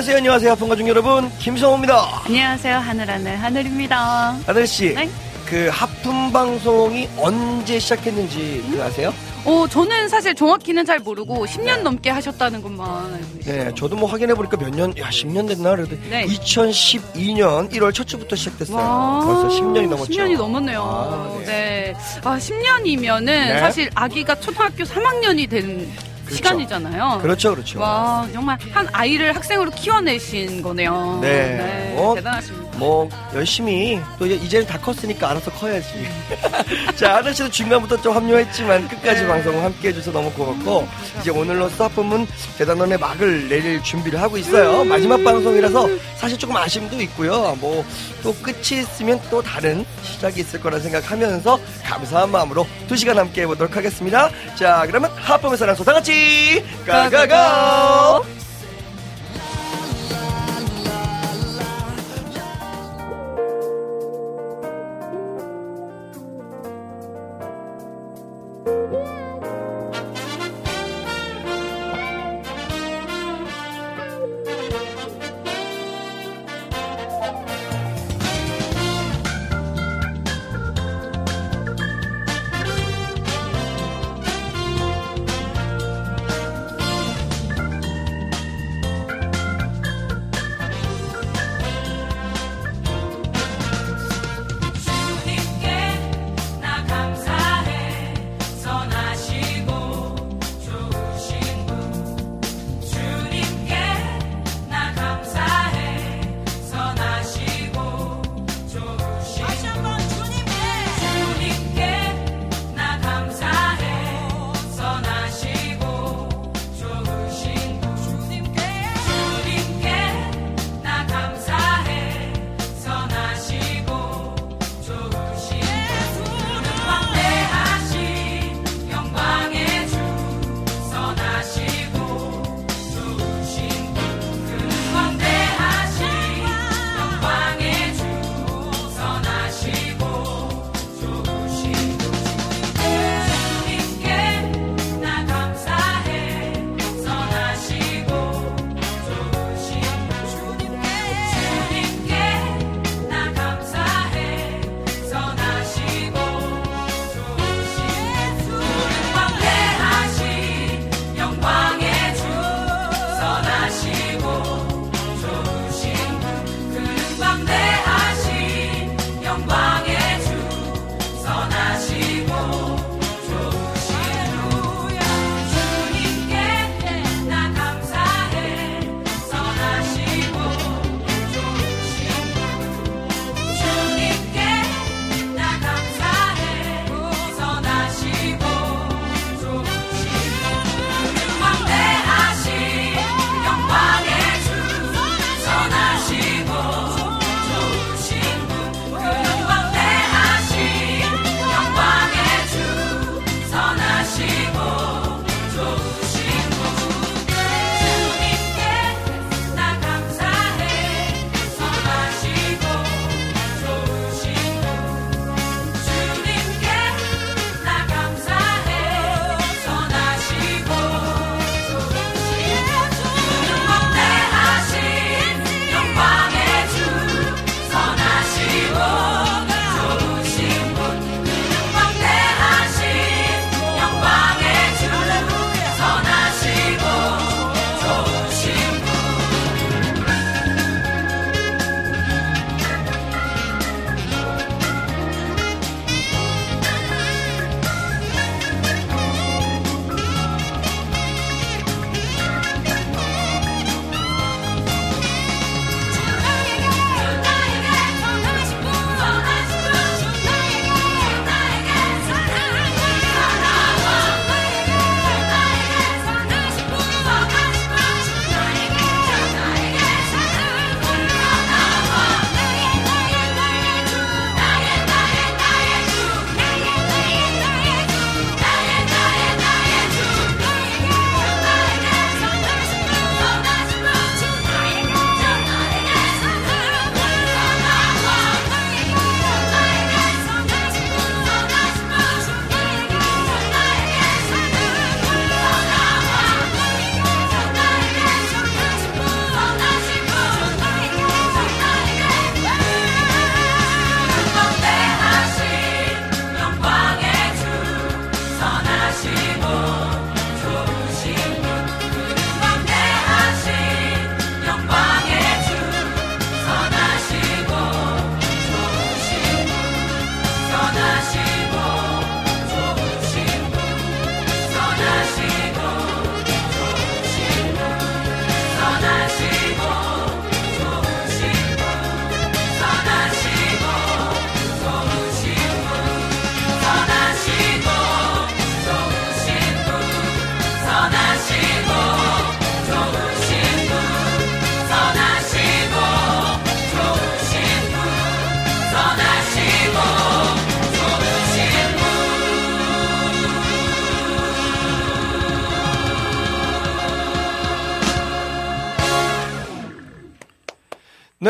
안녕하세요 안녕하세요 하품가족 여러분 김성호입니다 안녕하세요. 하늘하늘 하늘입니다. 하늘씨 네? 그 하품 방송이 언제 시작했는지 그 아세요? 오, 저는 사실 정확히는 잘 모르고 10년 넘게 하셨다는 것만 알고 있어요. 네 저도 뭐 확인해 보니까 몇 년, 야 10년 됐나 그래도 네. 2012년 1월 첫 주부터 시작됐어요 와, 벌써 10년이 넘었죠 10년이 넘었네요. 아, 네. 네. 아, 10년이면은 네. 사실 아기가 초등학교 3학년이 된 시간이잖아요. 그렇죠 그렇죠 와, 정말 한 아이를 학생으로 키워내신 거네요. 네. 어, 대단하십니다. 뭐 열심히 또 이제- 이제는 다 컸으니까 알아서 커야지. 자 하늘 씨도 중간부터 좀 합류했지만 끝까지 네. 방송을 함께 해줘서 너무 고맙고 이제 오늘로써 하품은 대단원의 막을 내릴 준비를 하고 있어요. 마지막 방송이라서 사실 조금 아쉬움도 있고요. 뭐 또 끝이 있으면 또 다른 시작이 있을 거라 생각하면서 감사한 마음으로 두 시간 함께 해보도록 하겠습니다. 자 그러면 하품의 사랑소 다 같이 가가가.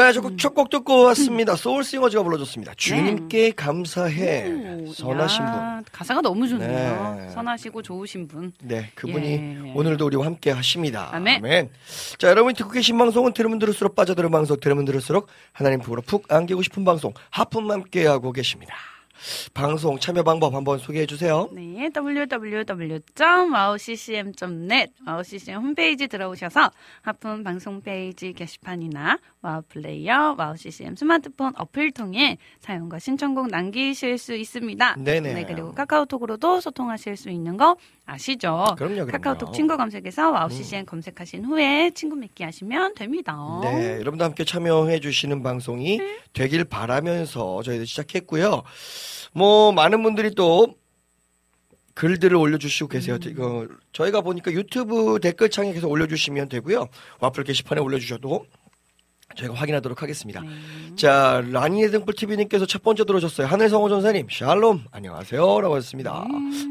네, 저곡 첫곡 듣고 왔습니다. 소울싱어즈가 불러줬습니다. 주님께 감사해. 오, 네, 선하 신 분. 야, 가사가 너무 좋네요. 네. 선하시고 좋으신 분. 네, 그분이 예. 오늘도 우리와 함께 하십니다. 아멘. 자, 여러분이 듣고 계신 방송은 들으면 들을수록 빠져들은 방송, 들으면 들을수록 하나님 품으로 푹 안기고 싶은 방송, 하품 함께 하고 계십니다. 방송 참여 방법 한번 소개해 주세요. 네, www.wowccm.net 와우ccm 홈페이지 들어오셔서 하품 방송 페이지 게시판이나 와우 플레이어, 와우ccm 스마트폰 어플 통해 사연과 신청곡 남기실 수 있습니다. 네네. 네, 그리고 카카오톡으로도 소통하실 수 있는 거 아시죠? 그럼요, 그럼요. 카카오톡 친구 검색에서 와우ccm 검색하신 후에 친구 맺기 하시면 됩니다. 네, 여러분도 함께 참여해 주시는 방송이 되길 바라면서 저희도 시작했고요. 뭐 많은 분들이 또 글들을 올려주시고 계세요. 이거 저희가 보니까 유튜브 댓글창에 계속 올려주시면 되고요. 와플 게시판에 올려주셔도 저희가 확인하도록 하겠습니다. 자, 라니의 등불 TV님께서 첫 번째 들어오셨어요. 하늘성호 전사님, 샬롬, 안녕하세요. 라고 하셨습니다.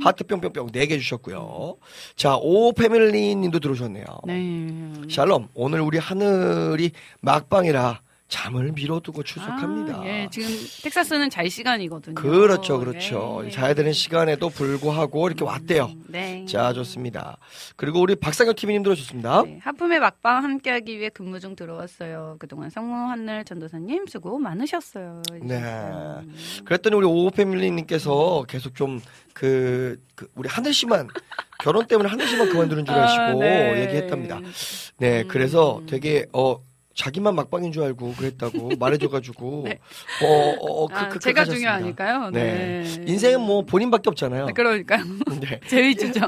하트 뿅뿅뿅 4개 주셨고요. 자, 오 패밀리 님도 들어오셨네요. 네. 샬롬, 오늘 우리 하늘이 막방이라 잠을 미뤄두고 출석합니다. 아, 예, 지금 텍사스는 잘 시간이거든요. 그렇죠, 그렇죠. 네. 자야 되는 시간에도 불구하고 이렇게 왔대요. 네. 자, 좋습니다. 그리고 우리 박상혁 TV님 들어오셨습니다. 네, 하품의 막방 함께하기 위해 근무 중 들어왔어요. 그동안 성모 한늘 전도사님 수고 많으셨어요. 네. 해주셨어요. 그랬더니 우리 오호 패밀리님께서 계속 좀 그, 그 우리 하늘 씨만 결혼 때문에 하늘 씨만 그만두는 줄 아시고 아, 네. 얘기했답니다. 네, 음. 그래서 되게 어 자기만 막방인 줄 알고 그랬다고 말해줘가지고 네. 어, 어, 어, 크, 아, 크, 크 제가 하셨습니다. 중요하니까요. 네. 네. 인생은 뭐 본인밖에 없잖아요. 네, 그러니까요. 네. 제 위주죠.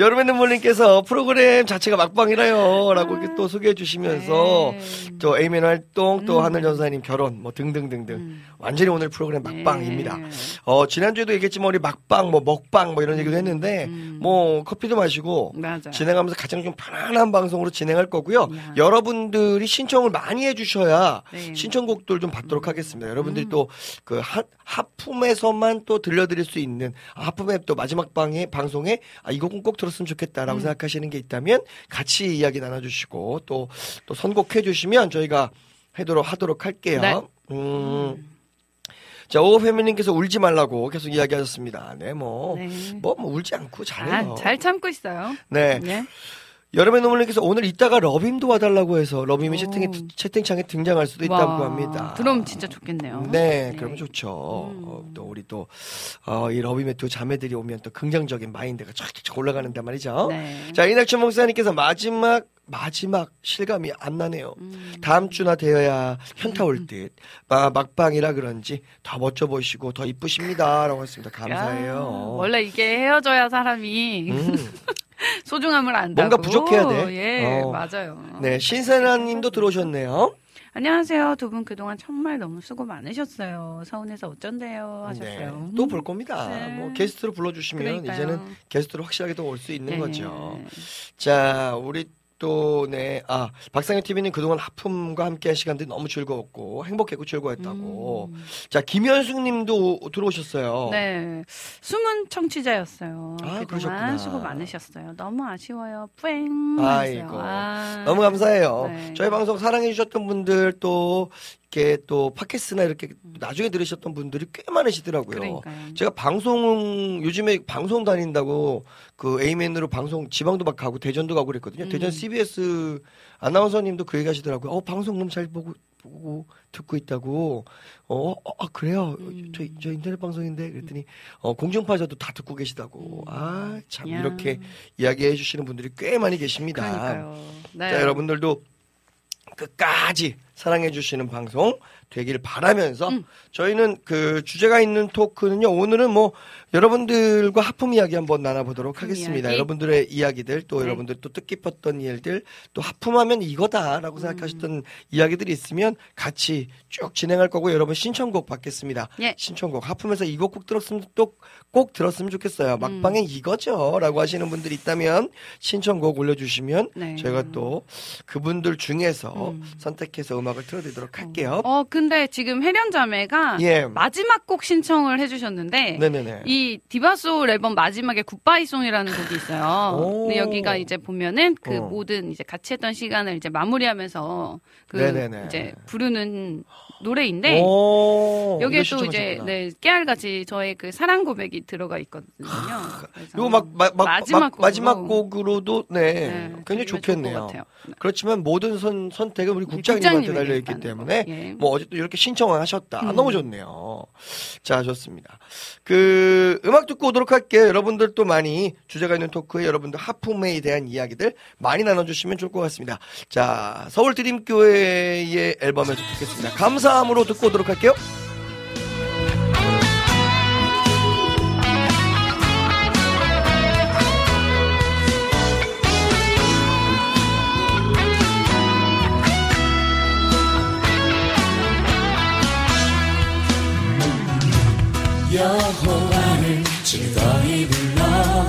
여름의 눈물님께서 프로그램 자체가 막방이라요. 라고 이렇게 또 소개해 주시면서 네. 또 에이맨 활동 또 음. 하늘 전사님 결혼 뭐 등등등등 음. 완전히 오늘 프로그램 막방입니다. 네. 어, 지난주에도 얘기했지만 우리 막방 뭐 먹방 뭐 이런 얘기도 했는데 음. 뭐 커피도 마시고 맞아. 진행하면서 가장 좀 편안한 방송으로 진행할 거고요. 야. 여러분들이 신청을 많이 해주셔야 네. 신청곡들 좀 받도록 하겠습니다. 여러분들이 또그 하품에서만 또 들려드릴 수 있는 아, 하품의 또 마지막 방에 방송에 아, 이 곡은 꼭 들었으면 좋겠다라고 생각하시는 게 있다면 같이 이야기 나눠주시고 또 또 선곡해 주시면 저희가 하도록 하도록 할게요. 네. 음. 자, 오패밀님께서 울지 말라고 계속 이야기하셨습니다. 네, 뭐, 네. 뭐, 뭐 울지 않고 잘해요. 아, 잘 참고 있어요. 네. 네. 여름의 눈물님께서 오늘 이따가 러빔 도 와달라고 해서 러빔이 오. 채팅에, 채팅창에 등장할 수도 있다고 와, 합니다. 그럼 진짜 좋겠네요. 네, 네. 그러면 좋죠. 음. 어, 또 우리 또, 어, 이 러빔의 두 자매들이 오면 또 긍정적인 마인드가 쫙쫙 올라가는데 말이죠. 네. 자, 이낙춘 목사님께서 마지막, 마지막 실감이 안 나네요. 음. 다음 주나 되어야 현타 올 듯. 아, 막방이라 그런지 더 멋져 보이시고 더 이쁘십니다. 라고 했습니다. 야, 감사해요. 원래 이게 헤어져야 사람이 음. 소중함을 안다고. 뭔가 부족해야 돼. 예, 어. 맞아요. 네, 신세나 님도 들어오셨네요. 안녕하세요. 두 분 그동안 정말 너무 수고 많으셨어요. 서운해서 어쩐대요 하셨어요. 네, 또볼 겁니다. 네. 뭐 게스트로 불러주시면 그러니까요. 이제는 게스트로 확실하게 또 올 수 있는 네. 거죠. 자, 우리 또, 네, 아, 박상현 TV는 그동안 하품과 함께 한 시간들이 너무 즐거웠고, 행복했고 즐거웠다고. 자, 김현숙 님도 들어오셨어요. 음. 네. 숨은 청취자였어요. 아, 그동안 그러셨구나. 수고 많으셨어요. 너무 아쉬워요. 뿌앵. 아이고. 아. 너무 감사해요. 네. 저희 방송 사랑해 주셨던 분들 또, 이렇게 또 팟캐스트나 이렇게 나중에 들으셨던 분들이 꽤 많으시더라고요. 그러니까요. 제가 방송, 요즘에 방송 다닌다고 그 A맨으로 방송 지방도 막 가고 대전도 가고 그랬거든요. 음. 대전 CBS 아나운서님도 그 얘기 하시더라고요. 어, 방송 너무 잘 보고, 보고 듣고 있다고. 어, 어, 아, 그래요? 음. 저, 저 인터넷 방송인데? 그랬더니, 어, 공중파에서도 다 듣고 계시다고. 아, 참, 음. 야. 이렇게 이야기해 주시는 분들이 꽤 많이 계십니다. 네. 자, 여러분들도 끝까지 사랑해 주시는 방송 되길 바라면서 음. 저희는 그 주제가 있는 토크는요. 오늘은 뭐 여러분들과 하품 이야기 한번 나눠보도록 하품 하겠습니다. 이야기. 여러분들의 이야기들 또 네. 여러분들 또 뜻깊었던 일들 또 하품하면 이거다라고 생각하셨던 이야기들이 있으면 같이 쭉 진행할 거고 여러분 신청곡 받겠습니다. 예. 신청곡 하품에서 이곡 꼭 들었으면 또 꼭 들었으면 좋겠어요. 막방에 이거죠라고 하시는 분들이 있다면 신청곡 올려주시면 네. 저희가 또 그분들 중에서 음. 선택해서 음악을 틀어드리도록 할게요. 어, 근데 지금 해련자매가 예. 마지막 곡 신청을 해주셨는데 네네네. 이 디바소울 앨범 마지막에 굿바이송이라는 곡이 있어요. 오. 근데 여기가 이제 보면은 그 어. 모든 이제 같이 했던 시간을 이제 마무리하면서 그 네네네. 이제 부르는 노래인데 오, 여기에 또 이제. 네 깨알같이 저의 그 사랑 고백이 들어가 있거든요. 그래서 이거 막, 마, 막, 마지막 막- 마지막 곡으로. 곡으로도 네, 네, 굉장히 좋겠네요. 네. 그렇지만 모든 선, 선택은 우리 국장님한테 국장님에게 달려 있기 있다는 때문에 거. 예. 뭐 어제 또 이렇게 신청을 하셨다. 음. 너무 좋네요. 자, 좋습니다. 그 음악 듣고 오도록 할게요. 여러분들 또 많이 주제가 있는 토크에 여러분들 하품에 대한 이야기들 많이 나눠주시면 좋을 것 같습니다. 자, 서울 드림교회의 앨범에서 듣겠습니다. 감사 함으로 듣고 오도록 할게요. 여호와를 즐거이 불러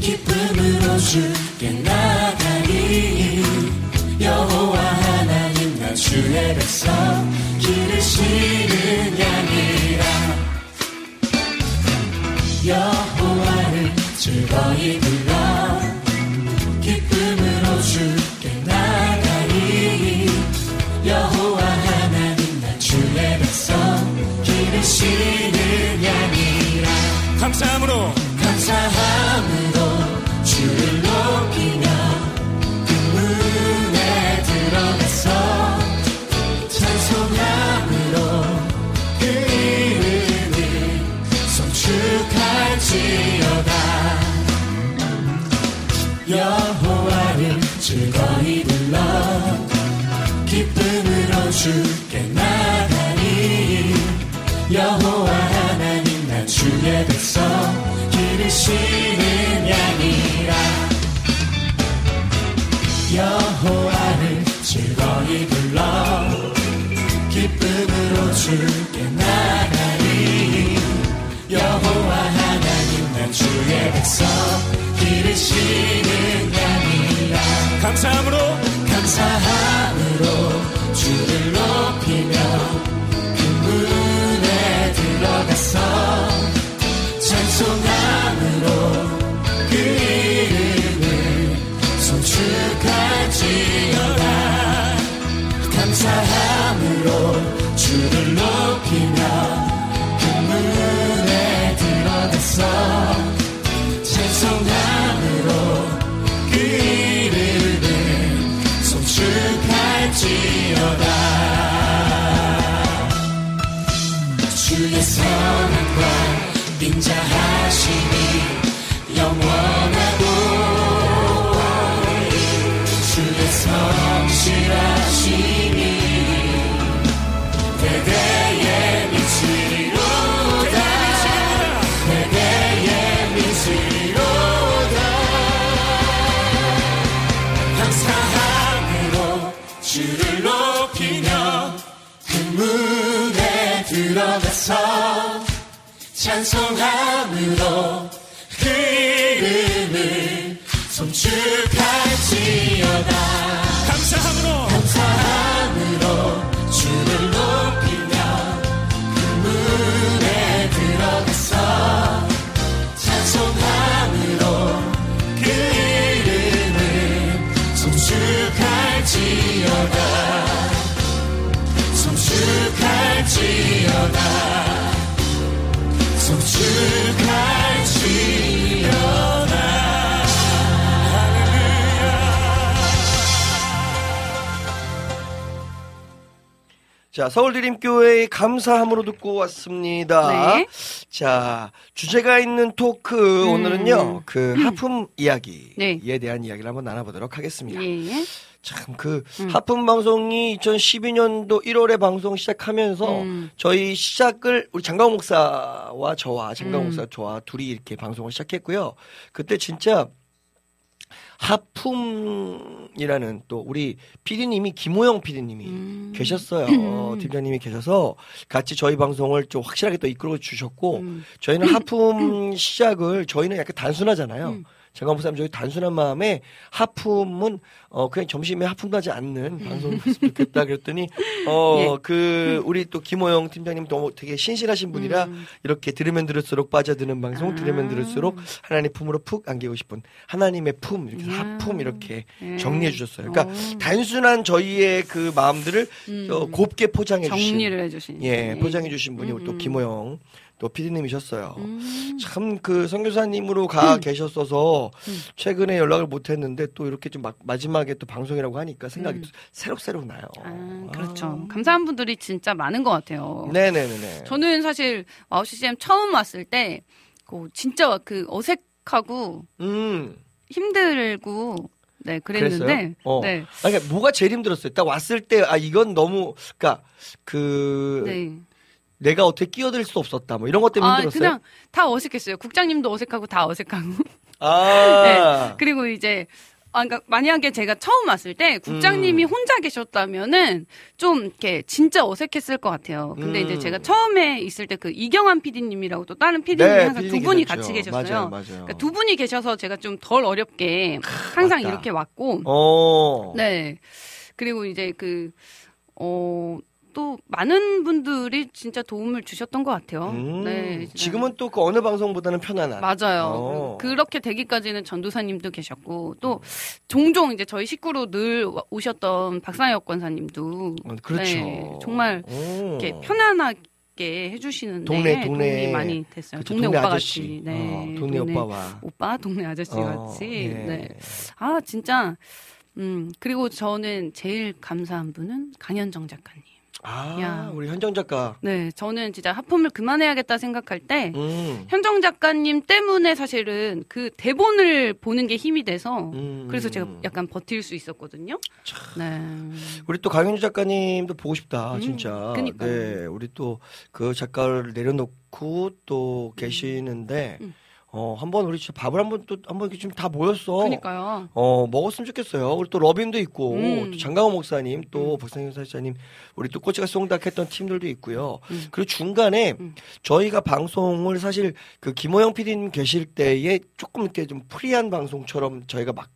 기쁨으로 주께 나가리 여호와 하나님 나 주의 백성 기르시는 양이라. 여호와를 즐거이 불러. 기쁨으로 주께 나가리. 여호와 하나님 나 주의 백성. 기르시는 양이라. 감사함으로. 감사함으로 즐거이 불러 기쁨으로 주께 나가리 여호와 하나님 나 주의 백성 기르시는 양이라. 여호와를 즐거이 불러 기쁨으로 주께 나가리 여호와 하나님 나 주의 백성 기르시는 양이라 감사함으로. 감사함으로 주를 높이며 그 문에 들어가서 찬송함으로 그 이름을 송축할지어다. 감사함으로 주를 높이며 그 문에 들어가서 찬송함으로 인자하심이 영원하고 주의 성실하심이 대대에 미치리로다. 대대에 미치리로다. 감사함으로 주를 찬송함으로 그 이름을 송축 자, 서울드림교회의 감사함으로 듣고 왔습니다. 네. 자, 주제가 있는 토크, 음. 오늘은요, 그 하품 이야기에 네. 대한 이야기를 한번 나눠보도록 하겠습니다. 예. 참, 그, 음. 하품 방송이 2012년도 1월에 방송 시작하면서 음. 저희 시작을 우리 장강 목사와 저와 장강 음. 목사 저와 둘이 이렇게 방송을 시작했고요. 그때 진짜 하품이라는 또 우리 피디님이 김호영 피디님이 음. 계셨어요. 음. 팀장님이 계셔서 같이 저희 방송을 좀 확실하게 또 이끌어 주셨고 음. 저희는 하품 시작을 저희는 약간 단순하잖아요. 음. 잠깐 목사님 저희 단순한 마음에 하품은 어 그냥 점심에 하품 나지 않는 방송이었으면 좋겠다 그랬더니 어 예. 그 우리 또 김호영 팀장님 너무 되게 신실하신 분이라 음. 이렇게 들으면 들을수록 빠져드는 방송 아. 들으면 들을수록 하나님 품으로 푹 안기고 싶은 하나님의 품 이렇게. 하품 이렇게 예. 정리해 주셨어요. 그러니까 어. 단순한 저희의 그 마음들을 음. 어, 곱게 포장해 주신 정리를 해주신. 예 포장해 주신 분이 음, 또 음. 김호영 또 PD님이셨어요. 음. 참그 선교사님으로 가 계셨어서 최근에 연락을 못 했는데 또 이렇게 좀 막, 마지막에 또 방송이라고 하니까 생각이 음. 또 새록새록 나요. 아, 그렇죠. 감사한 분들이 진짜 많은 것 같아요. 네네네네. 저는 사실 와우 CCM 처음 왔을 때, 그 진짜 그 어색하고 음. 힘들고, 네, 그랬는데? 어. 네, 아, 그러니까 뭐가 제일 힘들었어요? 딱 왔을 때, 아, 이건 너무, 그니까, 그, 네. 내가 어떻게 끼어들 수 없었다, 뭐 이런 것 때문에 아, 힘들었어요? 그냥 다 어색했어요. 국장님도 어색하고 다 어색하고. 아, 그리고 이제, 아, 그러니까 만약에 제가 처음 왔을 때 국장님이 음. 혼자 계셨다면은 좀 이렇게 진짜 어색했을 것 같아요. 근데 음. 이제 제가 처음에 있을 때 그 이경환 PD님이라고 또 다른 PD님이 항상 두 네, 분이 계셨죠. 같이 계셨어요. 맞아요, 맞아요. 그러니까 두 분이 계셔서 제가 좀 덜 어렵게 항상 맞다. 이렇게 왔고, 어. 네. 그리고 이제 그, 어, 또 많은 분들이 진짜 도움을 주셨던 것 같아요. 음, 네. 지금은 또 그 어느 방송보다는 편안한. 맞아요. 어. 그렇게 되기까지는 전도사님도 계셨고 또 종종 이제 저희 식구로 늘 와- 오셨던 박상혁 권사님도 어, 그렇죠. 네, 정말 오. 이렇게 편안하게 해주시는데 동네, 동네. 많이 됐어요. 그쵸, 동네, 오빠 아저씨. 같이, 네, 어, 동네, 오빠와. 오빠, 동네 아저씨 어, 같이, 예. 네. 아 진짜, 음 그리고 저는 제일 감사한 분은 강현정 작가님. 아, 야. 우리 현정 작가. 네, 저는 진짜 하품을 그만해야겠다 생각할 때 음. 현정 작가님 때문에 사실은 그 대본을 보는 게 힘이 돼서 음. 그래서 제가 약간 버틸 수 있었거든요. 네. 우리 또 강현주 작가님도 보고 싶다, 음, 진짜. 그니까요. 네, 우리 또 그 작가를 내려놓고 또 계시는데, 음. 어, 한번 우리 진짜 밥을 한번 또, 한번 이렇게 좀다 모였어. 그러니까요. 어, 먹었으면 좋겠어요. 우리 또 러빈도 있고, 음. 또 장강호 목사님, 또 박상현 사장님, 우리 또 꼬치가 송닥 했던 팀들도 있고요. 음. 그리고 중간에 음. 저희가 방송을 사실 그 김호영 PD님 계실 때에 조금 이렇게 좀 프리한 방송처럼 저희가 막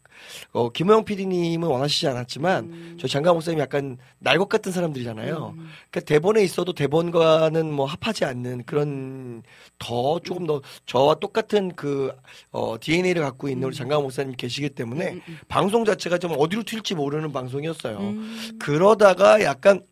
어, 김호영 PD님은 원하시지 않았지만 음. 저 장강 목사님 약간 날 것 같은 사람들이잖아요. 그러니까 대본에 있어도 대본과는 뭐 합하지 않는 그런 더 조금 더 저와 똑같은 그 어, DNA를 갖고 있는 우리 장강 목사님 계시기 때문에 음, 음, 방송 자체가 좀 어디로 튈지 모르는 방송이었어요. 음. 그러다가 약간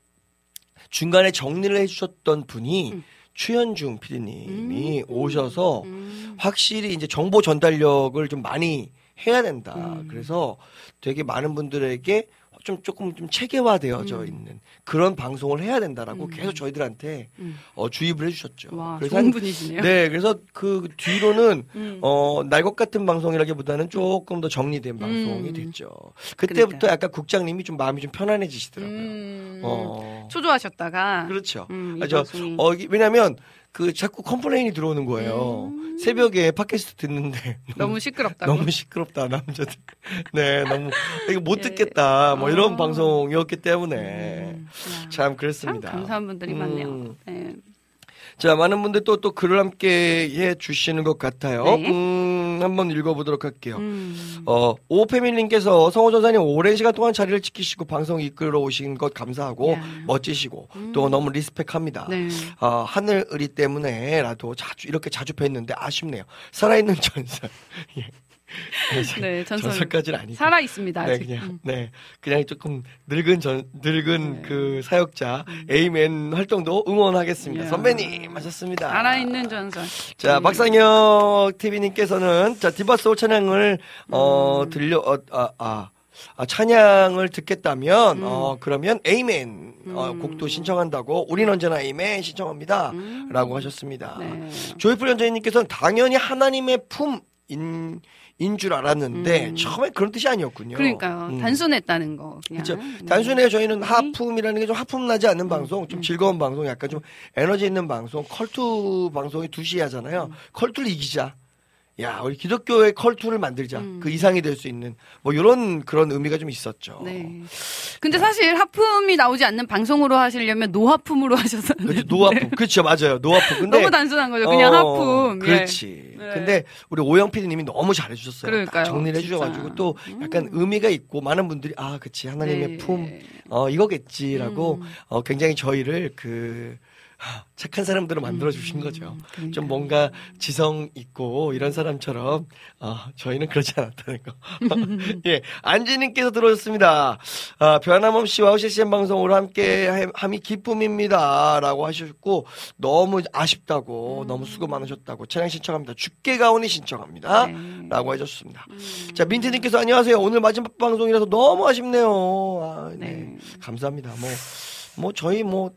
중간에 정리를 해주셨던 분이 음. 추현중 PD님이 음. 오셔서 음. 확실히 이제 정보 전달력을 좀 많이 해야 된다. 음. 그래서 되게 많은 분들에게 좀 조금 좀 체계화되어져 음. 있는 그런 방송을 해야 된다라고 음. 계속 저희들한테 음. 어, 주입을 해주셨죠. 와, 그래서 좋은 한- 분이시네요. 네, 그래서 그 뒤로는 음. 어, 날것 같은 방송이라기보다는 조금 더 정리된 방송이 음. 됐죠. 그때부터 그러니까요. 약간 국장님이 좀 마음이 좀 편안해지시더라고요. 음. 어. 초조하셨다가 그렇죠. 음, 이 아, 저, 방송이. 어, 왜냐면 그 자꾸 complain이 들어오는 거예요. 음. 새벽에 팟캐스트 듣는데 너무 시끄럽다고. 너무 시끄럽다 남자들. 네, 너무 이거 못 예. 듣겠다. 뭐 이런 아. 방송이었기 때문에 음. 야. 참참 그랬습니다. 감사한 분들이 음. 많네요. 네. 자, 많은 분들 또 또 글을 함께 해 주시는 것 같아요. 네. 음, 한번 읽어보도록 할게요. 음. 어, 오페밀님께서 성호 전사님 오랜 시간 동안 자리를 지키시고 방송 이끌어 오신 것 감사하고 야. 멋지시고 음. 또 너무 리스펙합니다. 네. 아, 하늘 의리 때문에라도 자주 이렇게 자주 뵀는데 아쉽네요. 살아있는 전설. 예. 네, 전설. 전설까지는 아니고. 살아 있습니다. 네. 그냥 음. 네, 그냥 조금 늙은 전 늙은 네. 그 사역자 에이맨 활동도 응원하겠습니다. 이야. 선배님 하셨습니다. 살아 있는 전설. 자, 음. 박상혁 TV님께서는 자 디바소울 찬양을 어 음. 들려 어, 아, 아, 아, 찬양을 듣겠다면 음. 어 그러면 에이맨 어, 음. 곡도 신청한다고 우린 언제나 에이맨 신청합니다. 음. 라고 하셨습니다. 네. 조이풀 연주님께서는 당연히 하나님의 품인 인줄 알았는데 음. 처음에 그런 뜻이 아니었군요. 그러니까요. 음. 단순했다는 거. 그렇죠. 음. 단순해요. 저희는 음. 하품이라는 게 좀 하품 나지 않는 방송, 좀 즐거운 방송, 약간 좀 에너지 있는 방송, 컬투 방송이 2시에 하잖아요. 음. 컬투를 이기자. 야 우리 기독교의 컬투를 만들자 음. 그 이상이 될 수 있는 뭐 이런 그런 의미가 좀 있었죠. 네. 근데 사실 하품이 나오지 않는 방송으로 하시려면 노하품으로 하셔서 그렇죠. 노하품 그렇죠 맞아요 노하품 근데 너무 단순한 거죠. 그냥 어, 하품. 예. 그렇지. 네. 근데 우리 오영 PD님이 너무 잘해주셨어요. 그러니까요, 정리를. 해주셔가지고 또 약간 의미가 있고 많은 분들이 아 그치 하나님의 네. 품 어, 이거겠지라고 음. 어, 굉장히 저희를 그 하, 착한 사람들을 만들어 주신 거죠. 그러니까요. 좀 뭔가 지성 있고 이런 사람처럼 어, 저희는 그렇지 않았다는 거. 예, 안지님께서 들어오셨습니다. 아, 변함없이 와우 CCM 방송으로 함께 해- 함이 기쁨입니다라고 하셨고 너무 아쉽다고 너무 수고 많으셨다고 찬양 신청합니다. 죽게 가오니 신청합니다. 네. 라고 해줬습니다. 자 민트님께서 안녕하세요. 오늘 마지막 방송이라서 너무 아쉽네요. 아, 네. 네. 감사합니다. 뭐, 뭐, 저희 뭐,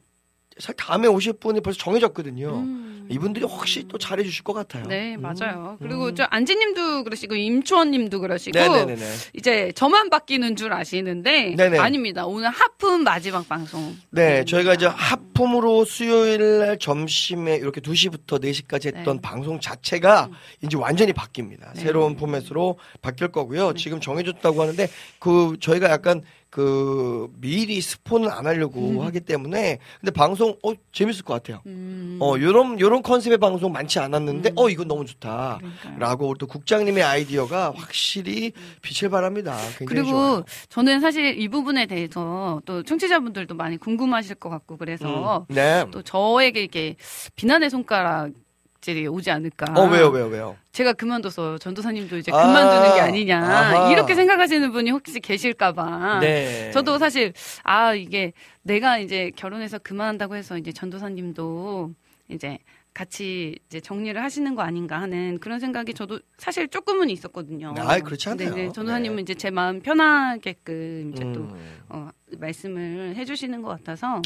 사실 다음에 오실 분이 벌써 정해졌거든요. 음. 이분들이 혹시 또 잘해 주실 것 같아요. 네, 음. 맞아요. 그리고 저 안지 님도 그러시고 임초원 님도 그러시고 네네네네. 이제 저만 바뀌는 줄 아시는데 네네. 아닙니다. 오늘 하품 마지막 방송. 네, 저희가 이제 하품으로 수요일 날 점심에 이렇게 2시부터 4시까지 했던 네. 방송 자체가 이제 완전히 바뀝니다. 네. 새로운 포맷으로 바뀔 거고요. 지금 정해졌다고 하는데 그 저희가 약간 그 미리 스폰을 안 하려고 하기 때문에 근데 방송 어 재밌을 것 같아요. 음. 어 요런 요런 컨셉의 방송 많지 않았는데 어 이거 너무 좋다. 그러니까요. 라고 우리 또 국장님의 아이디어가 확실히 빛을 발합니다. 굉장히 그리고 좋아요. 저는 사실 이 부분에 대해서 또 청취자분들도 많이 궁금하실 것 같고 그래서 음. 네. 또 저에게 이렇게 비난의 손가락 질이 오지 않을까. 어 왜요 왜요 왜요? 제가 그만둬서 전도사님도 이제 아. 그만두는 게 아니냐 아하. 이렇게 생각하시는 분이 혹시 계실까봐. 네. 저도 사실 아 이게 내가 이제 결혼해서 그만한다고 해서 이제 전도사님도 이제 같이 이제 정리를 하시는 거 아닌가 하는 그런 생각이 저도 사실 조금은 있었거든요. 아이, 그렇지 않아요. 이제 전도사님은 네. 이제 제 마음 편하게끔 이제 또 음. 어, 말씀을 해주시는 것 같아서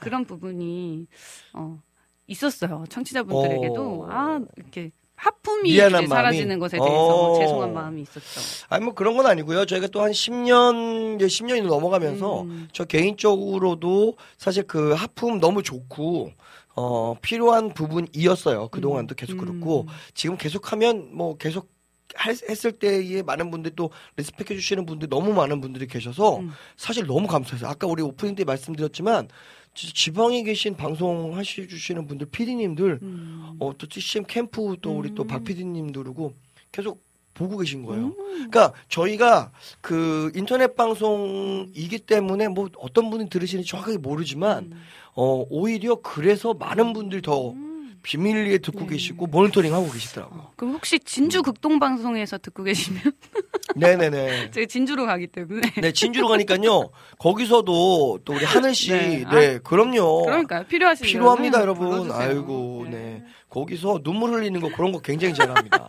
그런 부분이 어, 있었어요. 청취자분들에게도 어. 아 이렇게 하품이 미안한 사라지는? 것에 대해서 어. 죄송한 마음이 있었죠. 아니 뭐 그런 건 아니고요. 저희가 또 한 10년 이제 10년이 넘어가면서 음. 저 개인적으로도 사실 그 하품 너무 좋고 어 필요한 부분이었어요. 그동안도 계속 음. 그렇고 지금 계속하면 뭐 계속 할- 했을 때에 많은 분들이 또 리스펙해 주시는 분들 너무 많은 분들이 계셔서 음. 사실 너무 감사해요. 아까 우리 오프닝 때 말씀드렸지만 지방에 계신 방송 하시 주시는 분들 피디님들 음. 어, 또 TCM 캠프 또 우리 또 음. 그러고 계속 보고 계신 거예요. 음. 그러니까 저희가 그 인터넷 방송이기 때문에 뭐 어떤 분이 들으시는지 정확하게 모르지만 어, 오히려 그래서 많은 분들이 더 음. 비밀리에 듣고 네. 계시고 모니터링 하고 계시더라고요. 어, 그럼 혹시 진주 극동방송에서 듣고 계시면 네네네. 제가 진주로 가기 때문에 네, 진주로 가니까요. 거기서도 또 우리 하늘 씨, 네. 네, 그럼요. 그러니까요. 필요하시면 필요합니다, 여러분. 불러주세요. 아이고, 네. 거기서 눈물 흘리는 거 그런 거 굉장히 잘합니다.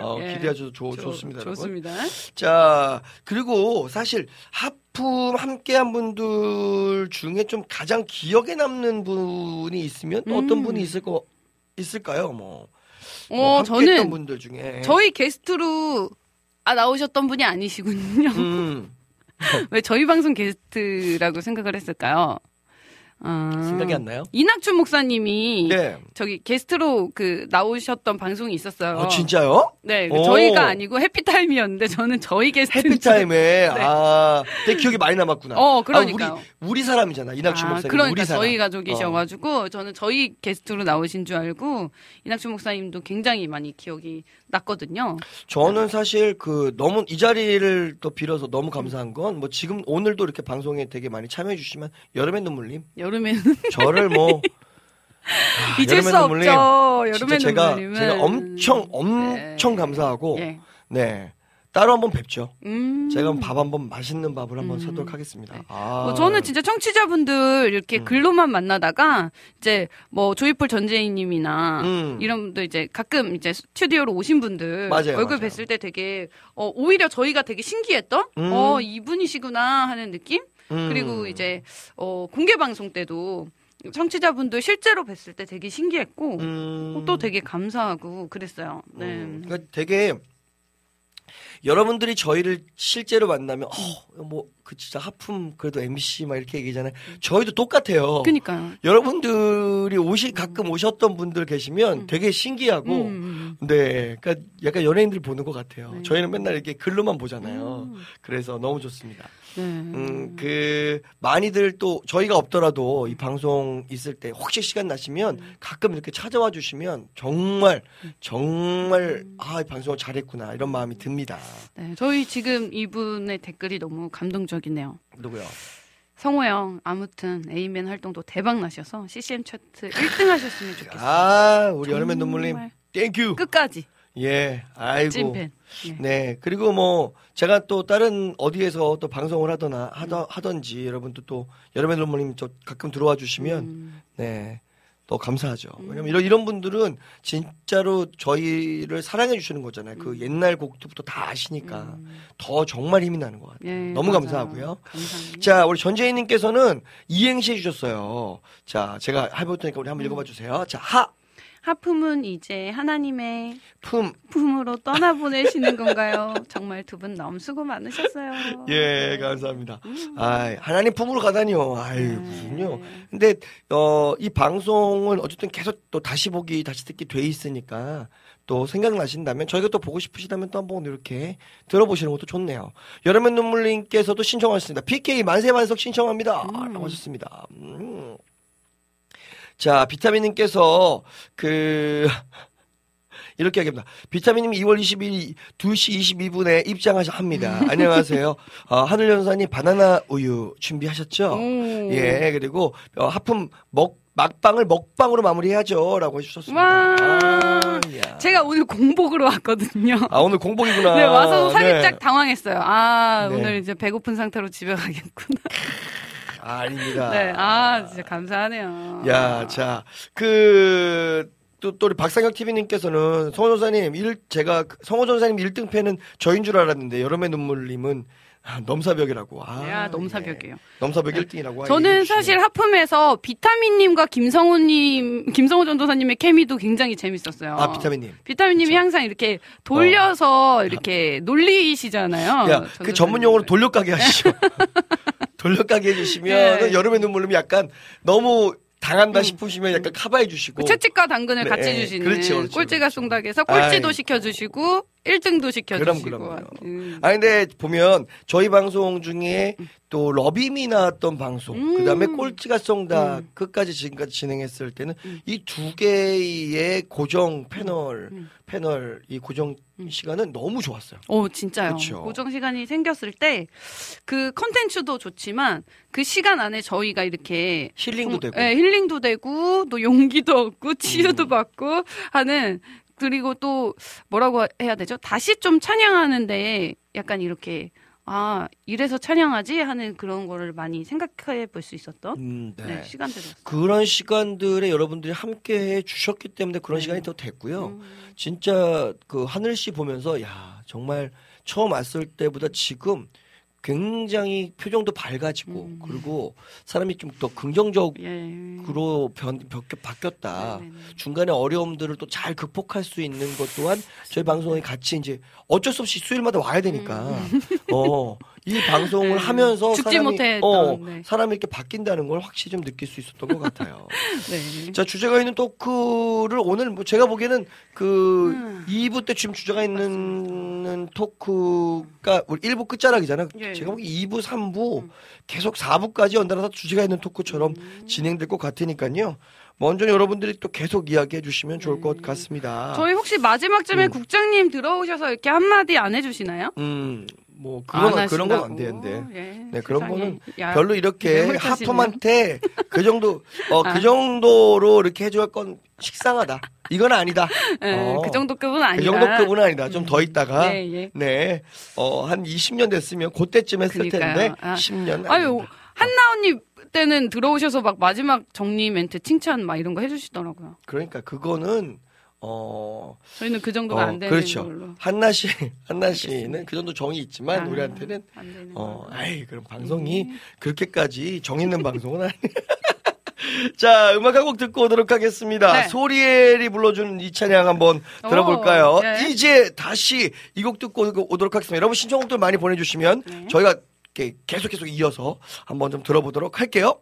어, 예. 기대하셔도 좋, 좋- 좋습니다, 여러분. 좋습니다. 자, 그리고 사실 하품 함께 한 분들 중에 좀 가장 기억에 남는 분이 있으면 또 어떤 음. 분이 있을 거 있을까요? 뭐, 어, 뭐 저는 분들 중에 저희 게스트로 아 나오셨던 분이 아니시군요. 음, 왜 저희 방송 게스트라고 생각을 했을까요? 아, 생각이 안 나요? 이낙춘 목사님이 네. 저기 게스트로 그 나오셨던 방송이 있었어요. 어, 진짜요? 네, 오. 저희가 아니고 해피타임이었는데 저는 저희 게스트. 해피타임에 아, 되게 기억이 많이 남았구나. 네. 어, 그러니까요. 아, 우리 우리 사람이잖아. 이낙춘 아, 목사님. 그러니까 우리 사람. 저희 가족이셔가지고 저는 저희 게스트로 나오신 줄 알고 이낙춘 목사님도 굉장히 많이 기억이 났거든요. 저는 사실 그 너무 이 자리를 또 빌어서 너무 감사한 건 뭐 지금 오늘도 이렇게 방송에 되게 많이 참여해 주시면 여름의 눈물님 여름 에는 저를 뭐 아, 잊을 수 여름의 없죠. 여름의 제가 눈물님은 제가 엄청 엄청 네. 감사하고 예. 네 따로 한번 뵙죠. 음. 제가 밥 한번 맛있는 밥을 한번 음. 사도록 하겠습니다. 네. 아. 뭐 저는 진짜 청취자분들 이렇게 음. 글로만 만나다가 이제 뭐 조이풀 전재희님이나 음. 이런 분들 이제 가끔 이제 스튜디오로 오신 분들 맞아요, 얼굴 맞아요. 뵀을 때 되게 어 오히려 저희가 되게 신기했던 음. 어 이분이시구나 하는 느낌 음. 그리고 이제 어 공개 방송 때도 청취자분들 실제로 뵀을 때 되게 신기했고 음. 또 되게 감사하고 그랬어요. 네. 음, 그러니까 되게 여러분들이 저희를 실제로 만나면 어뭐 그 진짜 하품 그래도 MC 막 이렇게 얘기잖아요. 저희도 똑같아요. 그니까요. 여러분들이 오시 가끔 오셨던 분들 계시면 음. 되게 신기하고 음, 네, 그러니까 약간 연예인들 보는 것 같아요. 네. 저희는 맨날 이렇게 글로만 보잖아요. 음. 그래서 너무 좋습니다. 네. 음, 그 많이들 또 저희가 없더라도 이 방송 있을 때 혹시 시간 나시면 음. 가끔 이렇게 찾아와 주시면 정말 정말 아, 이 방송을 잘했구나 이런 마음이 듭니다. 네, 저희 지금 이분의 댓글이 너무 감동적이네요. 누구요? 성호 형, 아무튼 에이맨 활동도 대박 나셔서 CCM 차트 1등 하셨으면 좋겠어요. 아, 우리 여름의 정말 눈물님 thank you. 끝까지 예, 아이고. 찐팬. 예. 네. 그리고 뭐 제가 또 다른 어디에서 또 방송을 하거나 하더, 하던지 여러분도 또 여러분 눈물님 저 가끔 들어와 주시면 음, 네. 더 감사하죠. 왜냐면 이런, 이런 분들은 진짜로 저희를 사랑해 주시는 거잖아요. 그 옛날 곡부터 다 아시니까 더 정말 힘이 나는 것 같아요. 예, 너무 맞아요. 감사하고요. 감사합니다. 자, 우리 전재희님께서는 이행시 해주셨어요. 자, 제가 해볼 테니까 우리 한번 읽어봐 주세요. 자, 하, 하품은 이제 하나님의 품, 품으로 떠나보내시는 건가요? 정말 두 분 너무 수고 많으셨어요. 예, 감사합니다. 아, 하나님 품으로 가다니요. 아유, 네. 무슨요. 근데 어, 이 방송은 어쨌든 계속 또 다시 보기, 다시 듣기 돼 있으니까 또 생각나신다면 저희가 또 보고 싶으시다면 또 한번 이렇게 들어보시는 것도 좋네요. 여름의 눈물님께서도 신청하셨습니다. PK 만세 만석 신청합니다. 라고 하셨습니다. 음. 자, 비타민님께서 그 이렇게 하겠습니다. 비타민님이 2월 22일 2시 22분에 입장하셔 합니다. 안녕하세요. 어, 하늘연사님 바나나 우유 준비하셨죠? 오. 예, 그리고 어, 하품 먹 막방을 먹방으로 마무리해야죠라고 해주셨습니다. 와. 아, 야. 제가 오늘 공복으로 왔거든요. 아 오늘 공복이구나. 네, 와서 살짝 네. 당황했어요. 아, 네. 오늘 이제 배고픈 상태로 집에 가겠구나. 아, 아닙니다. 네, 아, 진짜 감사하네요. 야, 자, 그, 또, 또 우리 박상혁 TV님께서는 성호 전사님, 일, 제가 그 성호 전사님 1등 팬은 저인 줄 알았는데, 여름의 눈물님은 아, 넘사벽이라고. 아, 야, 넘사벽이에요. 예. 넘사벽 1등이라고. 저는 사실 하품에서 비타민님과 김성호님, 김성호 전도사님의 케미도 굉장히 재밌었어요. 아, 비타민님. 비타민님이 항상 이렇게 돌려서 이렇게 놀리시잖아요. 야, 그. 전문 용어로 돌려가게 하시죠. 돌려가게 해주시면 네. 여름의 눈물님이 약간 너무 당한다 싶으시면 약간 커버해 주시고. 그 채찍과 당근을 네, 같이 네. 주시는 그렇지, 그렇지, 꼴찌가 그렇지. 송닥에서 꼴찌도 아이. 시켜주시고 1등도 시켜주시고 그럼, 그럼요. 음. 아 근데 보면 저희 방송 중에 또 러빔이 나왔던 방송 음. 그다음에 꼴찌가 쏜다 음. 끝까지 지금까지 진행했을 때는 이 두 개의 고정 패널 음. 패널 이 고정 시간은 너무 좋았어요. 오, 진짜요. 그쵸. 고정 시간이 생겼을 때 그 컨텐츠도 좋지만 그 시간 안에 저희가 이렇게 힐링도 음, 되고. 예, 힐링도 되고 또 용기도 얻고 치유도 음. 받고 하는 그리고 또 뭐라고 해야 되죠? 다시 좀 찬양하는데 약간 이렇게 아 이래서 찬양하지 하는 그런 거를 많이 생각해 볼 수 있었던 음, 네. 네, 시간들이었어요. 그런 시간들에 여러분들이 함께 해 주셨기 때문에 그런 네. 시간이 더 됐고요. 음. 진짜 그 하늘 씨 보면서 야 정말 처음 왔을 때보다 지금 굉장히 표정도 밝아지고 음. 그리고 사람이 좀 더 긍정적으로 예. 변, 변- 바뀌었다. 네네네. 중간에 어려움들을 또 잘 극복할 수 있는 것 또한 저희 방송에 같이 이제 어쩔 수 없이 수요일마다 와야 되니까 어, 이 방송을 네. 하면서 죽지 못했던, 어, 네. 사람이 이렇게 바뀐다는 걸 확실히 좀 느낄 수 있었던 것 같아요. 네. 자 주제가 있는 토크를 오늘 뭐 제가 보기에는 그 음. 2부 때 지금 주제가 있는 토크가 우리 1부 끝자락이잖아요. 예. 제가 보기 2부, 3부 음. 계속 4부까지 연달아서 주제가 있는 토크처럼 진행될 것 같으니까요. 먼저 여러분들이 또 계속 이야기해 주시면 좋을 것 같습니다. 네. 저희 혹시 마지막쯤에 음. 국장님 들어오셔서 이렇게 한마디 안 해주시나요? 음, 뭐안 그런 그런 건 안. 되는데. 예, 네, 그런. 거는 야, 별로 이렇게. 하품한테 그 정도 어그 아. 정도로 이렇게 해줘야 건 식상하다. 이건 아니다. 예, 어. 그 정도 급은 아니다. 그 정도 급은 아니다. 좀 더 있다가 예, 예. 네. 어, 한 20년 됐으면 그때쯤 했을 그러니까요. 텐데 아. 10년 아유 한나 언니 때는 들어오셔서 막 마지막 정리 멘트 칭찬 막 이런 거 해주시더라고요. 그러니까 그거는 어, 저희는 그 정도가 어, 안 되는 그렇죠. 걸로. 한나 씨, 한나 씨는 그 정도 정이 있지만 아, 우리한테는 안 되는 어. 아이, 그럼 방송이 그렇게까지 정 있는 방송은 아니에요. 자, 음악 한 곡 듣고 오도록 하겠습니다. 네. 소리엘이 불러준 이 찬양 한번 들어볼까요? 오, 네. 이제 다시 이 곡 듣고 오도록 하겠습니다. 여러분 신청곡들 많이 보내주시면 네. 저희가 계속 계속 이어서 한번 좀 들어보도록 할게요.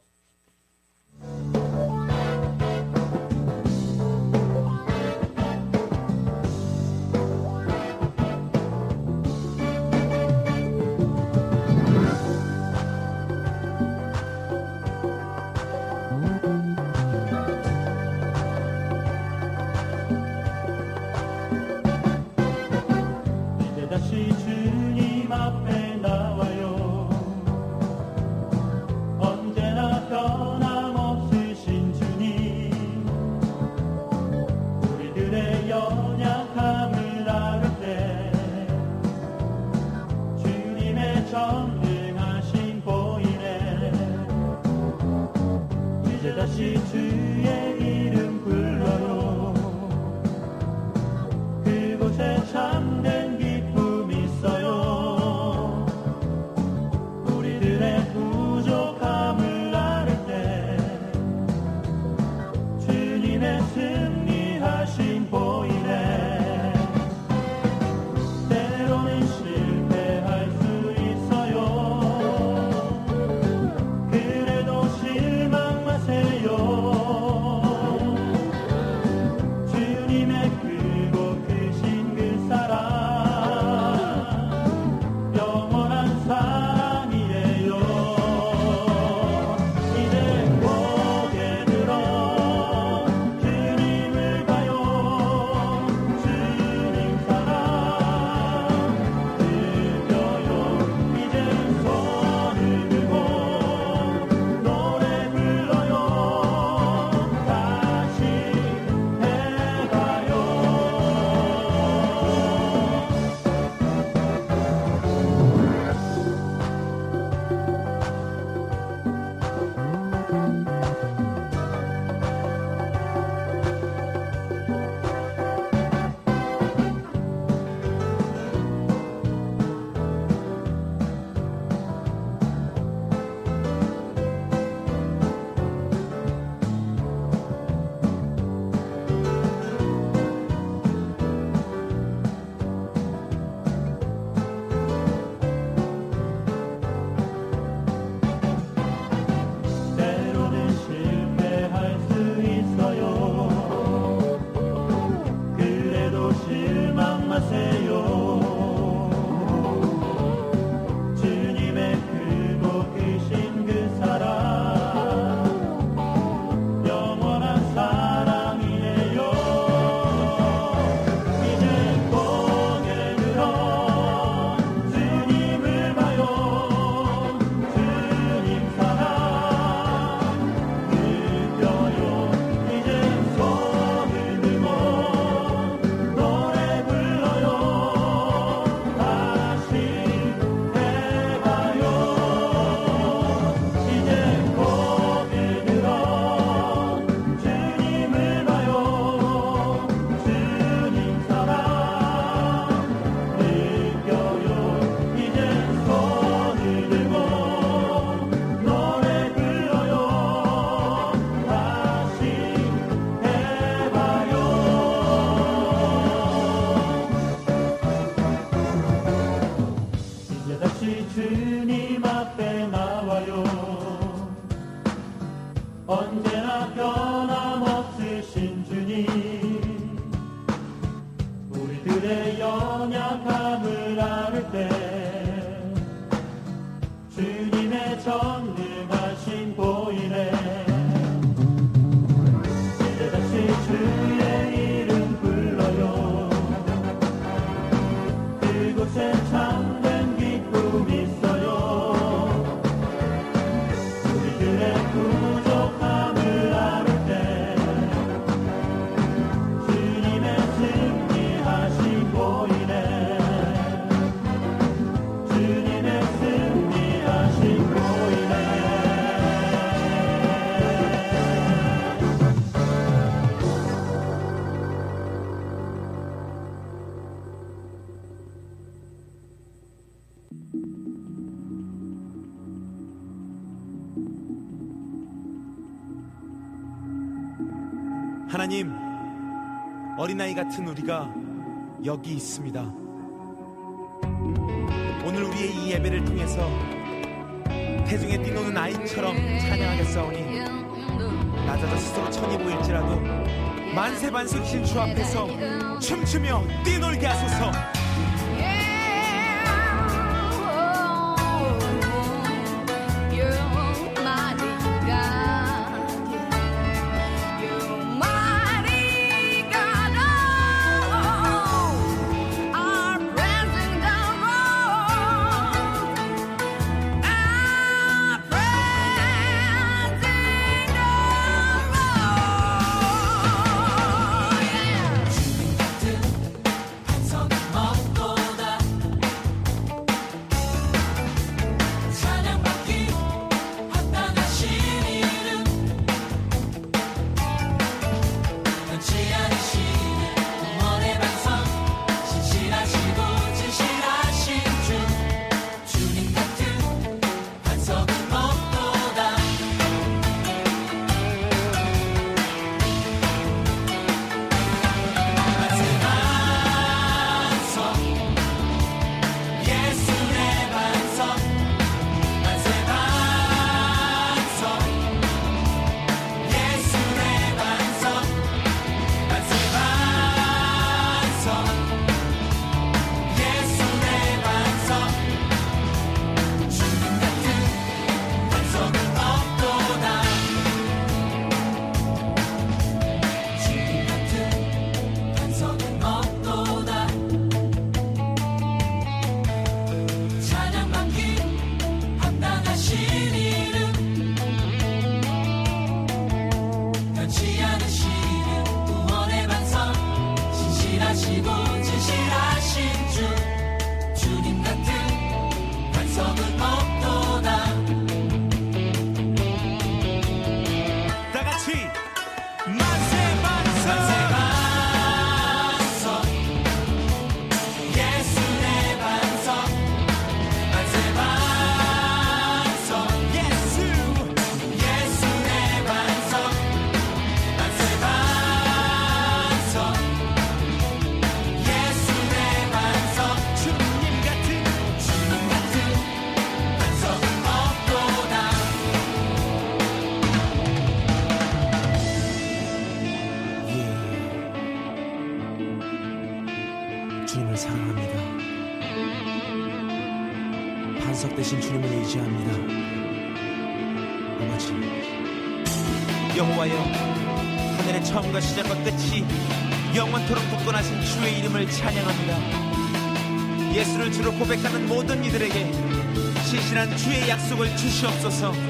어린아이 같은 우리가 여기 있습니다. 오늘 우리의 이 예배를 통해서 태중에 뛰노는 아이처럼 찬양하겠사오니 낮아져 스스로 천이 보일지라도 만세 반석 신주 앞에서 춤추며 뛰놀게 하소서. 약속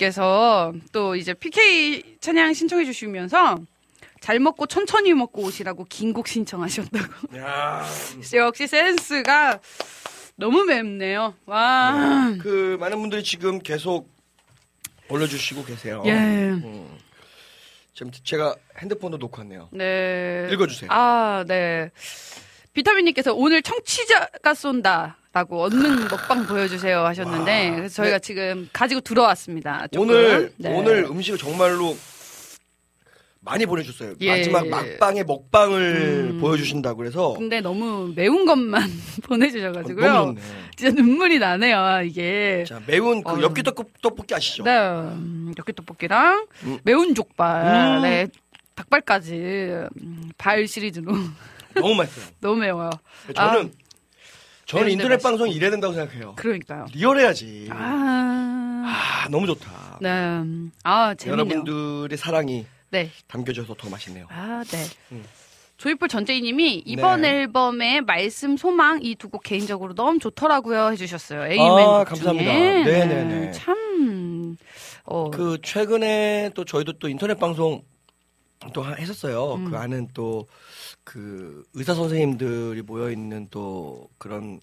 님께서 또 이제 PK 찬양 신청해 주시면서 잘 먹고 천천히 먹고 오시라고 긴 곡 신청하셨다고. 야, 역시 센스가 너무 맵네요. 와. 그 많은 분들이 지금 계속 올려주시고 계세요. 예. 음. 지금 제가 핸드폰도 놓고 왔네요. 네. 읽어주세요. 아, 네. 비타민님께서 오늘 청취자가 쏜다 라고 얻는 먹방 보여주세요 하셨는데 그래서 저희가 지금 가지고 들어왔습니다. 조금. 오늘 네. 오늘 음식을 정말로 많이 보내주셨어요. 예. 마지막 막방의 먹방을 음. 보여주신다고 그래서 근데 너무 매운 것만 보내주셔가지고요. 어, 너무 좋네. 진짜 눈물이 나네요, 이게. 자 매운 그 어. 엽기 떡- 떡볶이 아시죠? 네, 음, 이렇게 떡볶이랑 음. 매운 족발, 음. 네, 닭발까지 음, 발 시리즈로 너무 맛있어요. 너무 매워요. 저는 저는 매운데 인터넷 맛있어. 방송 이래야 된다고 생각해요. 그러니까요. 리얼해야지. 아, 아, 너무 좋다. 네, 음, 아 재밌네요. 여러분들의 사랑이 네, 담겨져서 더 맛있네요. 아 네. 음. 조이풀 전재희님이 이번 네. 앨범의 말씀 소망 이 두 곡 개인적으로 너무 좋더라고요 해주셨어요. 에이맨 아, 곡 감사합니다. 중에. 네네네. 참 어, 그 최근에 또 저희도 또 인터넷 방송 또 하- 했었어요. 음. 그 안은 또 그 의사 선생님들이 모여 있는 또 그런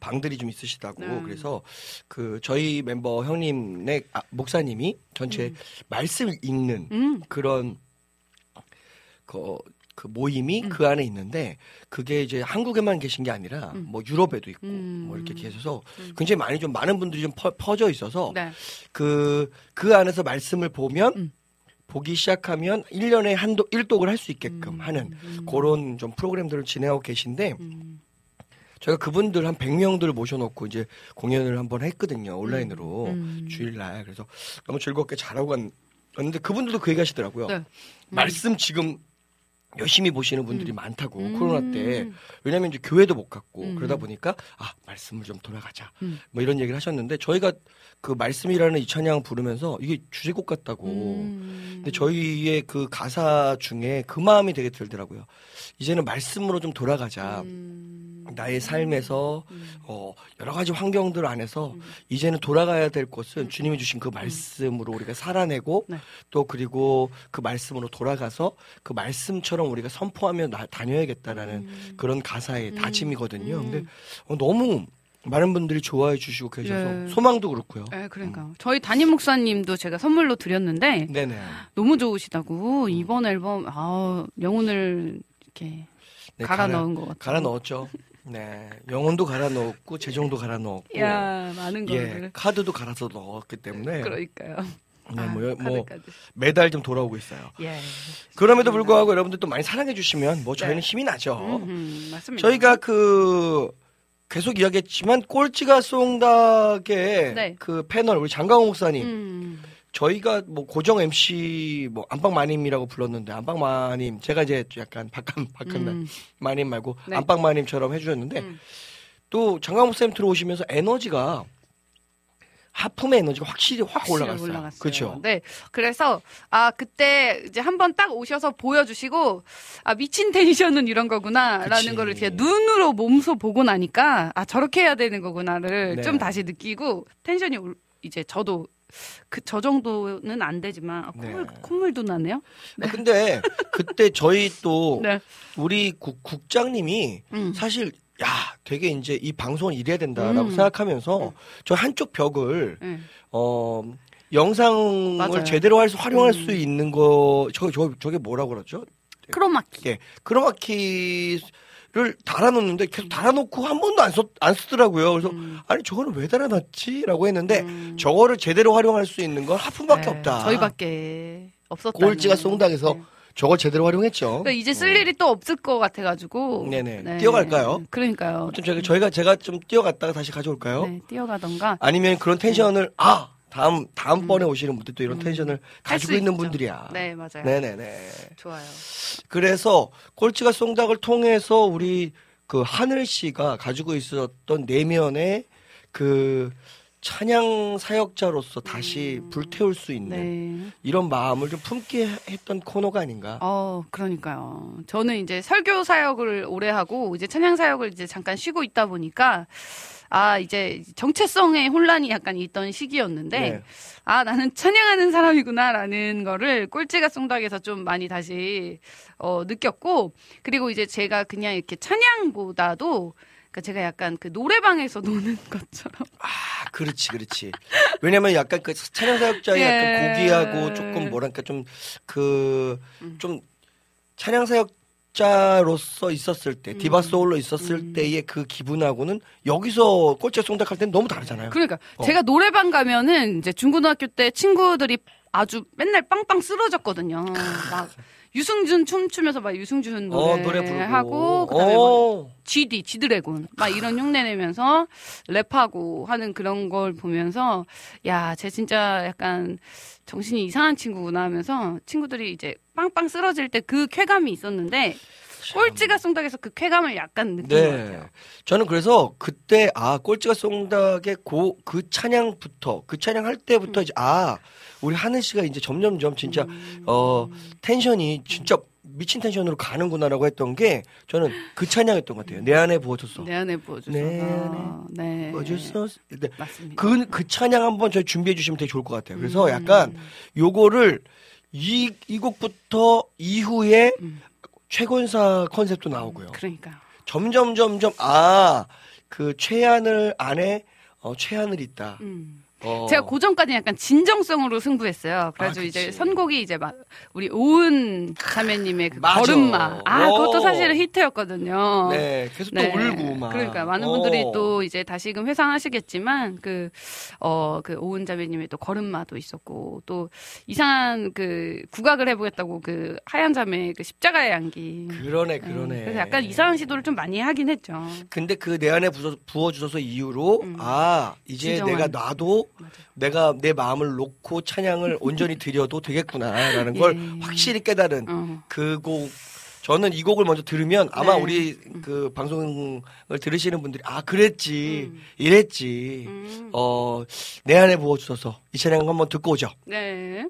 방들이 좀 있으시다고 네. 그래서 그 저희 멤버 형님네 아, 목사님이 전체 말씀 읽는 음, 그런 그, 그 모임이 음. 그 안에 있는데 그게 이제 한국에만 계신 게 아니라 음. 뭐 유럽에도 있고 음. 뭐 이렇게 계셔서 음. 굉장히 많이 좀 많은 분들이 좀 퍼, 져 있어서 네. 그, 그 안에서 말씀을 보면, 음. 보기 시작하면 1년에 한독, 1독을 할 수 있게끔 음, 하는 음. 그런 좀 프로그램들을 진행하고 계신데, 음, 저희가 그분들 한 100명들을 모셔놓고 이제 공연을 한번 했거든요. 온라인으로. 음. 주일날. 그래서 너무 즐겁게 잘하고 갔- 갔는데 그분들도 그 얘기 하시더라고요. 네. 말씀 지금 열심히 보시는 분들이 음. 많다고 음. 코로나 때 왜냐하면 이제 교회도 못 갔고 음. 그러다 보니까 아 말씀을 좀 돌아가자 음. 뭐 이런 얘기를 하셨는데 저희가 그 말씀이라는 이 찬양 부르면서 이게 주제곡 같다고 음. 근데 저희의 그 가사 중에 그 마음이 되게 들더라고요 이제는 말씀으로 좀 돌아가자 음. 나의 삶에서 음. 어, 여러 가지 환경들 안에서 음. 이제는 돌아가야 될 곳은 주님이 주신 그 말씀으로 우리가 살아내고 네. 또 그리고 그 말씀으로 돌아가서 그 말씀처럼 우리가 선포하며 나- 다녀야겠다라는 음. 그런 가사의 음. 다짐이거든요. 음. 근데 어, 너무 많은 분들이 좋아해 주시고 계셔서 네. 소망도 그렇고요. 네, 그러니까 저희 담임 목사님도 제가 선물로 드렸는데 네네. 너무 좋으시다고 이번 앨범 아 영혼을 이렇게 네, 갈아 넣은 것 같아요. 갈아 넣었죠. 네. 영혼도 갈아 넣었고 재정도 갈아 넣었고 야 많은 예, 거를 카드도 갈아서 넣었기 때문에 그러니까요. 네, 아, 뭐, 뭐. 매달 좀 돌아오고 있어요. 예. 그럼에도 불구하고 여러분들 또 많이 사랑해 주시면 뭐 저희는 네. 힘이 나죠. 음, 맞습니다. 저희가 그 계속 이야기했지만 꼴찌가 쏜다게 네. 그 패널 우리 장강호 목사님 음, 저희가 뭐 고정 MC 뭐 안방마님이라고 불렀는데 안방마님 제가 이제 약간 박한 박한 음, 마님 말고 네. 안방마님처럼 해주셨는데 음. 또 장강호 목사님 들어오시면서 에너지가 하품의 에너지가 확실히 확 올라갔어요. 올라갔어요. 그렇죠. 네. 그래서 아 그때 이제 한번 딱 오셔서 보여주시고 아 미친 텐션은 이런 거구나라는. 거를 제가 눈으로 몸소 보고 나니까 아 저렇게 해야 되는 거구나를 네. 좀 다시 느끼고 텐션이 올- 이제 저도 그 저 정도는 안 되지만 아, 콧물 네. 콧물도 나네요. 아, 근데 그때 저희 또 네. 우리 국, 국장님이 음. 사실 야 되게 이제 이 방송을 이래야 된다라고 음. 생각하면서 저 한쪽 벽을 네. 어 영상을 맞아요. 음. 제대로 할 수, 활용할 수 있는 거 저 저 저게 뭐라고 그러죠? 크로마키. 예, 크로마키 를 달아놓는데 계속 달아놓고 한 번도 안, 썼, 안 쓰더라고요. 그래서 음. 아니 저거는 왜 달아놨지라고 했는데 음. 저거를 제대로 활용할 수 있는 건 하품밖에 네, 없다. 저희밖에 없었다. 꼴찌가 송닥에서 저걸 제대로 활용했죠. 그러니까 이제 쓸 일이 또 없을 것 같아가지고. 네네. 뛰어갈까요? 그러니까요. 좀 저희, 저희가 제가 좀 뛰어갔다가 다시 가져올까요? 네, 뛰어가던가. 아니면 그런 텐션을 아 다음 다음 번에 오시는 분들 또 이런 음. 텐션을 가지고 있는 있죠. 분들이야. 네, 맞아요. 네네네. 좋아요. 그래서 꼴찌가 송닭을 통해서 우리 그 하늘 씨가 가지고 있었던 내면의 그 찬양 사역자로서 다시 불태울 수 있는 네. 이런 마음을 좀 품게 했던 코너가 아닌가. 어, 그러니까요. 저는 이제 설교 사역을 오래 하고 이제 찬양 사역을 이제 잠깐 쉬고 있다 보니까 아, 이제 정체성의 혼란이 약간 있던 시기였는데 네. 아, 나는 찬양하는 사람이구나라는 거를 꼴찌가 송닥에서 좀 많이 다시 어, 느꼈고 그리고 이제 제가 그냥 이렇게 찬양보다도 그러니까 제가 약간 그 노래방에서 노는 것처럼 아, 그렇지, 그렇지. 왜냐면 약간 그 찬양 사역자의 예. 약간 고귀하고 조금 뭐랄까 좀 그좀 찬양 사역 자로서 있었을 때 디바 소울로 있었을 음. 때의 그 기분하고는 여기서 꼴찌 송닥할 때는 너무 다르잖아요. 그러니까 어. 제가 노래방 가면은 이제 중고등학교 때 친구들이 아주 맨날 빵빵 쓰러졌거든요. 막 유승준 춤추면서 막 유승준 노래, 어, 노래 부르고 하고 그다음에 막 어. GD, 지드래곤 막 이런 흉내 내면서 랩하고 하는 그런 걸 보면서 야, 쟤 진짜 약간 정신이 이상한 친구구나 하면서 친구들이 이제 빵빵 쓰러질 때 그 쾌감이 있었는데 꼴찌가 송닥에서 그 쾌감을 약간 느낀 것 네. 같아요. 저는 그래서 그때 아 꼴찌가 송닥의 고 그 찬양부터 그 찬양 할 때부터 이제 아 우리 하늘 씨가 이제 점점점 진짜 음. 어 텐션이 진짜 미친 텐션으로 가는구나라고 했던 게 저는 그 찬양이었던 것 같아요. 내 안에 부어줬어. 내 안에 부어줘서. 네, 네. 부어줬어. 네. 맞습니다. 그, 그 찬양 한번 저희 준비해 주시면 되게 좋을 것 같아요. 그래서 음. 약간 요거를 이, 이 곡부터 이후에 음. 최곤사 컨셉도 나오고요. 그러니까요. 점점 점점 아 그 최하늘 안에 어, 최하늘 있다. 음. 어. 제가 고전까지 약간 진정성으로 승부했어요. 그래서 아, 이제. 선곡이 이제 막 우리 오은 자매님의 그 맞아. 걸음마. 아, 그것도 오. 사실은 히트였거든요. 네 계속 또 네. 울고 막. 그러니까 많은 어. 분들이 또 이제 다시금 회상하시겠지만 그 어 그 오은 자매님의 또 걸음마도 있었고 또 이상한 그 국악을 해보겠다고 그 하얀 자매 그 십자가의 양기. 그러네 그러네. 그래서 약간 이상한 시도를 좀 많이 하긴 했죠. 근데 그 내 안에 부어, 부어주셔서 이후로 음. 아 이제 진정한. 내가 놔도 맞아요. 내가 내 마음을 놓고 찬양을 온전히 드려도 되겠구나라는 걸 예. 확실히 깨달은 어. 그 곡. 저는 이 곡을 먼저 들으면 아마 네. 우리 그 방송을 들으시는 분들이 아 그랬지 음. 이랬지 음. 어내 안에 부어주셔서 이 찬양 한번 듣고 오죠. 네.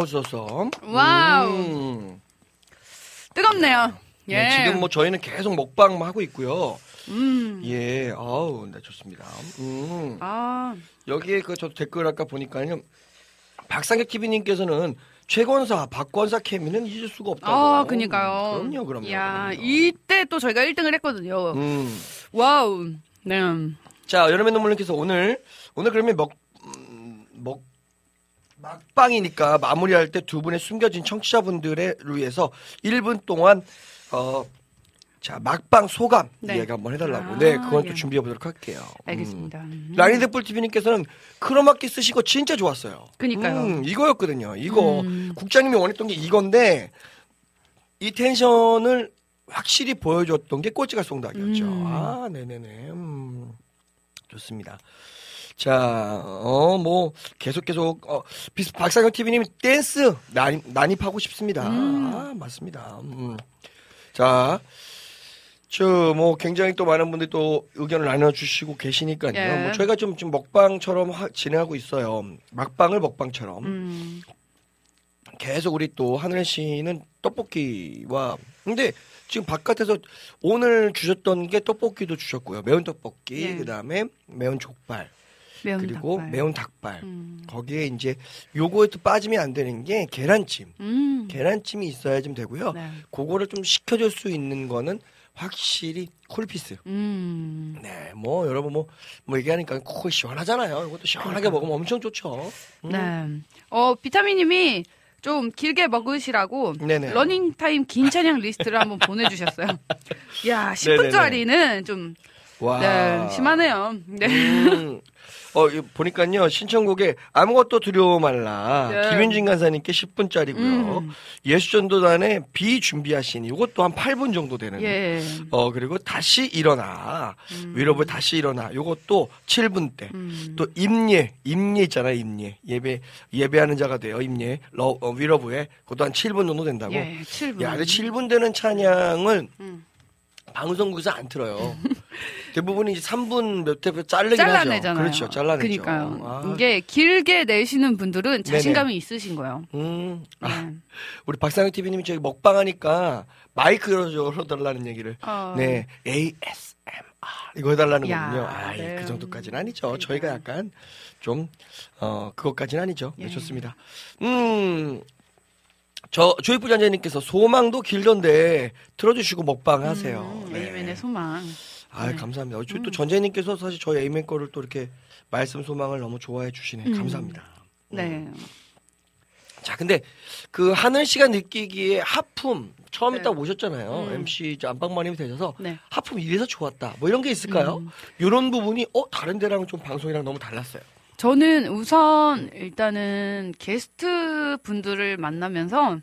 네. 부어줘서. wow. 음. 뜨겁네요. 예. 네, 지금 뭐 저희는 계속 먹방 하고 있고요. 음. 예, 아우, 네, 좋습니다. 음. 아, 여기에 그 저도 댓글 아까 보니까요. 박상혁 TV님께서는 최권사, 박권사 케미는 잊을 수가 없다고. 아, 그니까요. 그럼요, 그럼요. 야, 그럼요. 이때 또 저희가 1등을 했거든요. 음. wow. 네. 자, 여름의 눈물님께서 오늘, 오늘 그러면 먹, 막방이니까 마무리할 때 두 분의 숨겨진 청취자분들을 위해서 1분 동안, 어, 자, 막방 소감 네. 이야기 한번 해달라고. 아, 네, 그건 예. 또 준비해 보도록 할게요. 알겠습니다. 음. 음. 라니데풀 TV님께서는 크로마키 쓰시고 진짜 좋았어요. 그니까요. 음, 이거였거든요. 이거. 음. 국장님이 원했던 게 이건데, 이 텐션을 확실히 보여줬던 게 꼴찌가 송닭이었죠. 음. 아, 네네네. 음, 좋습니다. 자, 어, 뭐, 계속 계속, 어, 박상현 TV님 댄스 난입, 난입하고 싶습니다. 음. 아, 맞습니다. 음. 자, 저, 뭐, 굉장히 또 많은 분들이 또 의견을 나눠주시고 계시니까요. 예. 뭐, 저희가 좀, 좀 먹방처럼 하- 진행하고 있어요. 막방을 먹방처럼. 음. 계속 우리 또 하늘 씨는 떡볶이와 근데 지금 바깥에서 오늘 주셨던 게 떡볶이도 주셨고요. 매운 떡볶이, 예. 그 다음에 매운 족발, 매운 그리고 닭발. 매운 닭발. 음. 거기에 이제 요거에 또 빠지면 안 되는 게 계란찜. 음. 계란찜이 있어야 좀 되고요. 네. 그거를 좀 시켜줄 수 있는 거는 확실히 쿨피스. 음. 네, 뭐 여러분 뭐, 뭐 얘기하니까 코 시원하잖아요. 이것도 시원하게 그러니까. 먹으면 엄청 좋죠. 음. 네. 어, 비타민님이 좀 길게 먹으시라고 네네. 러닝 타임 긴 찬양 리스트를 한번 보내주셨어요. 야, 10분짜리는 좀 와. 네, 심하네요. 네. 음, 어, 보니까요, 신청곡에 아무것도 두려워 말라. 네. 김윤진 간사님께 10분짜리고요. 음. 예수전도단에 비준비하신 이것도 한 8분 정도 되는. 예. 어, 그리고 다시 일어나. 위로부 다시 일어나. 요것도 7분대. 음. 또 임예, 임예 있잖아요, 임예. 예배, 예배하는 자가 돼요, 임예. 러, 어, 위로부에. 그것도 한 7분 정도 된다고. 예, 7분. 야, 근데 7분 되는 찬양을 음. 방송국에서 안 틀어요. 대부분이 이제 3분 몇대 자르긴 하죠. 잘라내잖아요. 그렇죠. 잘라내죠. 그러니까요. 아, 이게 길게 내시는 분들은 자신감이 있으신 거예요. 음. 아, 네. 우리 박상현 TV님이 저기 먹방 하니까 마이크 열어달라는 얘기를. 어. 네. ASMR. 이거 해달라는 야, 거군요. 아, 네. 그 정도까지는 아니죠. 그러니까요. 저희가 약간 좀, 어, 그것까지는 아니죠. 네, 예. 좋습니다. 음. 저, 조이프 잔재님께서 소망도 길던데 틀어주시고 먹방 하세요. 음, 네. 에이맨의 소망. 아, 네. 감사합니다. 저희 또 전재님께서 사실 저희 에이맨 거를 또 이렇게 말씀 소망을 너무 좋아해 주시네. 음. 감사합니다. 네. 자, 근데 그 하늘 씨가 느끼기에 하품 처음에 네. 딱 오셨잖아요. 음. MC 안방마님이 되셔서 네. 하품 이래서 좋았다. 뭐 이런 게 있을까요? 음. 이런 부분이 어 다른 데랑 좀 방송이랑 너무 달랐어요. 저는 우선 일단은 게스트 분들을 만나면서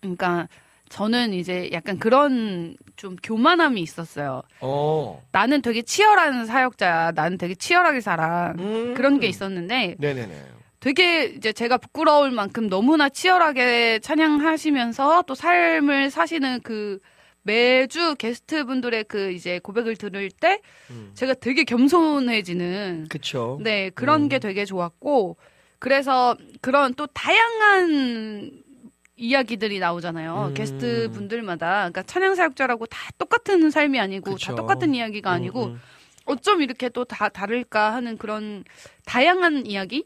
그러니까 저는 이제 약간 그런 좀 교만함이 있었어요. 어. 나는 되게 치열한 사역자야. 나는 되게 치열하게 살아. 음. 그런 게 있었는데 네네네. 되게 이제 제가 부끄러울 만큼 너무나 치열하게 찬양하시면서 또 삶을 사시는 그 매주 게스트 분들의 그 이제 고백을 들을 때 음. 제가 되게 겸손해지는 그쵸. 네, 그런 음. 게 되게 좋았고, 그래서 그런 또 다양한 이야기들이 나오잖아요. 음. 게스트 분들마다. 그러니까 찬양사역자라고 다 똑같은 삶이 아니고, 그쵸. 다 똑같은 이야기가 아니고, 음, 음. 어쩜 이렇게 또 다 다를까 하는 그런 다양한 이야기?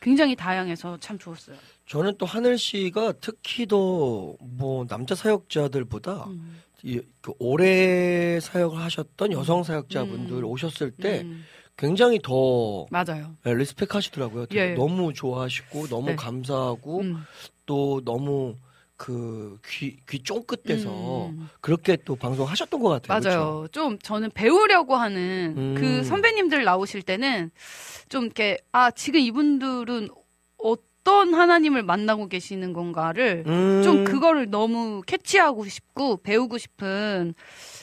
굉장히 다양해서 참 좋았어요. 저는 또 하늘 씨가 특히 더뭐 남자 사역자들보다 음. 이, 그 오래 사역을 하셨던 여성 사역자분들 음. 오셨을 때 음, 굉장히 더 맞아요. 네, respect 하시더라고요. 되게 예. 너무 좋아하시고 너무 네. 감사하고 음. 또 너무 그귀귀 쫑긋대서 음. 그렇게 또 방송하셨던 것 같아요. 맞아요. 좀 저는 배우려고 하는 음. 그 선배님들 나오실 때는 좀 이렇게 아 지금 이분들은 어떤 하나님을 만나고 계시는 건가를? 음. 좀 그거를 너무 캐치하고 싶고 배우고 싶은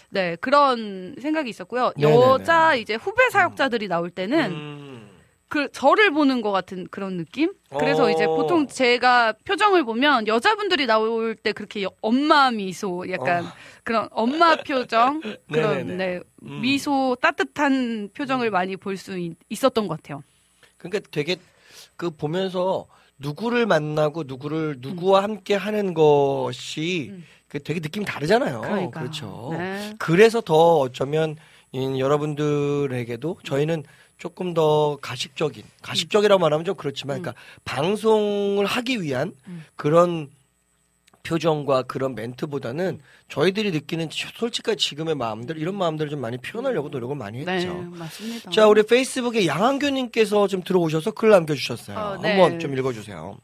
네 그런 생각이 있었고요. 네네네. 여자 이제 후배 사역자들이 나올 때는 음. 그 저를 보는 것 같은 그런 느낌. 그래서 어. 이제 보통 제가 표정을 보면 여자분들이 나올 때 그렇게 여- 엄마 미소, 약간 어. 그런 엄마 표정, 그런 네네네. 네, 음. 미소 따뜻한 표정을 많이 볼 수 있었던 것 같아요. 그러니까 되게 그 보면서 누구를 만나고 누구를 누구와 함께 하는 것이 음. 그 되게 느낌이 다르잖아요. 그러니까. 그렇죠. 네. 그래서 더 어쩌면 이 여러분들에게도 저희는 조금 더 가식적인 가식적이라고 말하면 좀 그렇지만 그러니까 방송을 하기 위한 음. 그런 표정과 그런 멘트보다는 저희들이 느끼는 솔직하게 지금의 마음들 이런 마음들을 좀 많이 표현하려고 노력을 많이 네, 했죠. 맞습니다. 자, 우리 페이스북에 양한규님께서 좀 들어오셔서 글 남겨주셨어요. 어, 네. 한번 좀 읽어주세요.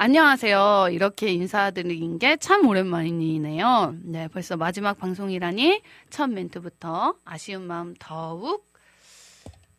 안녕하세요. 이렇게 인사드린 게 참 오랜만이네요. 네, 벌써 마지막 방송이라니 첫 멘트부터 아쉬운 마음 더욱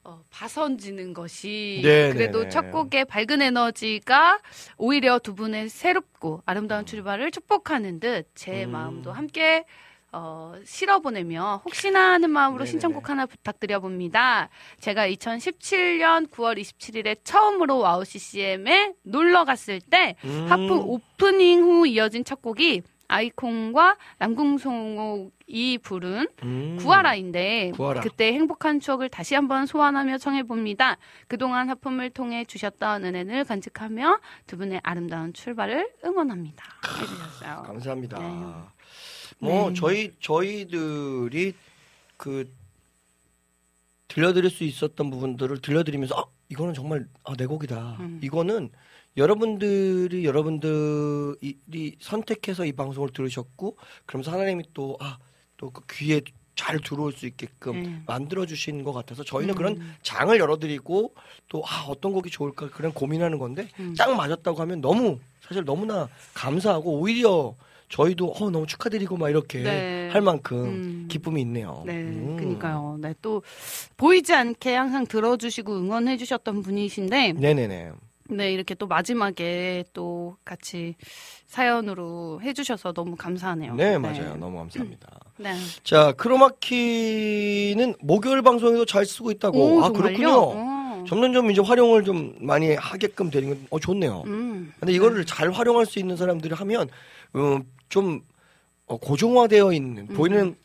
어, 앞서지는 것이 네, 그래도 네, 네. 첫 곡의 밝은 에너지가 오히려 두 분의 새롭고 아름다운 출발을 축복하는 듯 제 음. 마음도 함께 어, 실어 보내며 혹시나 하는 마음으로 네네네. 신청곡 하나 부탁드려 봅니다. 제가 2017년 9월 27일에 처음으로 와우 CCM에 놀러 갔을 때 음. 하품 오프닝 후 이어진 첫 곡이 아이콘과 남궁송옥이 부른 음. 구하라인데 구하라. 그때 행복한 추억을 다시 한번 소환하며 청해 봅니다. 그동안 하품을 통해 주셨던 은혜를 간직하며 두 분의 아름다운 출발을 응원합니다. 해주셨어요. 감사합니다. 네. 뭐 네. 저희 저희들이 그 들려드릴 수 있었던 부분들을 들려드리면서 아, 이거는 정말 아, 내 곡이다. 음. 이거는 여러분들이 여러분들이 선택해서 이 방송을 들으셨고 그러면서 하나님이 또 아 또 그 귀에 잘 들어올 수 있게끔 네. 만들어 주신 것 같아서 저희는 음. 그런 장을 열어드리고 또 아, 어떤 곡이 좋을까 그런 고민하는 건데 음. 딱 맞았다고 하면 너무 사실 너무나 감사하고 오히려 저희도 어, 너무 축하드리고 막 이렇게 네. 할 만큼 음. 기쁨이 있네요. 네, 음. 그니까요. 네, 또 보이지 않게 항상 들어주시고 응원해주셨던 분이신데, 네네네. 네, 이렇게 또 마지막에 또 같이 사연으로 해주셔서 너무 감사하네요. 네, 맞아요. 너무 감사합니다. 네. 자, 크로마키는 목요일 방송에도 잘 쓰고 있다고. 오, 아, 정말요? 그렇군요. 어. 점점 점 이제 활용을 좀 많이 하게끔 되는 건 어, 좋네요. 음. 근데 이거를 잘 활용할 수 있는 사람들이 하면 음, 좀 어, 고정화되어 있는 보이는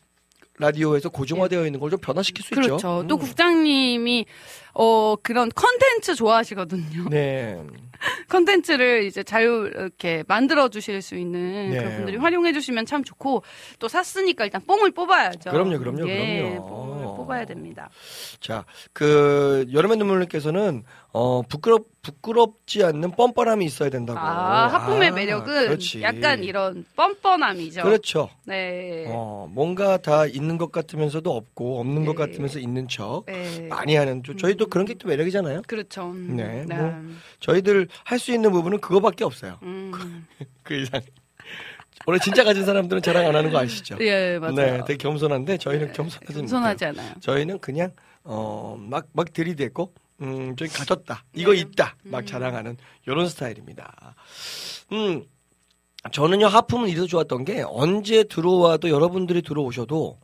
라디오에서 고정화되어 있는 걸 좀 변화시킬 수 음. 그렇죠. 있죠. 또 음. 국장님이 어 그런 컨텐츠 좋아하시거든요. 네. 컨텐츠를 이제 자유 이렇게 만들어 주실 수 있는 네. 그런 분들이 활용해 주시면 참 좋고 또 샀으니까 일단 뽕을 뽑아야죠. 그럼요, 그럼요, 예, 그럼요. 뽕을 뽑아야 됩니다. 자, 그 여름의 눈물님께서는 어 부끄럽 부끄럽지 않는 뻔뻔함이 있어야 된다고. 아, 하품의 아, 매력은 그렇지. 약간 이런 뻔뻔함이죠. 그렇죠. 네. 어, 뭔가 다 있는 것 같으면서도 없고 없는 것 네. 같으면서 있는 척 네. 많이 하는 저- 저희도 그런 게 또 매력이잖아요. 그렇죠. 음, 네, 뭐. 저희들 할 수 있는 부분은 그거밖에 없어요. 음. 그 이상. 원래 진짜 가진 사람들은 자랑 안 하는 거 아시죠? 예, 맞아요. 네, 되게 겸손한데 저희는 겸손하지 못해요. 겸손하지 않아요. 저희는 그냥 어막 막 들이대고 음 저기 가졌다 이거 네. 있다 막 음. 자랑하는 이런 스타일입니다. 음 저는요 하품은 이래서 좋았던 게 언제 들어와도 여러분들이 들어오셔도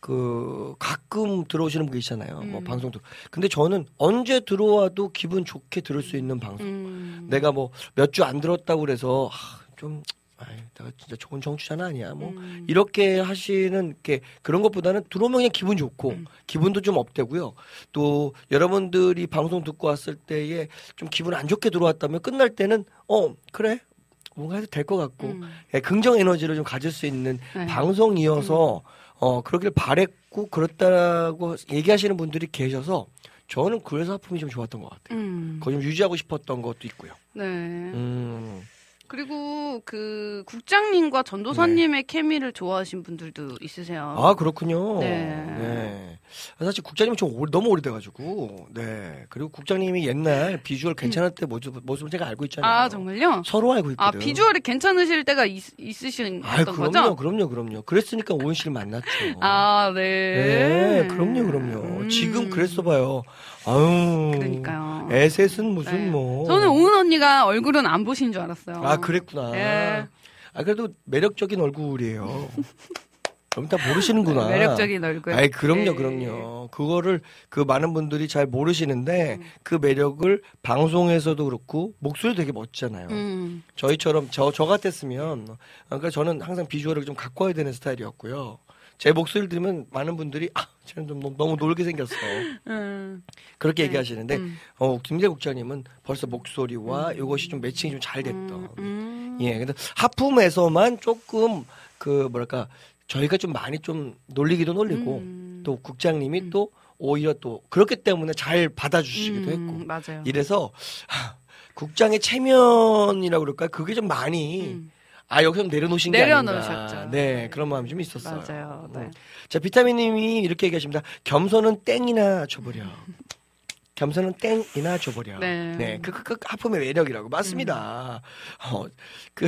그 가끔 들어오시는 분 계시잖아요. 뭐 음. 방송도 근데 저는 언제 들어와도 기분 좋게 들을 수 있는 방송. 음. 내가 뭐 몇 주 안 들었다고 그래서 아, 좀 아이, 내가 진짜 좋은 청취자는 아니야. 뭐 음. 이렇게 하시는 게 그런 것보다는 들어오면 그냥 기분 좋고 음. 기분도 좀 업되고요. 또 여러분들이 방송 듣고 왔을 때에 좀 기분 안 좋게 들어왔다면 끝날 때는 어 그래 뭔가 해도 될 것 같고 음. 예, 긍정 에너지를 좀 가질 수 있는 네. 방송이어서 어 그러길 바랬고 그렇다고 얘기하시는 분들이 계셔서 저는 그래서 하품이 좀 좋았던 것 같아요. 음. 그거 좀 유지하고 싶었던 것도 있고요. 네. 음. 그리고 그 국장님과 전도사님의 케미를 좋아하신 분들도 있으세요. 아 그렇군요. 네. 네. 사실 국장님이 좀 오래- 너무 오래돼가지고 네 그리고 국장님이 옛날 비주얼 괜찮을 때 모습 모습을 제가 알고 있잖아요. 아, 정말요? 서로 알고 아 있거든. 비주얼이 괜찮으실 때가 있, 있으신 아 그럼요, 거죠? 그럼요, 그럼요. 그랬으니까 오은 씨를 만났죠. 아, 네. 네, 그럼요, 그럼요. 음. 지금 그랬어 봐요. 아유. 그러니까요. 에셋은 무슨 네. 뭐. 저는 오은 언니가 얼굴은 안 보신 줄 알았어요. 아 그랬구나. 예. 아 그래도 매력적인 얼굴이에요. 그럼 다 모르시는구나. 매력적인 얼굴. 아이 그럼요, 네. 그럼요. 그거를 그 많은 분들이 잘 모르시는데 음. 그 매력을 방송에서도 그렇고 목소리 되게 멋지잖아요. 음. 저희처럼 저 저 같았으면 그러니까 저는 항상 비주얼을 좀 갖고 와야 되는 스타일이었고요. 제 목소리를 들으면 많은 분들이 아, 쟤는 좀 너무, 너무 놀게 생겼어. 음. 그렇게 네. 얘기하시는데 음. 어, 김재 국장님은 벌써 목소리와 이것이 좀 매칭이 좀 잘 됐던. 음. 예, 근데 하품에서만 조금 그 뭐랄까 저희가 좀 많이 좀 놀리기도 놀리고 음. 또 국장님이 또 오히려 또 그렇기 때문에 잘 받아주시기도 음, 했고 맞아요. 이래서 하, 국장의 체면이라고 그럴까요? 그게 좀 많이 음. 아 여기서 내려놓으신 게 내려놓으셨죠. 아닌가. 네, 그런 마음이 좀 있었어요. 맞아요. 네. 음. 자, 비타민님이 이렇게 얘기하십니다. 겸손은 땡이나 줘버려. 겸손은 땡이나 줘버려. 네. 그, 그, 그 하품의 매력이라고. 맞습니다. 어, 그,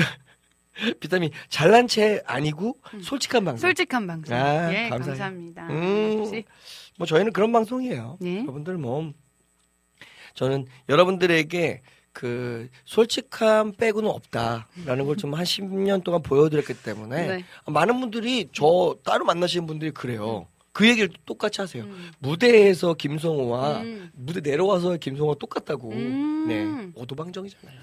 비타민 잘난 체 아니고 솔직한 방송. 솔직한 방송. 아, 예, 감사해요. 감사합니다. 음. 뭐 저희는 그런 방송이에요. 네. 여러분들 뭐 저는 여러분들에게 그 솔직함 빼고는 없다라는 걸 좀 한 10년 동안 보여드렸기 때문에 네. 많은 분들이 저 따로 만나시는 분들이 그래요. 그 얘기를 똑같이 하세요. 음. 무대에서 김성호와 음. 무대 내려와서 김성호 똑같다고. 음. 네. 오도방정이잖아요.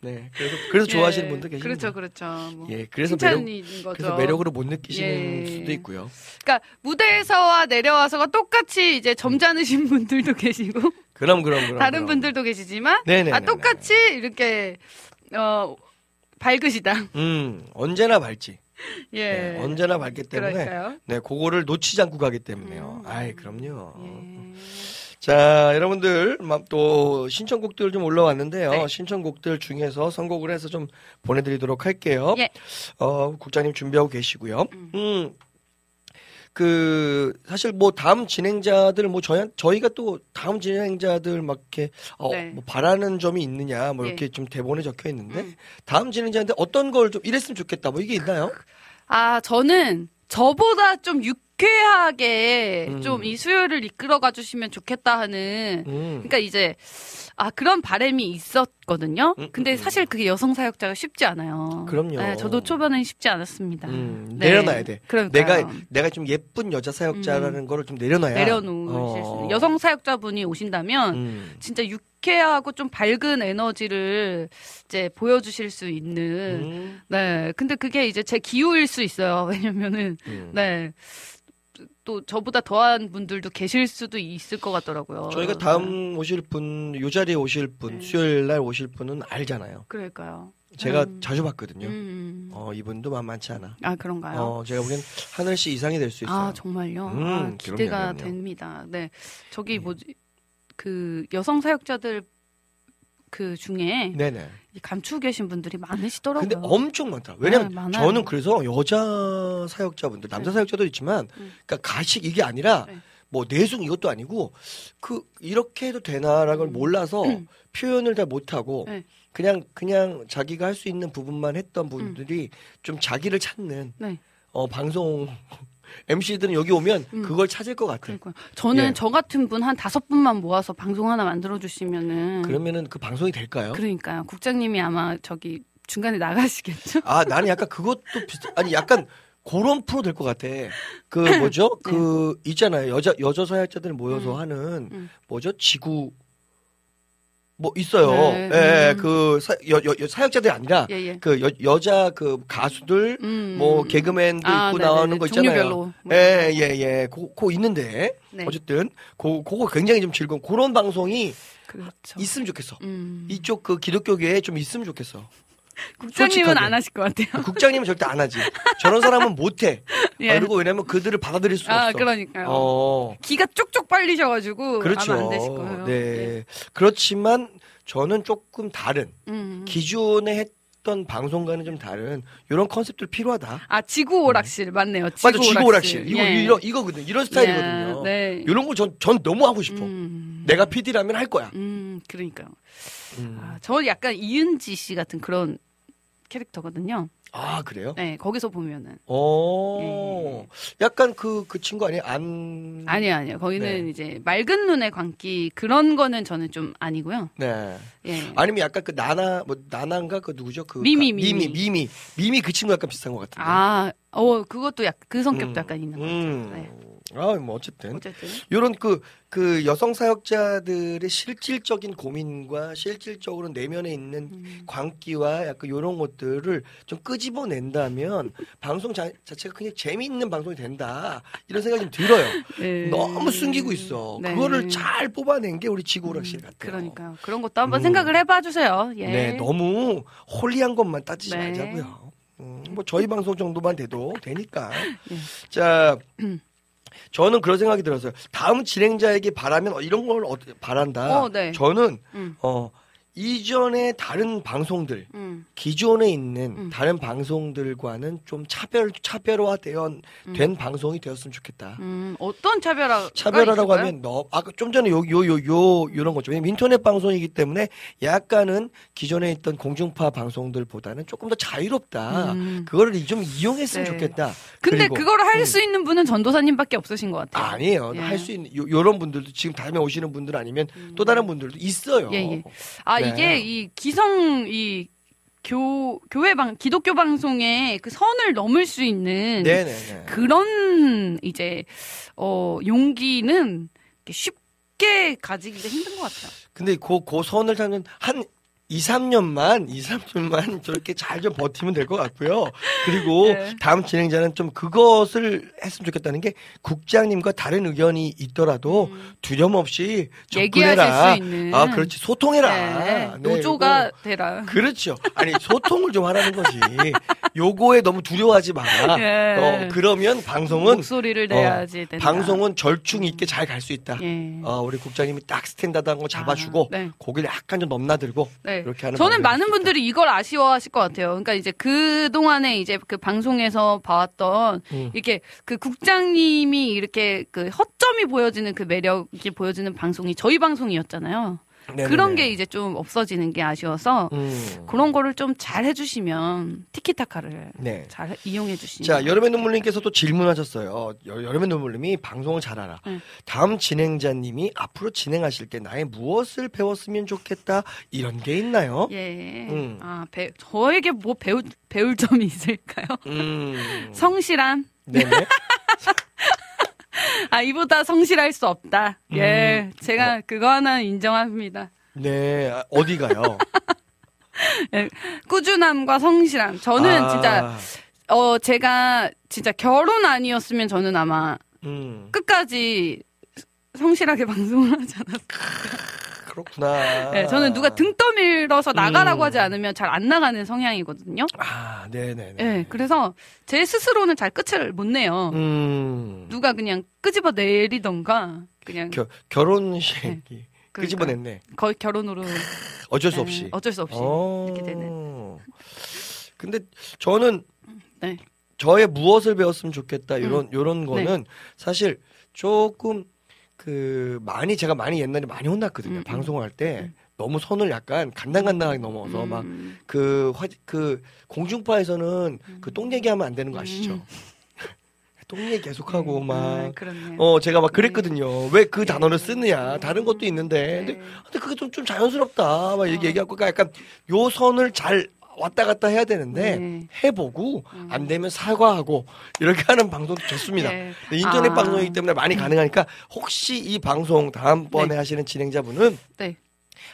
네. 그래서 그래서 좋아하시는 예, 분들 계시죠. 그렇죠, 그렇죠. 뭐 예. 그래서 매력 거죠. 그래서 매력으로 못 느끼시는 예. 수도 있고요. 그러니까 무대에서와 내려와서가 똑같이 이제 점잖으신 분들도 계시고 그럼 그럼 그럼. 다른 그럼. 분들도 계시지만 네네네네. 아 똑같이 이렇게 어 밝으시다. 음, 언제나 밝지. 예. 네, 언제나 밝기 때문에 그럴까요? 네, 그거를 놓치지 않고 가기 때문에요. 음. 아이, 그럼요. 예. 자, 여러분들 막또 신청곡들 좀 올라왔는데요. 네. 신청곡들 중에서 선곡을 해서 좀 보내드리도록 할게요. 예. 어, 국장님 준비하고 계시고요. 음. 음. 그 사실 뭐 다음 진행자들 뭐 저희 저희가 또 다음 진행자들 막 이렇게 어, 네. 뭐 바라는 점이 있느냐 뭐 예. 이렇게 좀 대본에 적혀 있는데 음. 다음 진행자한테 어떤 걸 좀 이랬으면 좋겠다 뭐 이게 있나요? 아, 저는 저보다 좀 유쾌하게 음. 좀이 수요를 이끌어가 주시면 좋겠다 하는 음. 그러니까 이제 아 그런 바람이 있었거든요. 음, 근데 음, 사실 그게 여성 사역자가 쉽지 않아요. 그럼요. 네, 저도 초반에는 쉽지 않았습니다. 음, 네. 내려놔야 돼. 그러니까요. 내가 내가 좀 예쁜 여자 사역자라는 거를 좀 내려놔야. 내려놓으실 수 어. 여성 사역자분이 오신다면 음. 진짜 유쾌하고 좀 밝은 에너지를 이제 보여주실 수 있는 음. 네 근데 그게 이제 제 기호일 수 있어요 왜냐면은 음. 네. 또 저보다 더한 분들도 계실 수도 있을 것 같더라고요. 저희가 다음 오실 분, 요 자리에 오실 분, 네. 수요일 날 오실 분은 알잖아요. 그럴까요? 제가 음. 자주 봤거든요. 음. 어, 이분도 만만치 않아. 아 그런가요? 어, 제가 보기엔 하늘 씨 이상이 될 수 있어요. 아 정말요? 음, 아, 그럼요, 기대가 그럼요. 됩니다. 네, 저기 네. 뭐지 그 여성 사역자들 그 중에 네네. 이 감추고 계신 분들이 많으시더라고요. 근데 엄청 많다. 왜냐면 네. 저는 그래서 여자 사역자분들, 남자 네. 사역자도 있지만, 음. 그러니까 가식 이게 아니라 네. 뭐 내숭 이것도 아니고 그 이렇게 해도 되나라는 걸 몰라서 표현을 다 못하고 음. 네. 그냥 그냥 자기가 할 수 있는 부분만 했던 분들이 좀 자기를 찾는 네. 어 방송 MC들은 여기 오면 음. 그걸 찾을 것 같아. 그러니까 저는 예. 저 같은 분 한 다섯 분만 모아서 방송 하나 만들어 주시면은 그러면은 그 방송이 될까요? 그러니까요. 국장님이 아마 저기 중간에 나가시겠죠? 아 나는 약간 그것도 비슷 아니 약간 그런 프로 될 것 같아. 그 뭐죠? 그 있잖아요. 여자 여자 사역자들 모여서 네. 음. 하는 음. 뭐죠? 지구 뭐 있어요. 네. 예, 음. 그 사, 여, 여, 여- 사역자들이 아니라 예, 예. 그 여, 여자 그 가수들 음. 뭐 개그맨도 아, 있고 네네네. 나오는 거 있잖아요. 예, 예, 예. 고, 고 있는데 네. 어쨌든 고 그거 굉장히 좀 즐거운 그런 방송이 그렇죠. 있으면 좋겠어. 음. 이쪽 그 기독교계에 좀 있으면 좋겠어. 국장님은 솔직하게. 안 하실 것 같아요. 국장님은 절대 안 하지. 저런 사람은 못 해. 예. 그리고 왜냐면 그들을 받아들일 수가 아, 없어. 그러니까요. 어. 기가 쪽쪽 빨리셔가지고 그렇죠. 아마 안 되실 거예요. 네. 예. 그렇지만 저는 조금 다른 음. 기존에 했던 방송과는 좀 다른 이런 컨셉들 필요하다. 아 지구 오락실 맞네요. 지구 맞아, 지구 오락실. 이거 예. 이런 이거거든. 이런 스타일이거든요. 예, 네. 이런 거 전전 너무 하고 싶어. 음. 내가 PD라면 할 거야. 음, 그러니까요. 음. 아, 저 약간 이은지 씨 같은 그런 캐릭터거든요. 아 그래요? 네, 거기서 보면은. 어, 약간 그그 친구 아니에요? 안 아니요, 아니요. 거기는 네. 이제 맑은 눈의 광기 그런 거는 저는 좀 아니고요. 네. 예. 아니면 약간 그 나나 뭐 나나인가 그 누구죠? 그 미미, 가- 미미. 미미 미미 그 친구 약간 비슷한 것 같은데. 아, 어, 그것도 약간 그 성격도 음, 약간 있는 것 음. 같아요. 네. 아, 뭐 어쨌든 어쨌든. 이런 그, 그 여성 사역자들의 실질적인 고민과 실질적으로 내면에 있는 음. 광기와 약간 이런 것들을 좀 끄집어낸다면 방송 자, 자체가 그냥 재미있는 방송이 된다 이런 생각이 좀 들어요. 네. 너무 숨기고 있어. 네. 그거를 잘 뽑아낸 게 우리 지구오락실 같아요. 그러니까요. 그런 것도 한번 음. 생각을 해봐 주세요. 예. 네, 너무 홀리한 것만 따지지 네. 말자고요. 음, 뭐 저희 방송 정도만 돼도 되니까. 예. 자, 저는 그런 생각이 들었어요. 다음 진행자에게 바라면 어, 이런 걸 어, 바란다. 어, 네. 저는 음. 어 이전에 다른 방송들 음. 기존에 있는 음. 다른 방송들과는 좀 차별 차별화되어 된 방송이 되었으면 좋겠다. 음, 어떤 차별화 차별화라고 하면 너 아까 좀 전에 요 요 요 요 이런 거죠. 왜냐면 인터넷 방송이기 때문에 약간은 기존에 있던 공중파 방송들보다는 조금 더 자유롭다. 음. 그거를 좀 이용했으면 네. 좋겠다. 근데 그리고, 그거를 할 음. 수 있는 분은 전도사님밖에 없으신 것 같아요. 아니에요. 예. 할수 있는 요, 요런 분들도 지금 다음에 오시는 분들 아니면 또 다른 분들도 있어요. 예, 예. 아 네. 이게 이 기성 이 교, 교회 방, 기독교 방송의 그 선을 넘을 수 있는 네네네. 그런 이제, 어, 용기는 쉽게 가지기가 힘든 것 같아요. 근데 그, 그 선을 잡는 한 2, 3년만, 2, 3년만 저렇게 잘 좀 버티면 될 것 같고요. 그리고 네. 다음 진행자는 좀 그것을 했으면 좋겠다는 게 국장님과 다른 의견이 있더라도 두려움 없이 음. 접근해라. 아, 그렇지. 소통해라. 네, 네, 노조가 요거. 되라. 그렇죠. 아니, 소통을 좀 하라는 거지. 요거에 너무 두려워하지 마라. 예. 어, 그러면 방송은 목소리를 내야지 된다. 방송은 절충 있게 잘 갈 수 있다. 예. 어, 우리 국장님이 딱 스탠다드한 거 잡아주고 아, 네. 고기를 약간 좀 넘나들고 네. 저는 많은. 분들이 이걸 아쉬워하실 것 같아요. 그러니까 이제 그 동안에 이제 그 방송에서 봐왔던 음. 이렇게 그 국장님이 이렇게 그 허점이 보여지는 그 매력이 보여지는 방송이 저희 방송이었잖아요. 네네네. 그런 게 이제 좀 없어지는 게 아쉬워서 음. 그런 거를 좀 잘 해주시면 티키타카를 네. 잘 이용해 주시면. 자, 여름의 눈물님께서 또 질문하셨어요. 여, 여름의 눈물님이 방송을 잘 알아. 네. 다음 진행자님이 앞으로 진행하실 때 나의 무엇을 배웠으면 좋겠다 이런 게 있나요? 예. 음. 아, 배, 저에게 뭐 배울, 배울 점이 있을까요? 음. 성실함. 네네. 아, 이보다 성실할 수 없다. 음. 예. 제가 그거 하나 인정합니다. 네. 아, 어디 가요? 예. 꾸준함과 성실함. 저는 아, 진짜, 어, 제가 진짜 결혼 아니었으면 저는 아마 음. 끝까지 성실하게 방송을 하지 않았어요. 그렇구나. 예, 저는 누가 등 떠밀어서 나가라고 음. 하지 않으면 잘 안 나가는 성향이거든요. 아, 네네네. 예, 그래서 제 스스로는 잘 끝을 못 내요. 음. 누가 그냥 끄집어 내리던가 그냥 겨, 결혼식이 그러니까. 끄집어냈네. 거의 결혼으로 어쩔 수 예, 없이. 어쩔 수 없이 어. 이렇게 되는. 근데 저는 네. 저의 무엇을 배웠으면 좋겠다 이런 요런 거는 네. 사실 조금 그 많이 제가 많이 옛날에 많이 혼났거든요. 음, 음. 방송할 때 너무 선을 약간 간당간당하게 넘어서 음. 막그그 공중파에서는 그 똥 얘기하면 안 되는 거 아시죠? 음. 똥 얘기 계속하고 아, 막 그렇네요. 어, 제가 막 그랬거든요. 왜그 단어를 쓰느냐. 다른 것도 있는데. 네. 근데, 근데 그게 좀, 좀 자연스럽다. 막 얘기, 얘기하고. 그러니까 약간 요 선을 잘 왔다 갔다 해야 되는데, 네. 해보고, 안 되면 사과하고, 이렇게 하는 방송도 좋습니다. 네. 인터넷 아. 방송이기 때문에 많이 가능하니까, 혹시 이 방송 다음번에 네. 하시는 진행자분은, 네.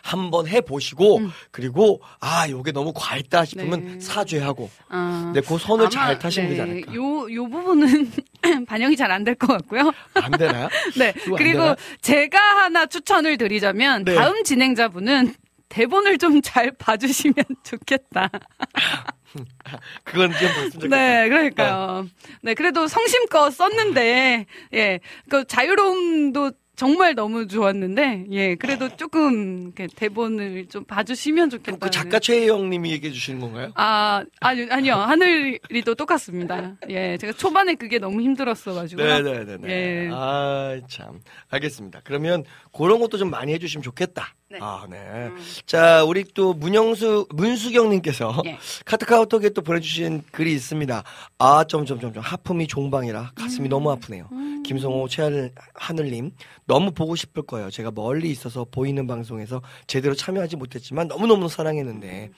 한번 해보시고, 음. 그리고, 아, 요게 너무 과했다 싶으면 네. 사죄하고, 아, 네, 그 선을 잘 타시면 네, 되지 않을까. 요, 요 부분은 반영이 잘 안 될 것 같고요. 안 되나요? 네. 그리고 되나? 제가 하나 추천을 드리자면 네. 다음 진행자분은 대본을 좀 잘 봐주시면 좋겠다. 그건 좀. 네, 그러니까요. 네, 그래도 성심껏 썼는데, 예, 그 자유로움도 정말 너무 좋았는데, 예, 그래도 조금 대본을 좀 봐주시면 좋겠다. 그 작가 최혜영 님이 얘기해 주시는 건가요? 아, 아니, 아니요. 하늘이도 똑같습니다. 예, 제가 초반에 그게 너무 힘들었어가지고. 네네네네. 예. 아, 참. 알겠습니다. 그러면 그런 것도 좀 많이 해주시면 좋겠다. 네. 아, 네. 자, 우리 또 문영수, 문수경님께서 예. 카트카우톡에 또 보내주신 글이 있습니다. 아, 점점점점. 하품이 종방이라 가슴이 음. 너무 아프네요. 김성호, 최하늘님. 너무 보고 싶을 거예요. 제가 멀리 있어서 보이는 방송에서 제대로 참여하지 못했지만 너무너무 사랑했는데.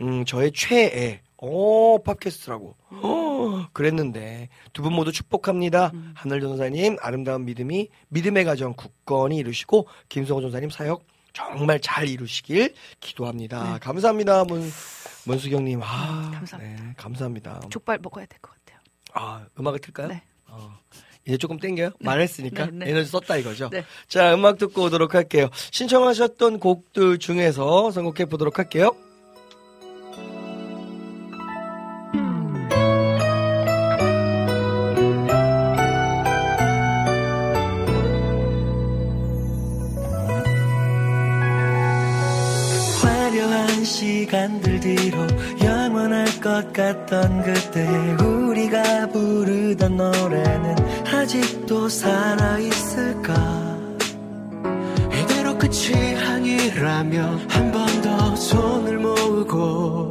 음, 저의 최애. 오, 팟캐스트라고. 어, 그랬는데 두 분 모두 축복합니다. 하늘 전사님 아름다운 믿음이 믿음의 가정 굳건히 이루시고 김성호 전사님 사역 정말 잘 이루시길 기도합니다. 감사합니다, 문 문수경님. 아, 네. 감사합니다. 네, 감사합니다. 족발 먹어야 될 것 같아요. 아, 음악을 틀까요? 네. 어, 이제 조금 땡겨요? 말했으니까 네, 네. 에너지 썼다 이거죠. 네. 자, 음악 듣고 오도록 할게요. 신청하셨던 곡들 중에서 선곡해 보도록 할게요. 뒤로 영원할 것 같던 그때 우리가 부르던 노래는 아직도 살아있을까? 이대로 끝이 아니라면 한 번 더 손을 모으고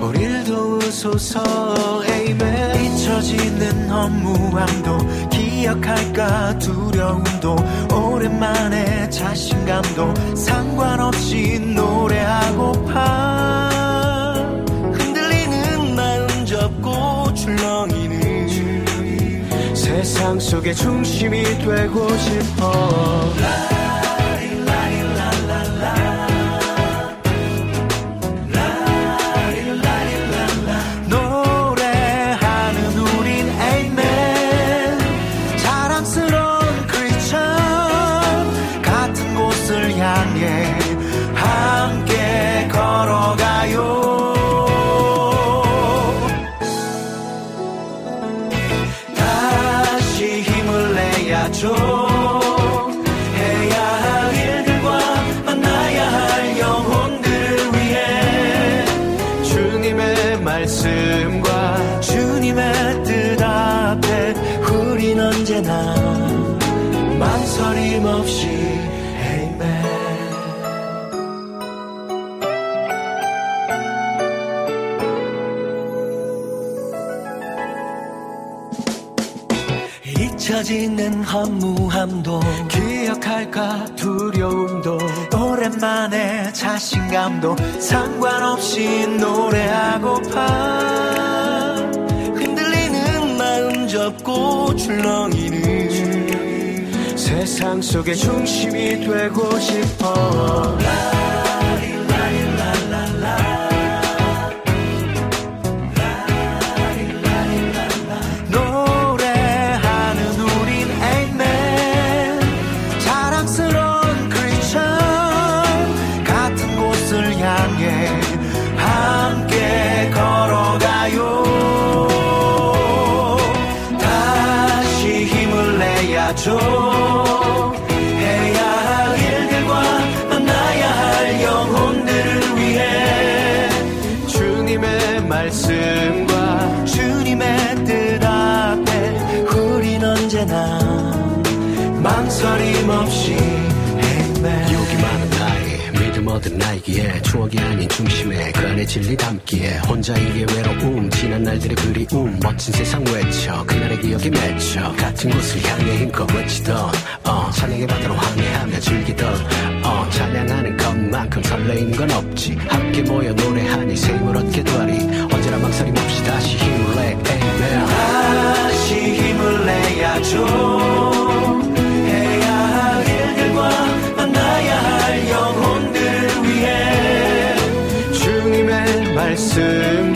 우릴 도우소서 에이멘 잊혀지는 허무함도 기억할까? 두려움도 오랜만에 자신감도 상관없이 노래하고파 세상 속의 중심이 되고 싶어 망설임 없이 Amen. 잊혀지는 허무함도 기억할까 두려움도 오랜만에 자신감도 상관없이 노래하고파. 흔들리는 마음 접고 출렁이는 세상 속의 중심이 되고 싶어 추억이 아닌 중심에 그 안에 진리 담기에 혼자이기에 외로움 지난 날들의 그리움 멋진 세상 외쳐 그날의 기억에 맺혀 같은 곳을 향해 힘껏 외치던 어, 찬양의 바다로 항해하며 즐기던 어, 찬양하는 것만큼 설레이는 건 없지. 함께 모여 노래하니 새 힘을 얻게 되리. 언제나 망설임 없이 다시 힘을 내 Amen. 다시 힘을 내야죠 주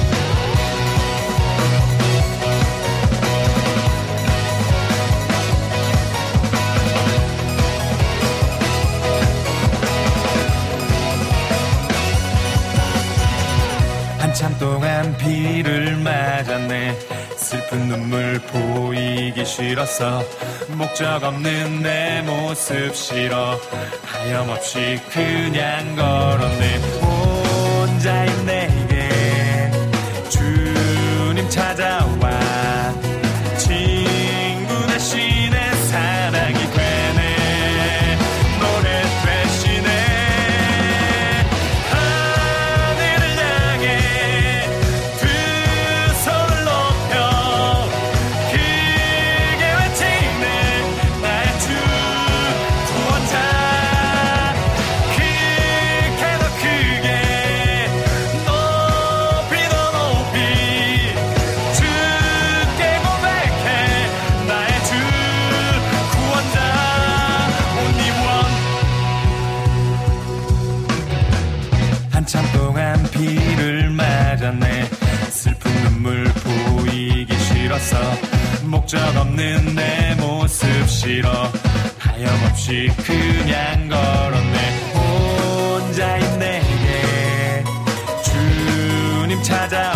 한참 동안 비를 맞았네. 슬픈 눈물 보이기 싫었어 목적 없는 내 모습 싫어. 하염없이 그냥 걸었네. 혼자인 내 목적 없는 내 모습 싫어. 하염없이 그냥 걸었네. 혼자인 내게 주님 찾아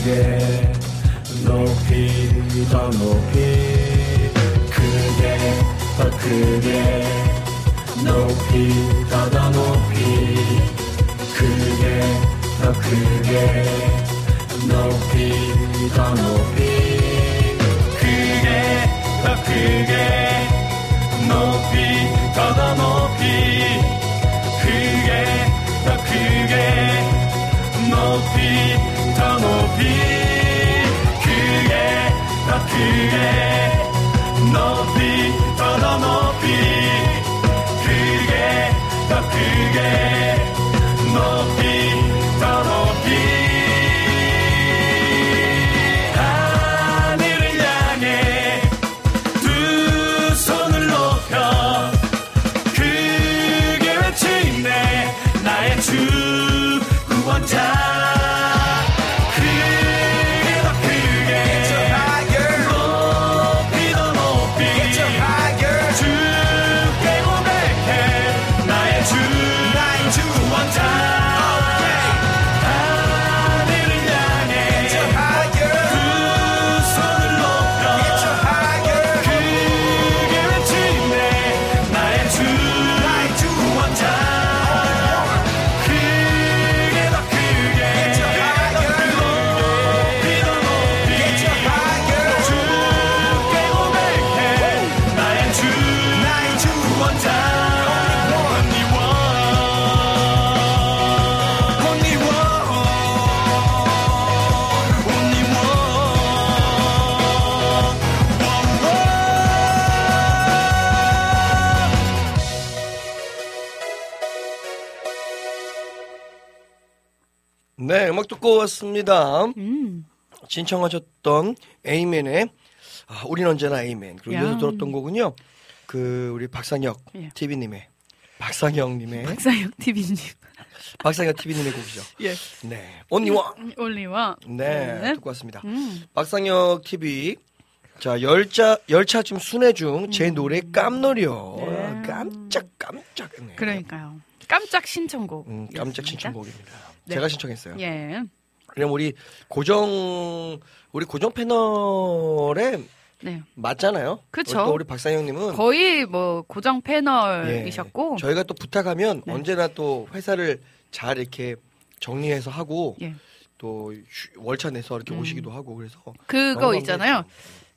더 크게 높이 더 높이 크게 더 크게 높이 더 더 높이 크게 더 크게 높이 더 높이 크게 더 크게 높이 더 더 높이 크게 더 크게 높이 더 높이 크게 더 크게 높 듣고 왔습니다. 음. 신청하셨던 에이맨의 아, 우린 언제나 에이맨. 그리고 야. 이어서 들었던 곡은요. 그 우리 박상혁 예. TV님의 박상혁님의 박상혁 TV님. 박상혁 TV님의 곡이죠. 예. 네, 언니와 올리와. 네, 네. 듣고 왔습니다. 음. 박상혁 TV. 자, 열차, 열차 지금 순회 중 제 노래 깜놀이요. 음. 네. 깜짝, 깜짝. 네. 그러니까요. 깜짝 신청곡. 음, 깜짝 신청곡입니다. 네. 제가 신청했어요. 예. 그럼 우리 고정, 우리 고정 패널에 네. 맞잖아요. 그쵸. 또 우리 박상영님은 거의 뭐 고정 패널이셨고. 예. 저희가 또 부탁하면 네. 언제나 또 회사를 잘 이렇게 정리해서 하고 예. 또 휴- 월차 내서 이렇게 음. 오시기도 하고 그래서 그거 있잖아요.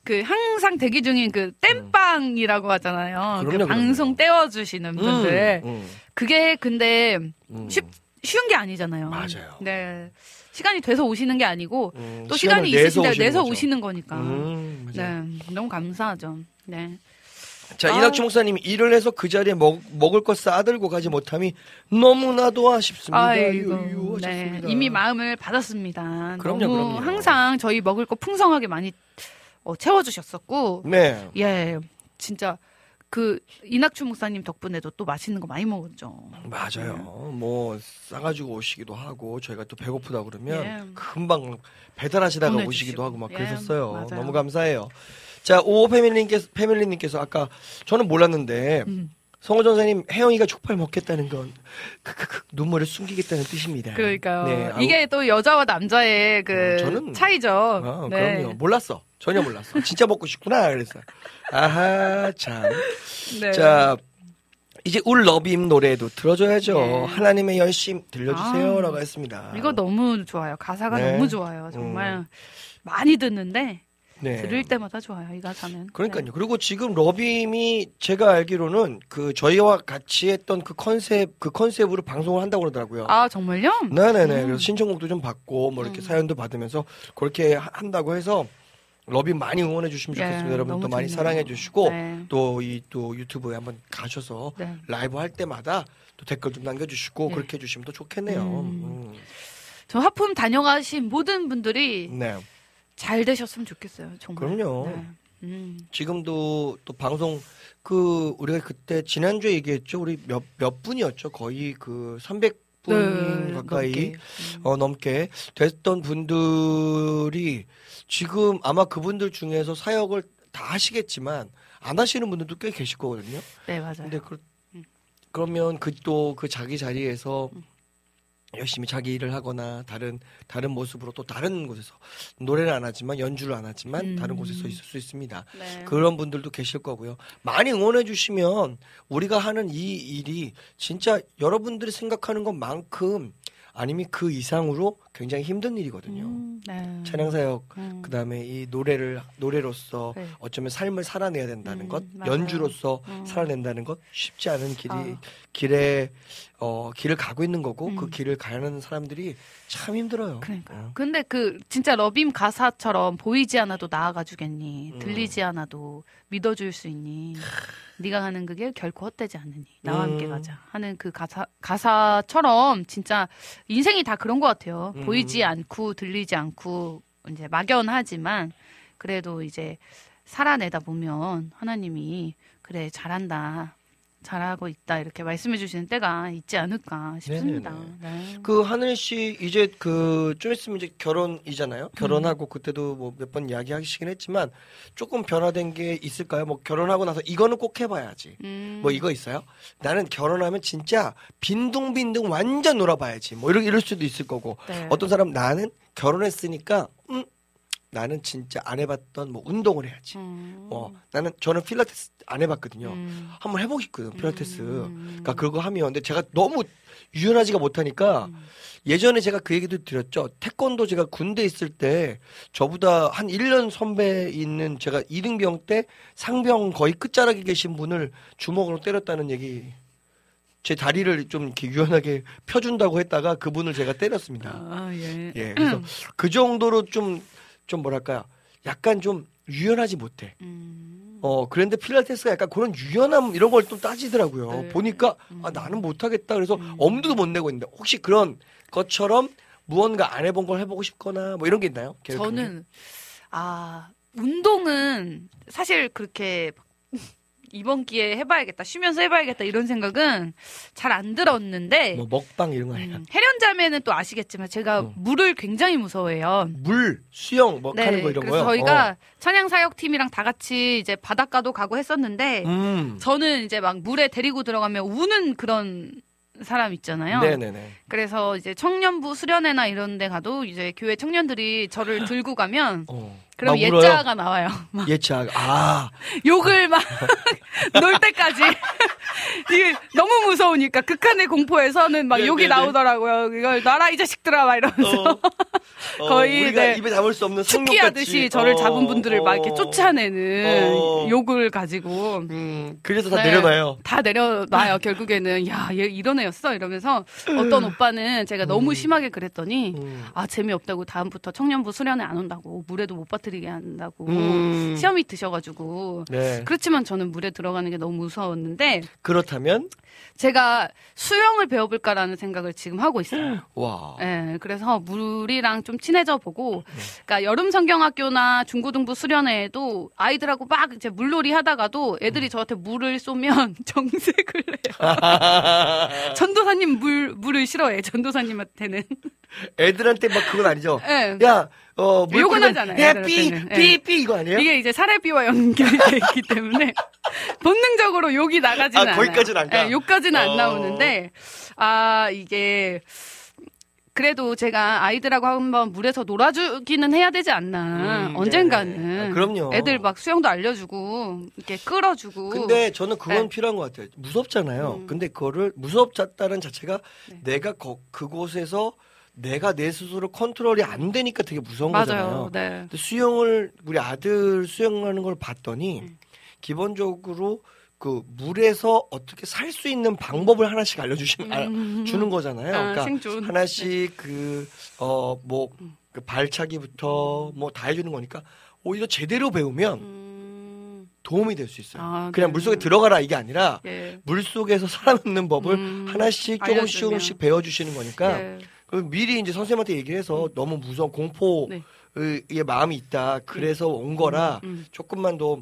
그 항상 대기 중인 그 땜빵이라고 하잖아요. 그 그럼요, 방송 떼어주시는 분들. 음, 음, 그게 근데 음. 쉽, 쉬운 게 아니잖아요. 맞아요. 네. 시간이 돼서 오시는 게 아니고 음, 또 시간이 내서 있으신데 내서 거죠. 오시는 거니까. 음. 네. 너무 감사하죠. 네. 자, 아. 이낙주 목사님 일을 해서 그 자리에 먹, 먹을 거 싸들고 가지 못함이 너무나도 아쉽습니다. 아이고, 유 유 네. 하셨습니다. 이미 마음을 받았습니다. 그럼요, 너무 그럼요. 항상 저희 먹을 거 풍성하게 많이 어, 채워주셨었고, 네. 예, 진짜 그 이낙주 목사님 덕분에도 또 맛있는 거 많이 먹었죠. 맞아요. 뭐 싸가지고 오시기도 하고 저희가 또 배고프다 그러면 예. 금방 배달하시다가 보내주시고. 오시기도 하고 막 예, 그랬었어요. 맞아요. 너무 감사해요. 자, 오 패밀리님께서 패밀리님께서 아까 저는 몰랐는데 음. 성호 전사님 혜영이가 족발 먹겠다는 건 크크크 눈물을 숨기겠다는 뜻입니다. 그러니까요. 네, 이게 또 여자와 남자의 그 음, 저는- 차이죠. 아, 네. 그럼요. 몰랐어. 전혀 몰랐어. 진짜 먹고 싶구나. 그랬어. 아하, 참. 네. 자, 이제 울 러빔 노래도 들어줘야죠. 네. 하나님의 열심 들려주세요. 아, 라고 했습니다. 이거 너무 좋아요. 가사가 네. 너무 좋아요. 정말 음. 많이 듣는데 네. 들을 때마다 좋아요. 이 가사는. 그러니까요. 네. 그리고 지금 러빔이 제가 알기로는 그 저희와 같이 했던 그 컨셉, 그 컨셉으로 방송을 한다고 그러더라고요. 아 정말요? 네네네. 음. 그래서 신청곡도 좀 받고 뭐 이렇게 음. 사연도 받으면서 그렇게 하- 한다고 해서 러빔 많이 응원해 주시면 예, 좋겠습니다. 여러분 또 많이. 사랑해 주시고 네. 또이또 유튜브에 한번 가셔서 네. 라이브 할 때마다 또 댓글 좀 남겨 주시고 네. 그렇게 해 주시면 더 좋겠네요. 음. 음. 저 하품 다녀가신 모든 분들이 네. 잘 되셨으면 좋겠어요. 정말. 그럼요. 네. 음. 지금도 또 방송 그 우리가 그때 지난주에 얘기했죠. 우리 몇 몇 분이었죠. 거의 그 300분 네, 가까이 넘게. 음. 어, 넘게 됐던 분들이 지금 아마 그분들 중에서 사역을 다 하시겠지만 안 하시는 분들도 꽤 계실 거거든요. 네 맞아요. 근데 그, 음. 그러면 그또그 자기 자리에서 열심히 자기 일을 하거나 다른 다른 모습으로 또 다른 곳에서 노래를 안 하지만 연주를 안 하지만 음. 다른 곳에서 있을 수 있습니다. 네. 그런 분들도 계실 거고요. 많이 응원해 주시면 우리가 하는 이 일이 진짜 여러분들이 생각하는 것만큼 아니면 그 이상으로 굉장히 힘든 일이거든요. 음, 네. 찬양 사역 음. 그다음에 이 노래를 노래로서 네. 어쩌면 삶을 살아내야 된다는 음, 것, 맞아요. 연주로서 음. 살아낸다는 것 쉽지 않은 길이 아. 길에 어 길을 가고 있는 거고 음. 그 길을 가는 사람들이 참 힘들어요. 그러니까요. 어. 근데 그 진짜 러빔 가사처럼 보이지 않아도 나아가 주겠니? 음. 들리지 않아도 믿어줄 수 있니? 네가 가는 그길 결코 헛되지 않으니 나와 함께 음. 가자 하는 그 가사 가사처럼 진짜 인생이 다 그런 것 같아요. 음. 보이지 않고 들리지 않고 이제 막연하지만 그래도 이제 살아내다 보면 하나님이 그래 잘한다. 잘하고 있다 이렇게 말씀해 주시는 때가 있지 않을까 싶습니다. 네. 그 하늘 씨 이제 그 좀 있으면 이제 결혼이잖아요. 결혼하고 그때도 뭐 몇 번 이야기하시긴 했지만 조금 변화된 게 있을까요? 뭐 결혼하고 나서 이거는 꼭 해봐야지. 음. 뭐 이거 있어요? 나는 결혼하면 진짜 빈둥빈둥 완전 놀아봐야지. 뭐 이럴, 이럴 수도 있을 거고. 네. 어떤 사람 나는 결혼했으니까 음 나는 진짜 안 해봤던 뭐 운동을 해야지. 음. 뭐 나는 저는 필라테스 안 해봤거든요. 음. 한번 해보고 싶거든 필라테스. 음. 그러니까 그거 하면 근데 제가 너무 유연하지가 못하니까 음. 예전에 제가 그 얘기도 드렸죠. 태권도 제가 군대 있을 때 저보다 한 1년 선배 있는 제가 이등병 때 상병 거의 끝자락에 계신 분을 주먹으로 때렸다는 얘기. 제 다리를 좀 이렇게 유연하게 펴준다고 했다가 그분을 제가 때렸습니다. 아, 예. 예, 그래서 그 정도로 좀, 좀 뭐랄까요. 약간 좀 유연하지 못해. 음. 어, 그런데 필라테스가 약간 그런 유연함 이런 걸좀 따지더라고요. 네. 보니까 음. 아, 나는 못하겠다. 그래서 음. 엄두도 못 내고 있는데 혹시 그런 것처럼 무언가 안 해본 걸 해보고 싶거나 뭐 이런 게 있나요? 계획? 저는 아 운동은 사실 그렇게 이번 기회에 해봐야겠다, 쉬면서 해봐야겠다 이런 생각은 잘 안 들었는데 뭐 먹방 이런 거 아니야. 음, 해련자매는 또 아시겠지만 제가 어. 물을 굉장히 무서워해요. 물, 수영 뭐 하는 거 이런 네, 그래서 거요. 저희가 찬양 사역 팀이랑 다 같이 이제 바닷가도 가고 했었는데 어. 음. 저는 이제 막 물에 데리고 들어가면 우는 그런 사람 있잖아요. 네네네. 그래서 이제 청년부 수련회나 이런 데 가도 이제 교회 청년들이 저를 들고 가면 어. 그럼? 예자가 나와요. 막 예차. 아, 욕을 막 놀 때까지 이게 너무 무서우니까 극한의 공포에서는 막 네, 욕이 네, 네. 나오더라고요. 이걸 놔라 이 자식들아 막 이러면서 어. 어, 거의, 네. 입에 담을 수 없는. 축기하듯이 저를 어, 잡은 분들을 막 이렇게 어. 쫓아내는 어. 욕을 가지고 음, 그래서 다 네. 내려놔요. 다 내려놔요. 결국에는 야, 얘 이런 애였어 이러면서 어떤 오빠는 제가 너무 심하게 그랬더니 음. 아 재미없다고 다음부터 청년부 수련회 안 온다고 물에도 못 빠뜨리게 한다고 음. 시험이 드셔가지고 네. 그렇지만 저는 물에 들어가는 게 너무 무서웠는데 그렇다면 제가 수영을 배워볼까라는 생각을 지금 하고 있어요. 와. 예, 그래서 물이랑 좀 친해져 보고, 네. 그러니까 여름 성경학교나 중고등부 수련회에도 아이들하고 막 이제 물놀이 하다가도 음. 애들이 저한테 물을 쏘면 정색을 해요. 전도사님 물 물을 싫어해. 전도사님한테는. 애들한테 막 그건 아니죠. 예. 야, 어, 물 욕은 뿌리면 하잖아요. 삐, 예. 삐, 삐 이거 아니에요? 이게 이제 사례비와 연결이 돼 있기 때문에 본능적으로 욕이 나가지는 아, 않아요. 거기까지는 안 가? 예, 욕까지는 어. 안 나오는데 아 이게 그래도 제가 아이들하고 한번 물에서 놀아주기는 해야 되지 않나 음, 언젠가는 네. 아, 그럼요. 애들 막 수영도 알려주고 이렇게 끌어주고 근데 저는 그건 네. 필요한 것 같아요. 무섭잖아요. 음. 근데 그거를 무섭다는 자체가 네. 내가 거- 그곳에서 내가 내 스스로 컨트롤이 안 되니까 되게 무서운 맞아요. 거잖아요. 네. 근데 수영을 우리 아들 수영하는 걸 봤더니 음. 기본적으로 그 물에서 어떻게 살 수 있는 방법을 하나씩 알려주신 아, 음. 주는 거잖아요. 아, 그러니까 생존. 네. 하나씩 그어뭐 그 발차기부터 뭐 다 해주는 거니까 오히려 제대로 배우면 음, 도움이 될 수 있어요. 아, 그냥 네. 물속에 들어가라 이게 아니라 예. 물 속에서 살아남는 법을 음, 하나씩 조금씩 알려주면. 조금씩 배워주시는 거니까 예. 그 미리 이제 선생님한테 얘기해서 너무 무서운 공포의 네. 마음이 있다. 그래서 온 거라 음. 조금만 더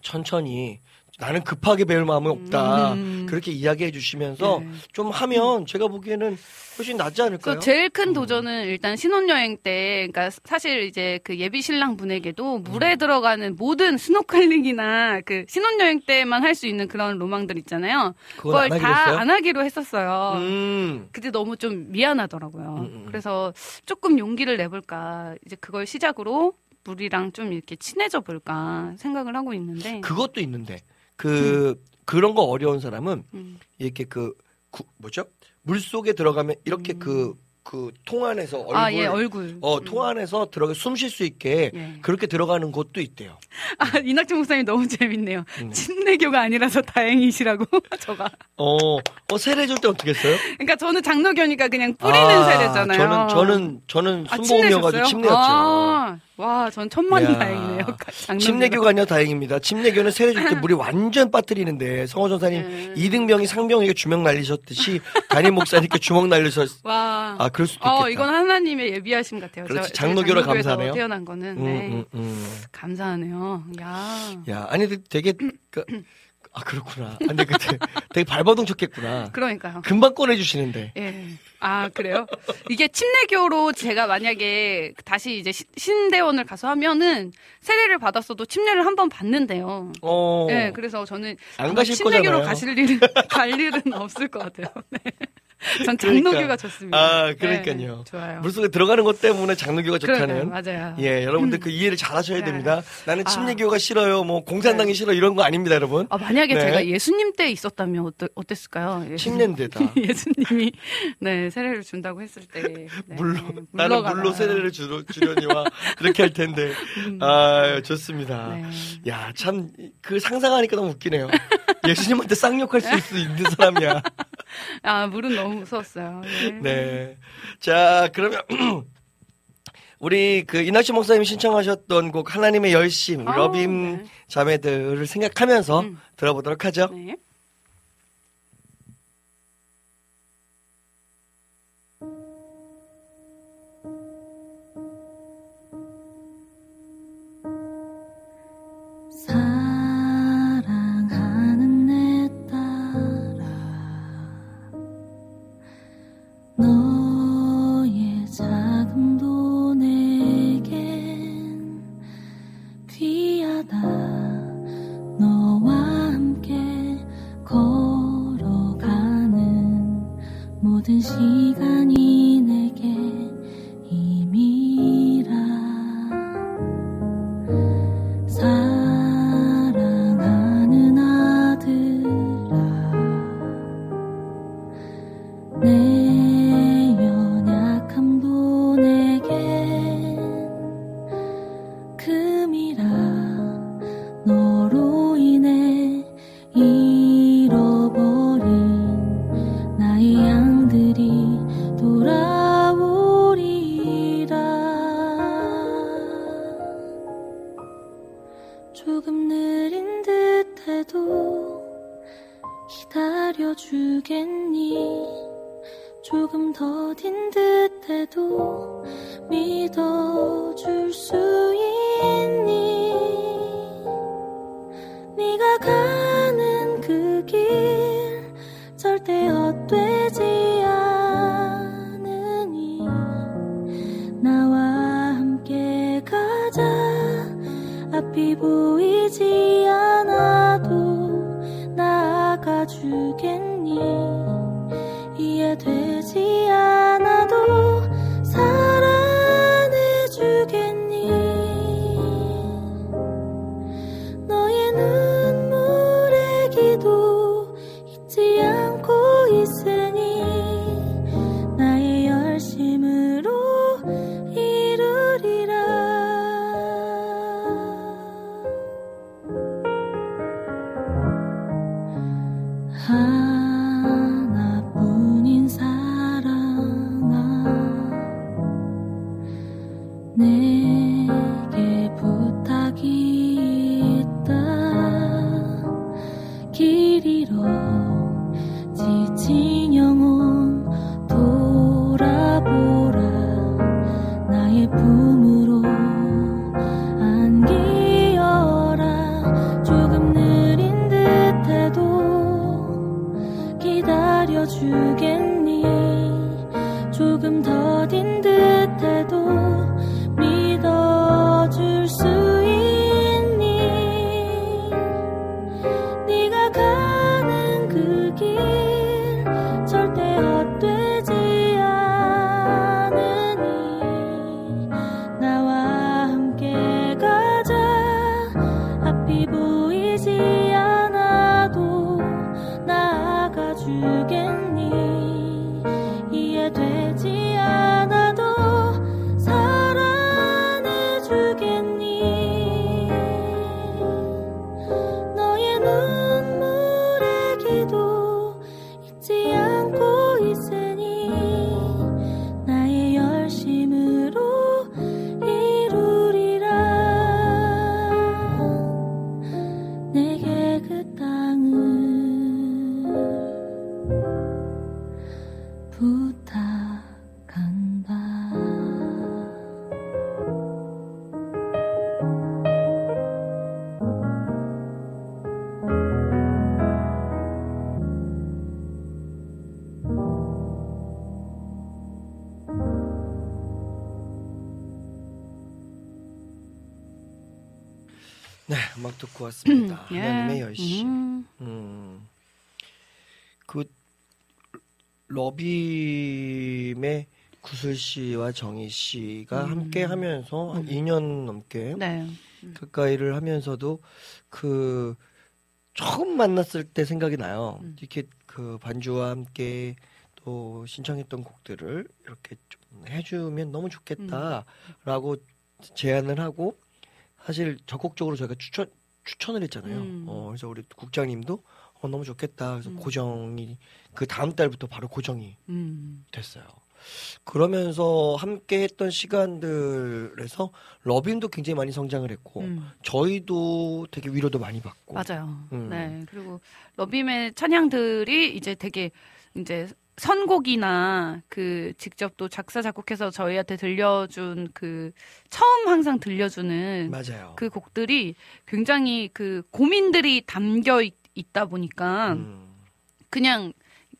천천히 나는 급하게 배울 마음은 없다. 음. 그렇게 이야기해 주시면서 네. 좀 하면 제가 보기에는 훨씬 낫지 않을까요? 제일 큰 음. 도전은 일단 신혼여행 때, 그러니까 사실 이제 그 예비 신랑 분에게도 물에 음. 들어가는 모든 스노클링이나 그 신혼여행 때만 할 수 있는 그런 로망들 있잖아요. 그걸 다? 안 하기로 했었어요. 음. 그때 너무 좀 미안하더라고요. 음, 음. 그래서 조금 용기를 내볼까, 이제 그걸 시작으로 물이랑 좀 이렇게 친해져 볼까 생각을 하고 있는데. 그것도 있는데 그 그런 거 어려운 사람은 음. 이렇게 그 구- 뭐죠? 물 속에 들어가면 이렇게 그 그통 안에서 얼굴 음. 아, 예, 얼굴. 어, 음. 통 안에서 들어가 숨 쉴 수 있게 예. 그렇게 들어가는 곳도 있대요. 아, 이낙준 목사님 너무 재밌네요. 음. 침례교가 아니라서 다행이시라고, 저가. 어, 어 세례 줄 때 어떻게 했어요? 그러니까 저는 장로교니까 그냥 뿌리는 아, 세례잖아요. 저는 저는 저는 아, 순복음이어 가지고 침례셨어요? 침례였죠. 아, 와, 전 천만 야. 다행이네요. 침례교가 아니라 다행입니다. 침례교는 세례 줄 때 물이 완전 빠뜨리는데 성호 전사님 음. 이등병이 상병에게 주먹 날리셨듯이 담임 목사님께 주먹 날리셨. 와. 아 그럴 수도 있겠다. 어, 이건 하나님의 예비하심 같아요. 그렇지, 저- 장로교라 감사하네요. 태어난 거는. 음, 네. 음, 음. 감사하네요. 야. 야, 아니 되게 그, 아 그렇구나. 근데 그때 되게 발버둥 쳤겠구나. 그러니까요. 금방 꺼내 주시는데. 예. 아, 그래요? 이게 침례교로 제가 만약에 다시 이제 시- 신대원을 가서 하면은 세례를 받았어도 침례를 한 번 받는데요. 어. 네, 그래서 저는 안 가실 침례교로 거잖아요. 가실 일은 갈 일은 없을 것 같아요. 네. 전 장로교가 그러니까. 좋습니다. 아, 그러니까요. 네, 좋아요. 물속에 들어가는 것 때문에 장로교가 좋다는. 그러니까요, 맞아요. 예, 여러분들 그 이해를 잘 하셔야 네. 됩니다. 나는 아. 침례교가 싫어요. 뭐 공산당이 싫어 이런 거 아닙니다, 여러분. 아, 만약에 네. 제가 예수님 때 있었다면 어떠, 어땠을까요? 침례인데다. 예수님이 네 세례를 준다고 했을 때 네, 물로 나는. 물로 세례를 주려, 주려니와 이렇게 할 텐데. 아, 좋습니다. 음. 네. 야, 참 그 상상하니까 너무 웃기네요. 예수님한테 쌍욕할 수 있- 있는 사람이야. 아 물은 너무 무서웠어요. 네. 네. 자, 그러면 우리 그 이낙시 목사님이 신청하셨던 곡 하나님의 열심, 아, 러빔 네. 자매들을 생각하면서 음. 들어보도록 하죠. 네. 习惯。 조금 더딘 듯해도 믿어줄 수 씨와 정희 씨가 음. 함께 하면서 한 2년 넘게 네. 가까이를 하면서도 그 처음 만났을 때 생각이 나요. 음. 이렇게 그 반주와 함께 또 신청했던 곡들을 이렇게 좀 해주면 너무 좋겠다라고 제안을 하고 사실 적극적으로 저희가 추천 추천을 했잖아요. 음. 어, 그래서 우리 국장님도 어, 너무 좋겠다. 그래서 음. 고정이 그 다음 달부터 바로 고정이 음. 됐어요. 그러면서 함께 했던 시간들에서 러빈도 굉장히 많이 성장을 했고 음. 저희도 되게 위로도 많이 받고 맞아요. 음. 네. 그리고 러빔의 찬양들이 이제 되게 이제 선곡이나 그 직접 또 작사 작곡해서 저희한테 들려준 그 처음 항상 들려주는 맞아요. 그 곡들이 굉장히 그 고민들이 담겨 있, 다 보니까 음. 그냥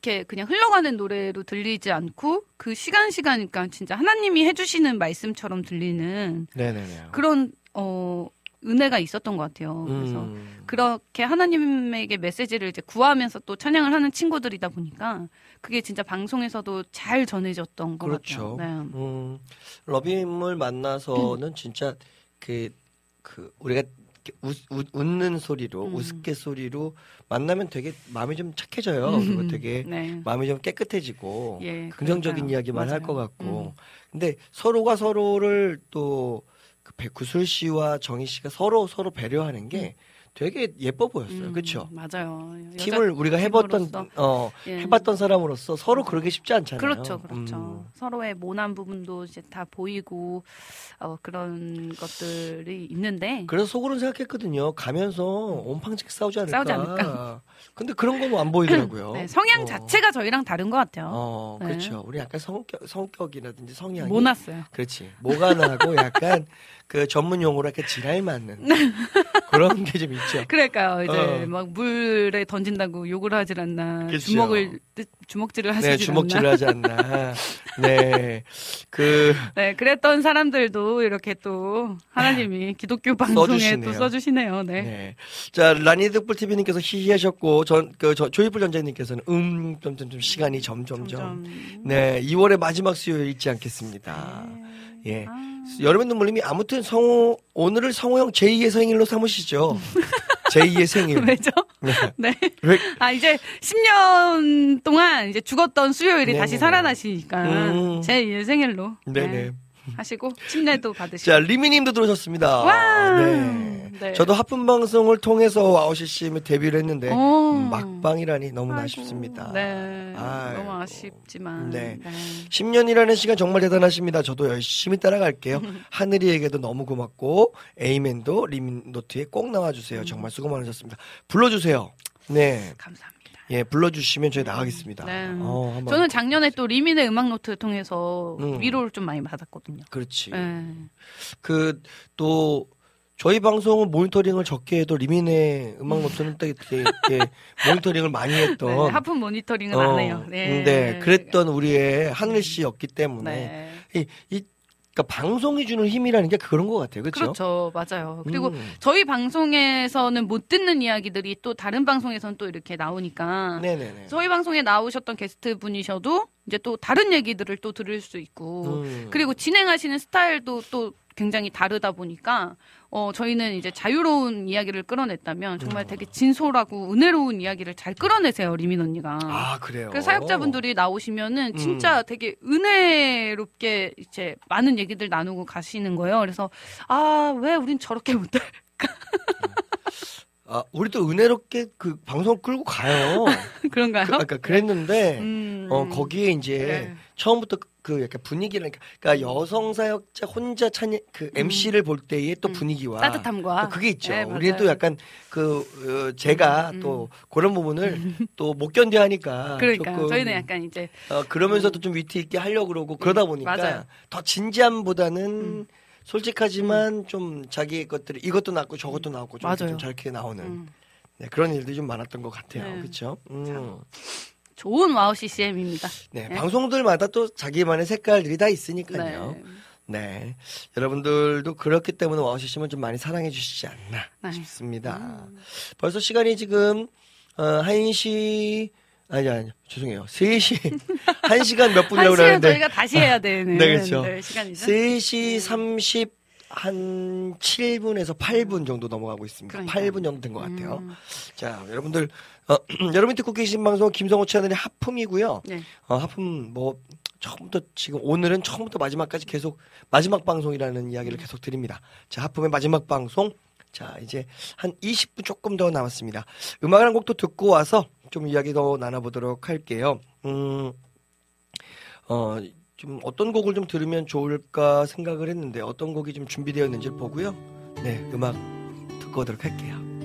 이렇게 그냥 흘러가는 노래로 들리지 않고 그 시간 시간 그러니까 진짜 하나님이 해주시는 말씀처럼 들리는 네네네. 그런 어 은혜가 있었던 것 같아요. 그래서 음. 그렇게 하나님에게 메시지를 이제 구하면서 또 찬양을 하는 친구들이다 보니까 그게 진짜 방송에서도 잘 전해졌던 것 그렇죠. 같아요. 네. 음, 러빔을 만나서는 진짜 그, 그, 우리가 웃, 웃, 웃는 소리로, 음. 우스갯 소리로 만나면 되게 마음이 좀 착해져요. 그리고 되게 네. 마음이 좀 깨끗해지고 예, 긍정적인 그러니까요. 이야기만 할. 것 같고. 음. 근데 서로가 서로를 또 그 백구슬 씨와 정희 씨가 서로 서로 배려하는 게 되게 예뻐 보였어요. 음, 그렇죠? 맞아요. 팀을 우리가 해봤던. 어 예. 해봤던 사람으로서 서로 그러기 쉽지 않잖아요. 그렇죠, 그렇죠. 음. 서로의 모난 부분도 이제 다 보이고 어, 그런 것들이 있는데 그래서 속으로는 생각했거든요. 가면서 온팡직 싸우지 않을까. 싸우지 않을까. 근데 그런 건 안 보이더라고요. 네, 성향 어. 자체가 저희랑 다른 것 같아요. 어, 네. 그렇죠. 우리 약간 성격, 성격이라든지 성향이. 모났어요. 그렇지. 뭐가 나고 약간 그 전문 용어로 이렇게 지랄 맞는 그런 게 좀 있죠. 그러니까요. 이제 어. 막 물에 던진다고 욕을 하질 않나. 그쵸. 주먹을 뜨- 주먹질을 하시질 네, 주먹질을 않나. 하지 않나. 네. 그, 네, 그랬던 사람들도 이렇게 또 하나님이 기독교 방송에 써주시네요. 또 써주시네요. 네. 네. 자, 라니득불TV님께서 히히하셨고, 전, 그, 저, 조이풀 전자님께서는 음, 좀, 좀, 좀 시간이 점점점. 점점. 네, 2월의 마지막 수요일 잊지 않겠습니다. 예. 아. 여름의 눈물님이 아무튼 성호, 오늘을 성호형 제2의 생일로 삼으시죠. 제2의 생일. 왜죠? 네. 네. 왜? 아, 이제 10년 동안 이제 죽었던 수요일이 네네네. 다시 살아나시니까 음. 제 2의 생일로. 네네. 네, 하시고 침례도 받으시고. 자, 리미님도 들어오셨습니다. 와! 네. 네. 저도 하품 방송을 통해서 와우씨씨에 데뷔를 했는데 오. 음, 막방이라니 너무나 아이고, 아쉽습니다. 네. 아이고. 너무 아쉽지만. 네. 네. 10년이라는 시간 정말 대단하십니다. 저도 열심히 따라갈게요. 하늘이에게도 너무 고맙고 에이맨도 리민노트에 꼭 나와주세요. 정말 수고 많으셨습니다. 불러주세요. 네, 감사합니다. 예, 불러주시면 저희 나가겠습니다. 네. 어. 저는 작년에 또 리민의 음악 노트 통해서 음. 위로를 좀 많이 받았거든요. 그렇지. 네. 그또 저희 방송은 모니터링을 적게 해도 리민의 음악 노트는 또 이렇게, 이렇게 모니터링을 많이 네, 했던. 하품 모니터링은 어, 안 해요. 네. 네, 그랬던 우리의 하늘 씨였기 때문에 네. 이, 이 그러니까 방송이 주는 힘이라는 게 그런 것 같아요. 그렇죠? 그렇죠. 맞아요. 그리고 음. 저희 방송에서는 못 듣는 이야기들이 또 다른 방송에서는 또 이렇게 나오니까 네네네. 저희 방송에 나오셨던 게스트 분이셔도 이제 또 다른 얘기들을 또 들을 수 있고 음. 그리고 진행하시는 스타일도 또 굉장히 다르다 보니까 어 저희는 이제 자유로운 이야기를 끌어냈다면 정말 되게 진솔하고 은혜로운 이야기를 잘 끌어내세요 리민 언니가. 아 그래요. 그 사역자분들이 나오시면은 음. 진짜 되게 은혜롭게 이제 많은 얘기들 나누고 가시는 거예요. 그래서 아 왜 우린 저렇게 못할? 아 우리 또 은혜롭게 그 방송 끌고 가요. 그런가요? 그, 아까 그랬는데 음. 어 거기에 이제 네. 처음부터 그, 그 약간 분위기를 그러니까 여성 사역자 혼자 찬그 MC를 볼 때의 또 분위기와 음. 따뜻함과 또 그게 있죠. 네, 우리는 또. 약간 그 어, 제가 음, 음. 또 그런 부분을 또 못 견뎌 하니까 그러니까 조금 저희는 약간 이제 어, 그러면서도 좀 위트 있게 하려고 그러고 그러다 보니까 맞아요. 더 진지함보다는 음. 솔직하지만 좀 자기 것들이 이것도 나왔고 저것도 나왔고 좀. 좀 저렇게 나오는 음, 네, 그런 일들이 좀 많았던 것 같아요. 네. 그렇죠? 음. 좋은 와우 CCM입니다. 네, 네. 방송들마다 또 자기만의 색깔들이 다 있으니까요. 네. 네. 여러분들도 그렇기 때문에 와우 CCM 좀 많이 사랑해 주시지 않나 네. 싶습니다. 벌써 시간이 지금, 어, 1시, 아니, 아니, 죄송해요. 3시, 1시간 몇한 분이라고 그러는데. 저희가 다시 해야 되는 네, 그렇죠. 네, 시간이죠. 3시 30, 한 7분에서 8분 정도 넘어가고 있습니다. 그러니까요. 8분 정도 된 것 같아요. 음. 자, 여러분들, 어, 여러분 듣고 계신 방송 김성호 채널의 하품이고요. 네. 어, 하품 뭐 처음부터 지금 오늘은 처음부터 마지막까지 계속 마지막 방송이라는 이야기를 계속 드립니다. 자, 하품의 마지막 방송. 자, 이제 한 20분 조금 더 남았습니다. 음악을 한 곡도 듣고 와서 좀 이야기 더 나눠보도록 할게요. 음, 어, 좀 어떤 곡을 좀 들으면 좋을까 생각을 했는데 어떤 곡이 좀 준비되어 있는지를 보고요. 네, 음악 듣고 오도록 할게요.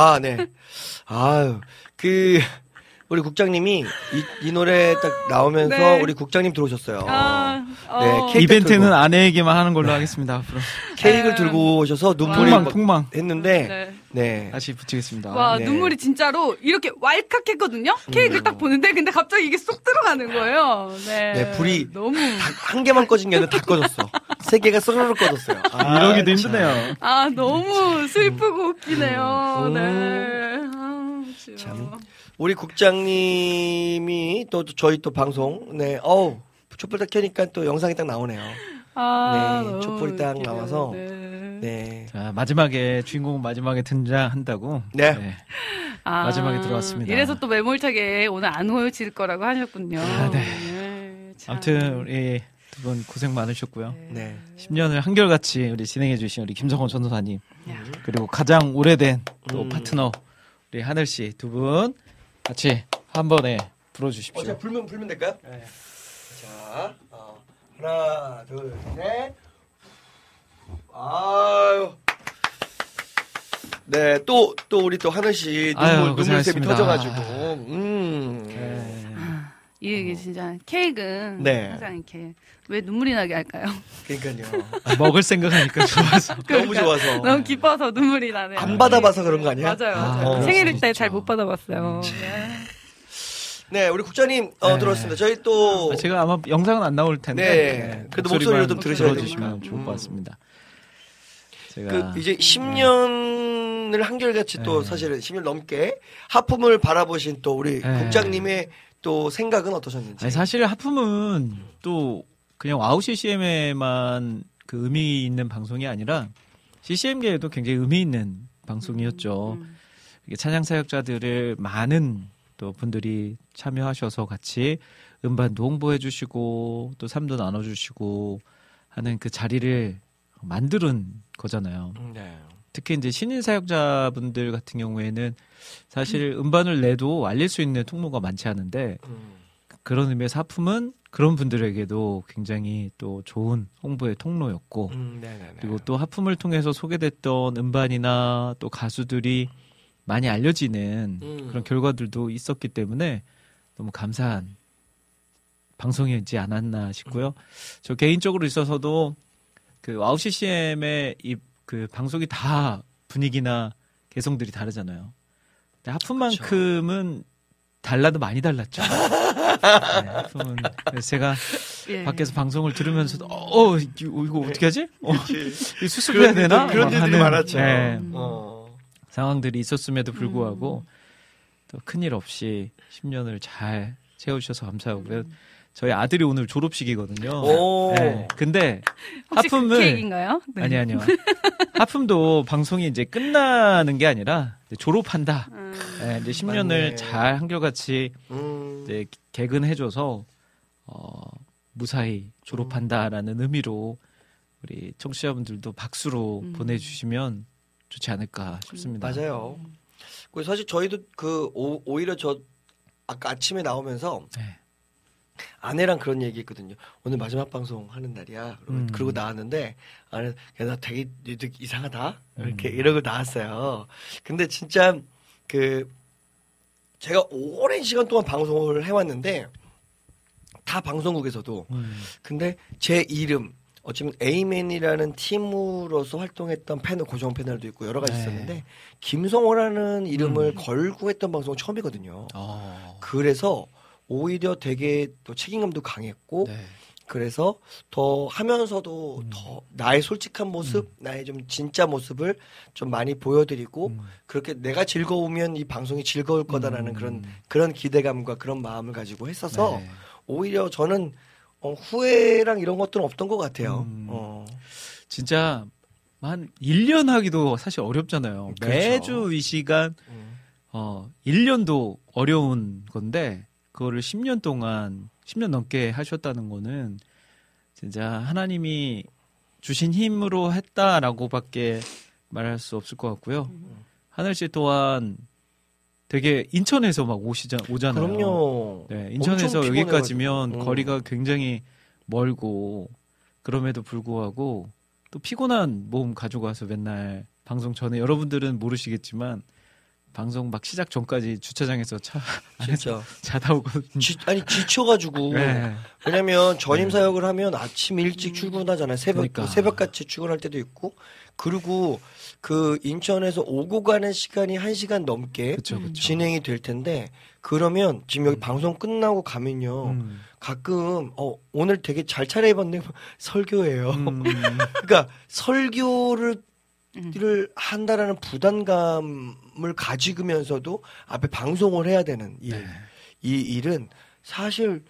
아, 네. 아유, 그, 우리 국장님이 이, 이 노래 딱 나오면서 네. 우리 국장님 들어오셨어요. 아, 어. 네, 케이크 이벤트는 들고, 아내에게만 하는 걸로 하겠습니다. 앞으로 케이크를 들고 오셔서 눈물이 폭망 막 폭망 했는데, 네. 네. 다시 붙이겠습니다. 와 네. 눈물이 진짜로 이렇게 왈칵 했거든요. 케이크를 딱 보는데 근데 갑자기 이게 쏙 들어가는 거예요. 네. 네, 불이 너무 다- 한 개만 꺼진 게 아니라 다 꺼졌어. 세 개가 쏘르륵 꺼졌어요. 아, 이러기도 참. 힘드네요. 아 너무 슬프고 웃기네요. 음. 네. 아, 진짜. 참. 우리 국장님이 또, 또 저희 또 방송, 네, 어우, 촛불 딱 켜니까 또 영상이 딱 나오네요. 아, 네, 촛불이 딱 웃기네요. 나와서. 네. 네. 자 마지막에 주인공은 마지막에 등장한다고. 네. 아, 마지막에 들어왔습니다. 이래서 또 매몰차게 오늘 안 오실 거라고 하셨군요. 아, 네. 네, 참. 아무튼 우리 두 분 고생 많으셨고요. 네. 10년을 한결같이 우리 진행해주신 우리 김성원 전도사님 야. 그리고 가장 오래된 또 음. 파트너 우리 하늘 씨 두 분 같이 한 번에 불어주십시오. 어, 자, 불면, 불면 될까요? 자, 어, 하나, 둘, 셋. 아유. 네, 또, 또 우리 또 하늘 씨 아유, 눈물, 눈물샘이 고생하셨습니다. 터져가지고, 음. 네. 이게 진짜 케이크는 네. 항상 이렇게 왜 눈물이 나게 할까요? 그러니까요. 아, 먹을 생각하니까 좋아서. 너무 좋아서. 너무 기뻐서 눈물이 나네요. 안 받아봐서 그런 거 아니야? 맞아요. 아, 맞아요. 어. 생일일 때 진짜. 잘못 받아봤어요. 네. 네, 우리 국장님, 어, 네. 들어왔습니다. 저희 또, 아, 제가 아마 영상은 안 나올 텐데 네. 그래도 목소리로 좀 들으셔야 들어주시면 되니까. 좋을 것 음. 같습니다. 제가 그, 이제 10년을 한결같이 또 네. 사실은 10년 넘게 하품을 바라보신 또 우리 네. 국장님의 또 생각은 어떠셨는지. 아니, 사실 하품은 또 그냥 와우 CCM에만 그 의미 있는 방송이 아니라 CCM계에도 굉장히 의미 있는 방송이었죠. 음. 이게 찬양 사역자들을 많은 또 분들이 참여하셔서 같이 음반도 홍보해 주시고 또 삶도 나눠 주시고 하는 그 자리를 만드는 거잖아요. 네. 특히 이제 신인 사역자분들 같은 경우에는 사실 음반을 내도 알릴 수 있는 통로가 많지 않은데 음. 그런 의미에서 하품은 그런 분들에게도 굉장히 또 좋은 홍보의 통로였고 음. 그리고 또 하품을 통해서 소개됐던 음반이나 또 가수들이 많이 알려지는 음. 그런 결과들도 있었기 때문에 너무 감사한 방송이지 않았나 싶고요. 저 개인적으로 있어서도 그 와우 CCM의 이 그 방송이 다 분위기나 개성들이 다르잖아요. 근데 하품만큼은 달라도 많이 달랐죠. 네, 하품은 그래서 제가 예. 밖에서 방송을 들으면서도 어, 어 이거, 이거 어떻게 하지? 어, 수습해야 되나? 그런 막 일들이 하는, 많았죠. 네, 어. 상황들이 있었음에도 불구하고 음. 또 큰일 없이 10년을 잘 채워주셔서 감사하고요. 저희 아들이 오늘 졸업식이거든요. 오. 네, 근데 그 하품을 케이크인가요? 네. 아니 아니요. 하품도 방송이 이제 끝나는 게 아니라 이제 졸업한다. 음. 네, 이제 10년을 맞네. 잘 한결같이 음. 이제 개근해줘서 어, 무사히 졸업한다라는 의미로 우리 청취자분들도 박수로 음. 보내주시면 좋지 않을까 싶습니다. 맞아요. 그 사실 저희도 그 오, 오히려 저 아까 아침에 나오면서 네. 아내랑 그런 얘기했거든요. 오늘 마지막 방송 하는 날이야. 그러고, 음. 그러고 나왔는데 아내 야, 나 되게 이상하다. 이렇게 음. 이러고 나왔어요. 근데 진짜 그 제가 오랜 시간 동안 방송을 해왔는데 다 방송국에서도 음. 근데 제 이름 어쩌면 에이맨이라는 팀으로서 활동했던 패널 고정 패널도 있고 여러 가지 네. 있었는데 김성호라는 이름을 음. 걸고 했던 방송은 처음이거든요. 어. 그래서 오히려 되게 또 책임감도 강했고 네. 그래서 더 하면서도 음. 더 나의 솔직한 모습, 나의 좀 진짜 모습을 좀 많이 보여드리고 음. 그렇게 내가 즐거우면 이 방송이 즐거울 거다라는 음. 그런 그런 기대감과 그런 마음을 가지고 했어서 네. 오히려 저는 어, 후회랑 이런 것들은 없던 것 같아요. 음. 어. 진짜 한 1년 하기도 사실 어렵잖아요. 그렇죠. 매주 이 시간 음. 어 1년도 어려운 건데 그거를 10년 동안 10년 넘게 하셨다는 거는 진짜 하나님이 주신 힘으로 했다라고밖에 말할 수 없을 것 같고요. 하늘 씨 또한 되게 인천에서 막 오시자 오잖아요. 그럼요. 네, 인천에서 여기까지면. 음. 거리가 굉장히 멀고 그럼에도 불구하고 또 피곤한 몸 가지고 와서 맨날 방송 전에 여러분들은 모르시겠지만 방송 막 시작 전까지 주차장에서 차 안에서 자다. 지, 아니 지쳐가지고 네. 왜냐면 전임 사역을 하면 아침 일찍 출근하잖아요. 새벽 그러니까. 새벽 같이 출근할 때도 있고 그리고 그 인천에서 오고 가는 시간이 한 시간 넘게 그쵸, 그쵸. 진행이 될 텐데 그러면 지금 여기 방송 끝나고 가면요 음. 가끔 어 오늘 되게 잘 차려입었네 설교예요. 음. 그러니까 설교를 음. 를 한다라는 부담감을 가지면서도 앞에 방송을 해야 되는 일. 네. 이 일은 사실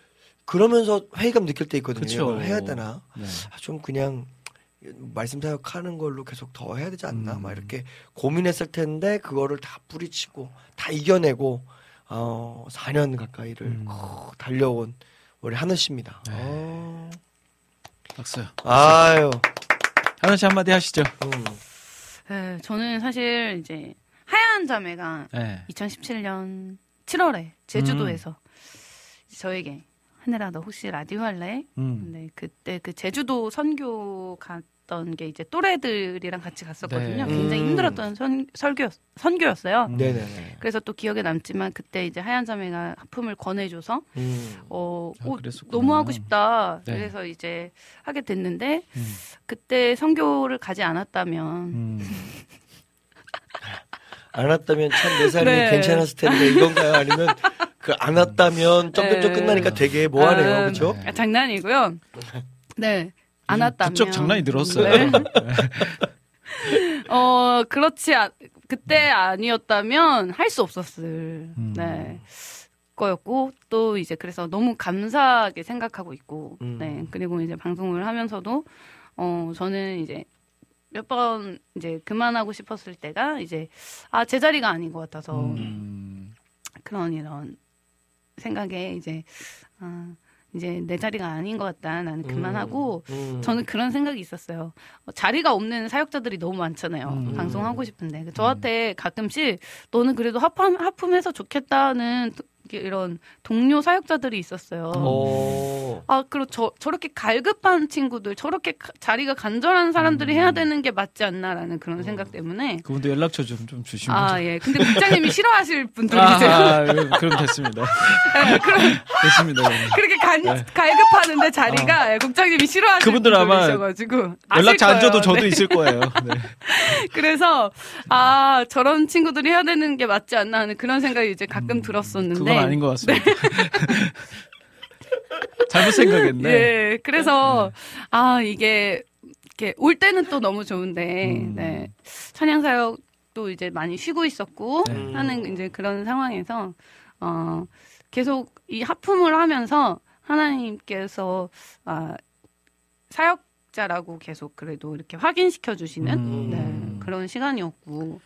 그러면서 회의감 느낄 때 있거든요. 그쵸. 해야 되나? 네. 아, 좀 그냥 말씀 사역하는 걸로 계속 더 해야 되지 않나? 음. 막 이렇게 고민했을 텐데 그거를 다 뿌리치고 다 이겨내고 어 4년 가까이를 음. 어, 달려온 우리 하늘 씨입니다. 네. 어. 박수. 아유. 하나 씨 한마디 하시죠. 음. 네, 저는 사실 이제 하얀 자매가 네. 2017년 7월에 제주도에서 음. 저에게 하늘아 너 혹시 라디오 할래? 음. 근데 그때 그 제주도 선교 갔던 게 이제 또래들이랑 같이 갔었거든요. 네. 굉장히 음. 힘들었던 선, 설교 선교였어요. 음. 네네네. 그래서 또 기억에 남지만 그때 이제 하얀 자매가 하품을 권해줘서 음. 어, 아, 어, 그랬었구나. 너무 하고 싶다. 네. 그래서 이제 하게 됐는데 음. 그때 선교를 가지 않았다면 음. 안 왔다면 참 내 삶이 네. 괜찮았을 텐데 이건가요? 아니면 그 안 왔다면 점점점 네. 끝나니까 되게 뭐하네요, 아, 그렇죠? 아, 장난이고요. 네. 안 요즘 왔다면 부쩍 장난이 늘었어요. 네. 어 그렇지 않- 그때 아니었다면 할 수 없었을 음. 네 거였고 또 이제 그래서 너무 감사하게 생각하고 있고 음. 네 그리고 이제 방송을 하면서도 어 저는 이제 몇 번 이제 그만하고 싶었을 때가 이제 아 제자리가 아닌 것 같아서 음. 그런 이런 생각에 이제 아 이제 내 자리가 아닌 것 같다 나는 그만하고 음. 저는 그런 생각이 있었어요. 어, 자리가 없는 사역자들이 너무 많잖아요. 음. 방송하고 싶은데. 저한테 가끔씩 너는 그래도 하품, 하품해서 좋겠다는 이런 동료 사역자들이 있었어요. 어. 아, 그리고 저, 저렇게 갈급한 친구들, 저렇게 가- 자리가 간절한 사람들이 음. 해야 되는 게 맞지 않나라는 그런 생각 때문에. 그분도 연락처 좀, 좀 주시면. 아, 예. 근데 국장님이 싫어하실 분들이세요. 아, 그럼, 그럼 됐습니다. 예, 그럼 됐습니다. 그렇게 간, 네. 갈급하는데 자리가 예, 국장님이 싫어하실 그분들 아마 분들이셔가지고. 연락처 안 줘도. 저도 네. 있을 거예요. 네. 그래서 아 저런 친구들이 해야 되는 게 맞지 않나 하는 그런 생각이 이제 가끔 들었었는데 음, 그건 아닌 것 같습니다. 잘못 생각했네. 예 그래서 아 이게 이렇게 올 때는 또 너무 좋은데 음. 네 찬양 사역도 이제 많이 쉬고 있었고 네. 하는 이제 그런 상황에서 어 계속 이 하품을 하면서 하나님께서 아 사역자라고 계속 그래도 이렇게 확인시켜 주시는 음. 네, 그런 시간이었고,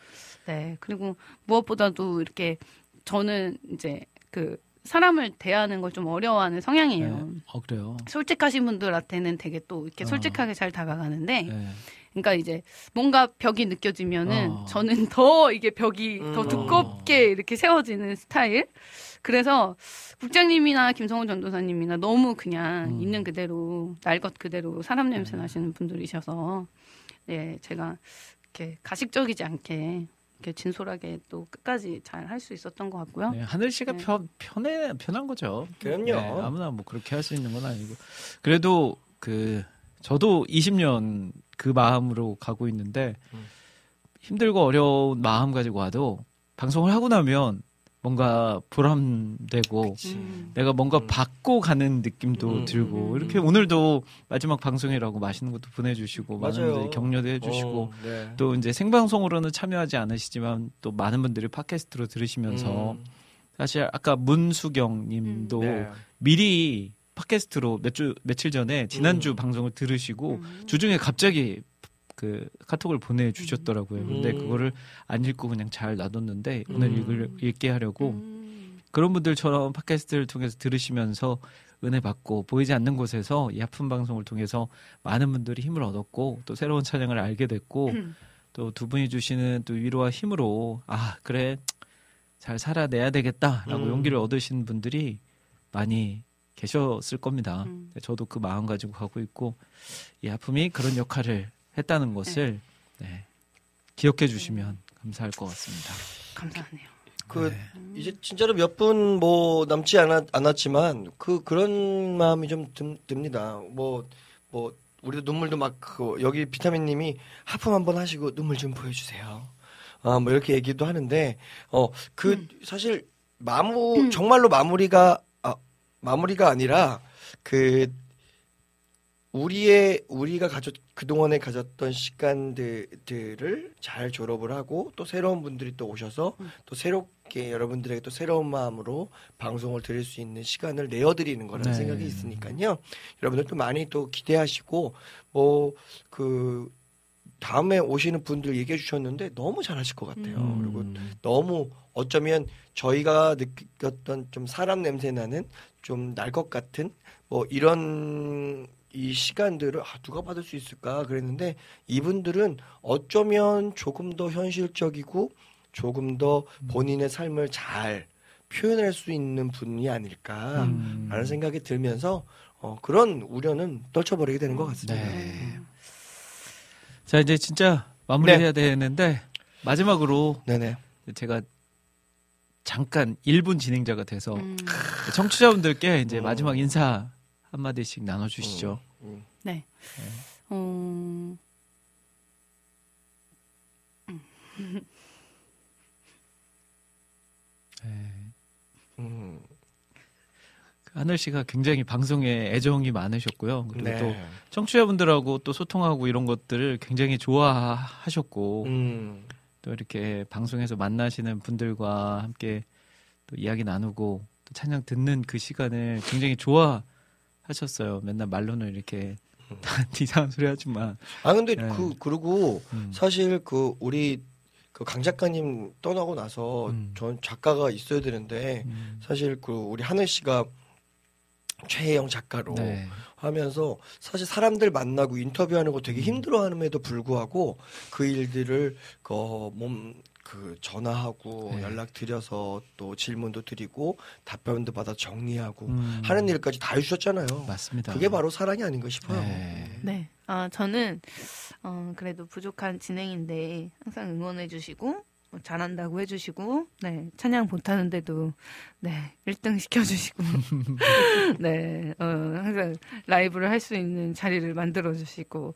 네, 그리고 무엇보다도 이렇게 저는 이제 그 사람을 대하는 걸 좀 어려워하는 성향이에요. 네. 어, 그래요. 솔직하신 분들한테는 되게 또 이렇게 어. 솔직하게 잘 다가가는데, 네. 그러니까 이제 뭔가 벽이 느껴지면은 어. 저는 더 이게 벽이 더 음. 두껍게 이렇게 세워지는 스타일. 그래서 국장님이나 김성훈 전도사님이나 너무 그냥 음. 있는 그대로 날 것 그대로 사람 냄새 네. 나시는 분들이셔서 네 제가 이렇게 가식적이지 않게 이렇게 진솔하게 또 끝까지 잘 할 수 있었던 것 같고요. 네, 하늘 씨가 네. 편, 편해, 편한 거죠. 그럼요. 네, 아무나 뭐 그렇게 할 수 있는 건 아니고. 그래도 그, 저도 20년 그 마음으로 가고 있는데, 음. 힘들고 어려운 마음 가지고 와도, 방송을 하고 나면 뭔가 보람되고, 음. 내가 뭔가 음. 받고 가는 느낌도 음, 들고, 음, 이렇게 오늘도 마지막 방송이라고 맛있는 것도 보내주시고, 많은 맞아요. 분들이 격려도 해주시고, 어, 네. 또 이제 생방송으로는 참여하지 않으시지만 또 많은 분들이 팟캐스트로 들으시면서 음. 사실 아까 문수경 님도 네. 미리 팟캐스트로 몇 주 며칠 전에 지난주 음. 방송을 들으시고 음. 주중에 갑자기 그 카톡을 보내 주셨더라고요. 근데 음. 그거를 안 읽고 그냥 잘 놔뒀는데 오늘 음. 읽을, 읽게 하려고 음. 그런 분들처럼 팟캐스트를 통해서 들으시면서 은혜 받고 보이지 않는 곳에서 이 아픈 방송을 통해서 많은 분들이 힘을 얻었고 또 새로운 찬양을 알게 됐고 음. 또두 분이 주시는 또 위로와 힘으로 아 그래 잘 살아내야 되겠다라고 음. 용기를 얻으신 분들이 많이 계셨을 겁니다. 음. 저도 그 마음 가지고 가고 있고 이 아픔이 그런 역할을 했다는 것을 네, 기억해 주시면 감사할 것 같습니다. 감사하네요. 그 이제 진짜로 몇 분 뭐 남지 않았, 않았지만 그 그런 마음이 좀 듭, 듭니다. 뭐뭐 우리도 눈물도 막 그, 여기 비타민님이 하품 한번 하시고 눈물 좀 보여주세요. 아 뭐 이렇게 얘기도 하는데 어그 사실 마무 정말로 마무리가 아 마무리가 아니라 그 우리의 우리가 가졌 그동안에 가졌던 시간들을 잘 졸업을 하고 또 새로운 분들이 또 오셔서 또 새롭게 여러분들에게 또 새로운 마음으로 방송을 드릴 수 있는 시간을 내어 드리는 거라는 네. 생각이 있으니까요. 여러분들 또 많이 또 기대하시고 뭐그 다음에 오시는 분들 얘기해 주셨는데 너무 잘하실 것 같아요. 음. 그리고 너무 어쩌면 저희가 느꼈던 좀 사람 냄새 나는 좀 날 것 같은 뭐 이런 이 시간들을 아, 누가 받을 수 있을까 그랬는데 이분들은 어쩌면 조금 더 현실적이고 조금 더 본인의 삶을 잘 표현할 수 있는 분이 아닐까라는 음. 생각이 들면서 어, 그런 우려는 떨쳐버리게 되는 것 같습니다. 네. 자 이제 진짜 마무리해야 되는데 마지막으로 네네. 제가 잠깐 1분 진행자가 돼서 음, 청취자분들께 이제 음. 마지막 인사 한 마디씩 나눠주시죠. 음. 네. 어, 음. 그 하늘 씨가 굉장히 방송에 애정이 많으셨고요. 그리고 네. 또 청취자분들하고 또 소통하고 이런 것들을 굉장히 좋아하셨고 음. 또 이렇게 방송에서 만나시는 분들과 함께 또 이야기 나누고 또 찬양 듣는 그 시간을 굉장히 좋아 하셨어요. 맨날 말로는 이렇게 이상한 소리 하지만 아 근데 네. 그 그리고 음. 사실 그 우리 그 강 작가님 떠나고 나서 음. 전 작가가 있어야 되는데 음, 사실 그 우리 하늘 씨가 최혜영 작가로 네. 하면서 사실 사람들 만나고 인터뷰하는 거 음. 되게 힘들어함에도 불구하고 그 일들을 그몸 그 전화하고 네. 연락 드려서 또 질문도 드리고 답변도 받아 정리하고 음, 하는 일까지 다 해주셨잖아요. 맞습니다. 그게 바로 사랑이 아닌가 싶어요. 네. 네. 아, 저는, 어, 그래도 부족한 진행인데, 항상 응원해주시고, 뭐 잘한다고 해주시고, 네, 찬양 못하는데도, 네, 1등 시켜주시고, 네, 어, 항상 라이브를 할 수 있는 자리를 만들어주시고,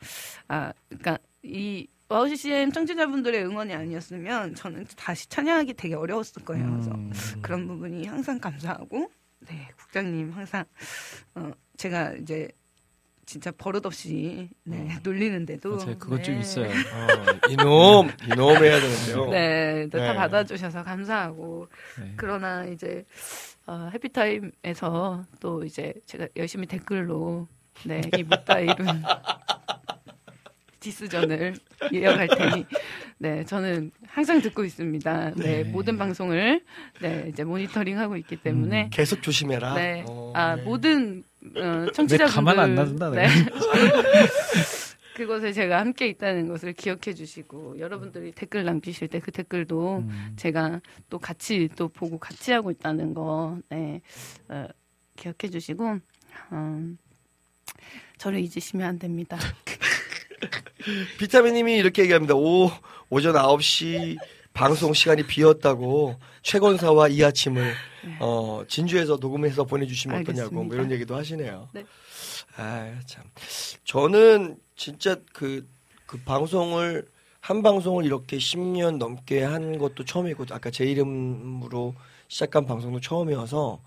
아, 그니까, 이, 와우 CCM 청취자분들의 응원이 아니었으면, 저는 다시 찬양하기 되게 어려웠을 거예요. 그래서, 음, 그런 부분이 항상 감사하고, 네, 국장님 항상, 어, 제가 이제, 진짜 버릇없이, 네, 놀리는데도. 맞아요. 그것 좀 네. 있어요. 어, 이놈 이놈 해야 되는데요. 네, 네, 다 네. 받아주셔서 감사하고. 네. 그러나 이제, 어, 해피타임에서 또 이제 제가 열심히 댓글로, 네, 이 못다 이룬 디스전을 이어갈 테니, 네, 저는 항상 듣고 있습니다. 네, 네. 모든 방송을, 네, 이제 모니터링 하고 있기 때문에, 계속 조심해라. 네. 어, 아, 네. 모든, 어, 청취자분들. 가만 안 놔둔다, 네. 그곳에 제가 함께 있다는 것을 기억해 주시고, 여러분들이 댓글 남기실 때 그 댓글도 음, 제가 또 같이 또 보고 같이 하고 있다는 거, 네, 어, 기억해 주시고, 음, 저를 잊으시면 안 됩니다. 비타민님이 이렇게 얘기합니다. 오 오전 9시 방송 시간이 비었다고 최건사와 이 아침을 어, 진주에서 녹음해서 보내주시면 어떠냐고 뭐. 이런 얘기도 하시네요. 네. 아 참 저는 진짜 그, 그 방송을 한 방송을 이렇게 10년 넘게 한 것도 처음이고 아까 제 이름으로 시작한 방송도 처음이어서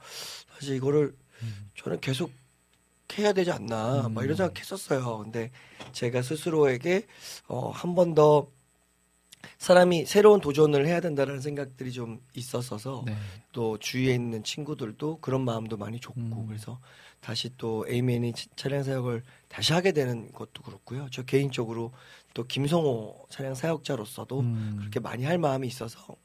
사실 이거를 저는 계속 해야 되지 않나 막 이런 생각했었어요. 근데 제가 스스로에게 어, 한 번 더 사람이 새로운 도전을 해야 된다는 생각들이 좀 있었어서 네. 또 주위에 있는 친구들도 그런 마음도 많이 줬고 음. 그래서 다시 또 에이맨이 차- 차량 사역을 다시 하게 되는 것도 그렇고요. 저 개인적으로 또 김성호 차량 사역자로서도 음, 그렇게 많이 할 마음이 있어서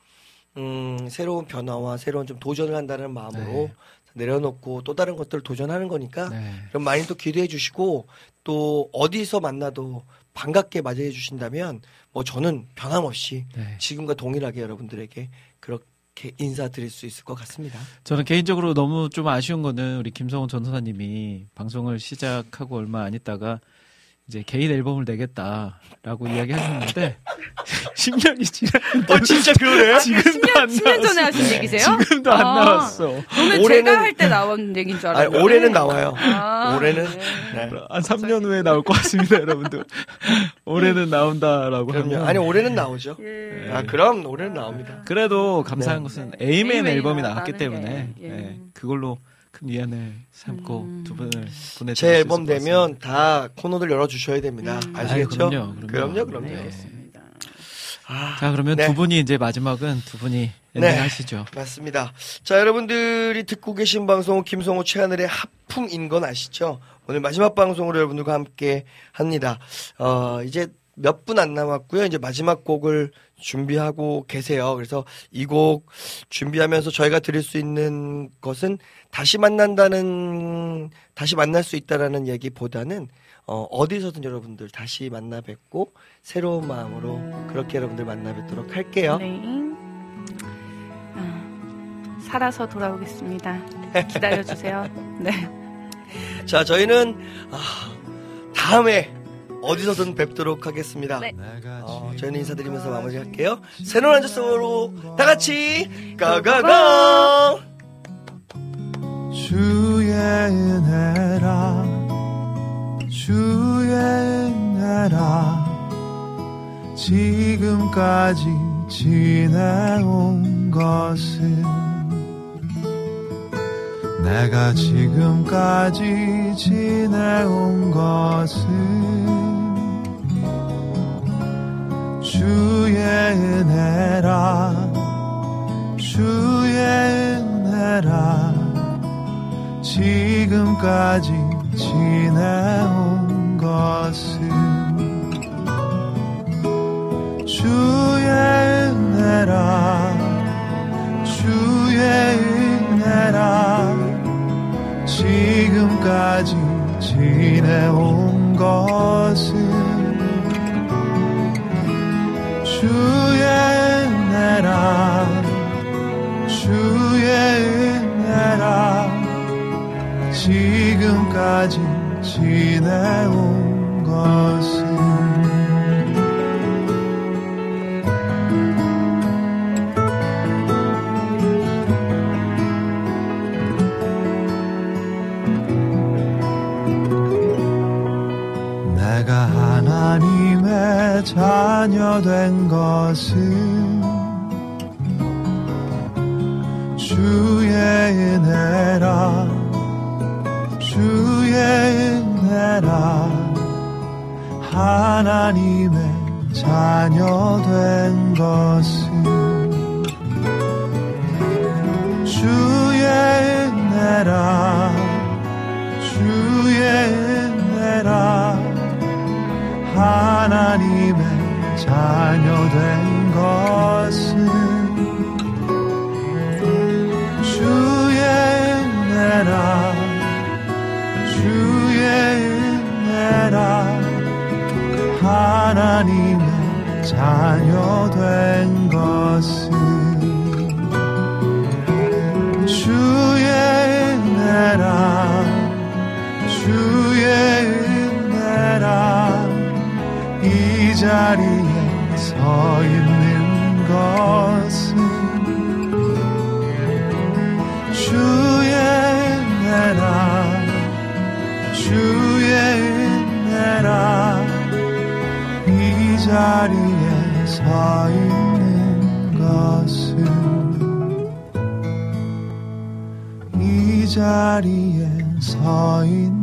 음, 새로운 변화와 새로운 좀 도전을 한다는 마음으로 네. 내려놓고 또 다른 것들을 도전하는 거니까 네. 그럼 많이 또 기대해 주시고 또 어디서 만나도 반갑게 맞이해 주신다면 뭐 저는 변함없이 네. 지금과 동일하게 여러분들에게 그렇게 인사드릴 수 있을 것 같습니다. 저는 개인적으로 너무 좀 아쉬운 거는 우리 김성훈 전도사님이 방송을 시작하고 얼마 안 있다가 이제 개인 앨범을 내겠다라고 이야기하셨는데 10년이 지났는데 어, 진짜 그러네. 지금도 안 10년 전에 나왔어. 하신 얘기세요? 지금도 안 아. 나왔어. 저는 올해는- 제가 할 때 나온 얘기인 줄 아니, 알았는데. 올해는 나와요. 아, 올해는. 네. 네. 한 3년 후에 나올 것 같습니다, 여러분들. 올해는 나온다라고. 하면 아니, 올해는 나오죠. 예. 아, 그럼 올해는 나옵니다. 그래도 감사한 네. 것은 에이맨 앨범이 나왔기 때문에 게, 예. 예, 그걸로 큰 위안을 삼고 음. 두 분을 보내드릴 제수 앨범 되면 다 코너들 열어 주셔야 됩니다. 음. 아시겠죠? 아유, 그럼요, 그럼요. 그럼요, 그럼요. 네, 네. 그렇습니다. 아, 자 그러면 네. 두 분이 이제 마지막은 두 분이 네. 엔딩 하시죠. 맞습니다. 자, 여러분들이 듣고 계신 방송은 김성호 최하늘의 하품인 건 아시죠? 오늘 마지막 방송으로 여러분들과 함께 합니다. 어, 이제 몇 분 안 남았고요. 이제 마지막 곡을 준비하고 계세요. 그래서 이 곡 준비하면서 저희가 드릴 수 있는 것은 다시 만난다는, 다시 만날 수 있다라는 얘기보다는 어, 어디서든 여러분들 다시 만나 뵙고 새로운 마음으로 그렇게 여러분들 만나 뵙도록 할게요. 네. 아, 살아서 돌아오겠습니다. 기다려 주세요. 네. 자, 저희는 아, 다음에 어디서든 뵙도록 하겠습니다. 네. 어, 저희는 인사드리면서 마무리할게요. 새로운 한주성으로 다 같이 가가가. 주의 은혜라 주의 은혜라 지금까지 지내온 것은 내가 지금까지 지내온 것은 주의 은혜라 주의 은혜라 지금까지 지내온 것은 주의 은혜라 주의 은혜라 지금까지 지내온 것은 주의 은혜라 주의 은혜라 지금까지 지내온 것은 자녀 된 것은 주의 은혜라 주의 은혜라. 하나님의 자녀 된 것은 주의 은혜라 주의 은혜라. 하나님의 자녀 된 것은 주의 은혜라 주의 은혜라. 하나님의 자녀 된 것은 주의 은혜라 주의 은혜라. 이 있는 것은 주의 은혜라 은혜라 이 자리에 서 있는 것은 이 자리에 서 있는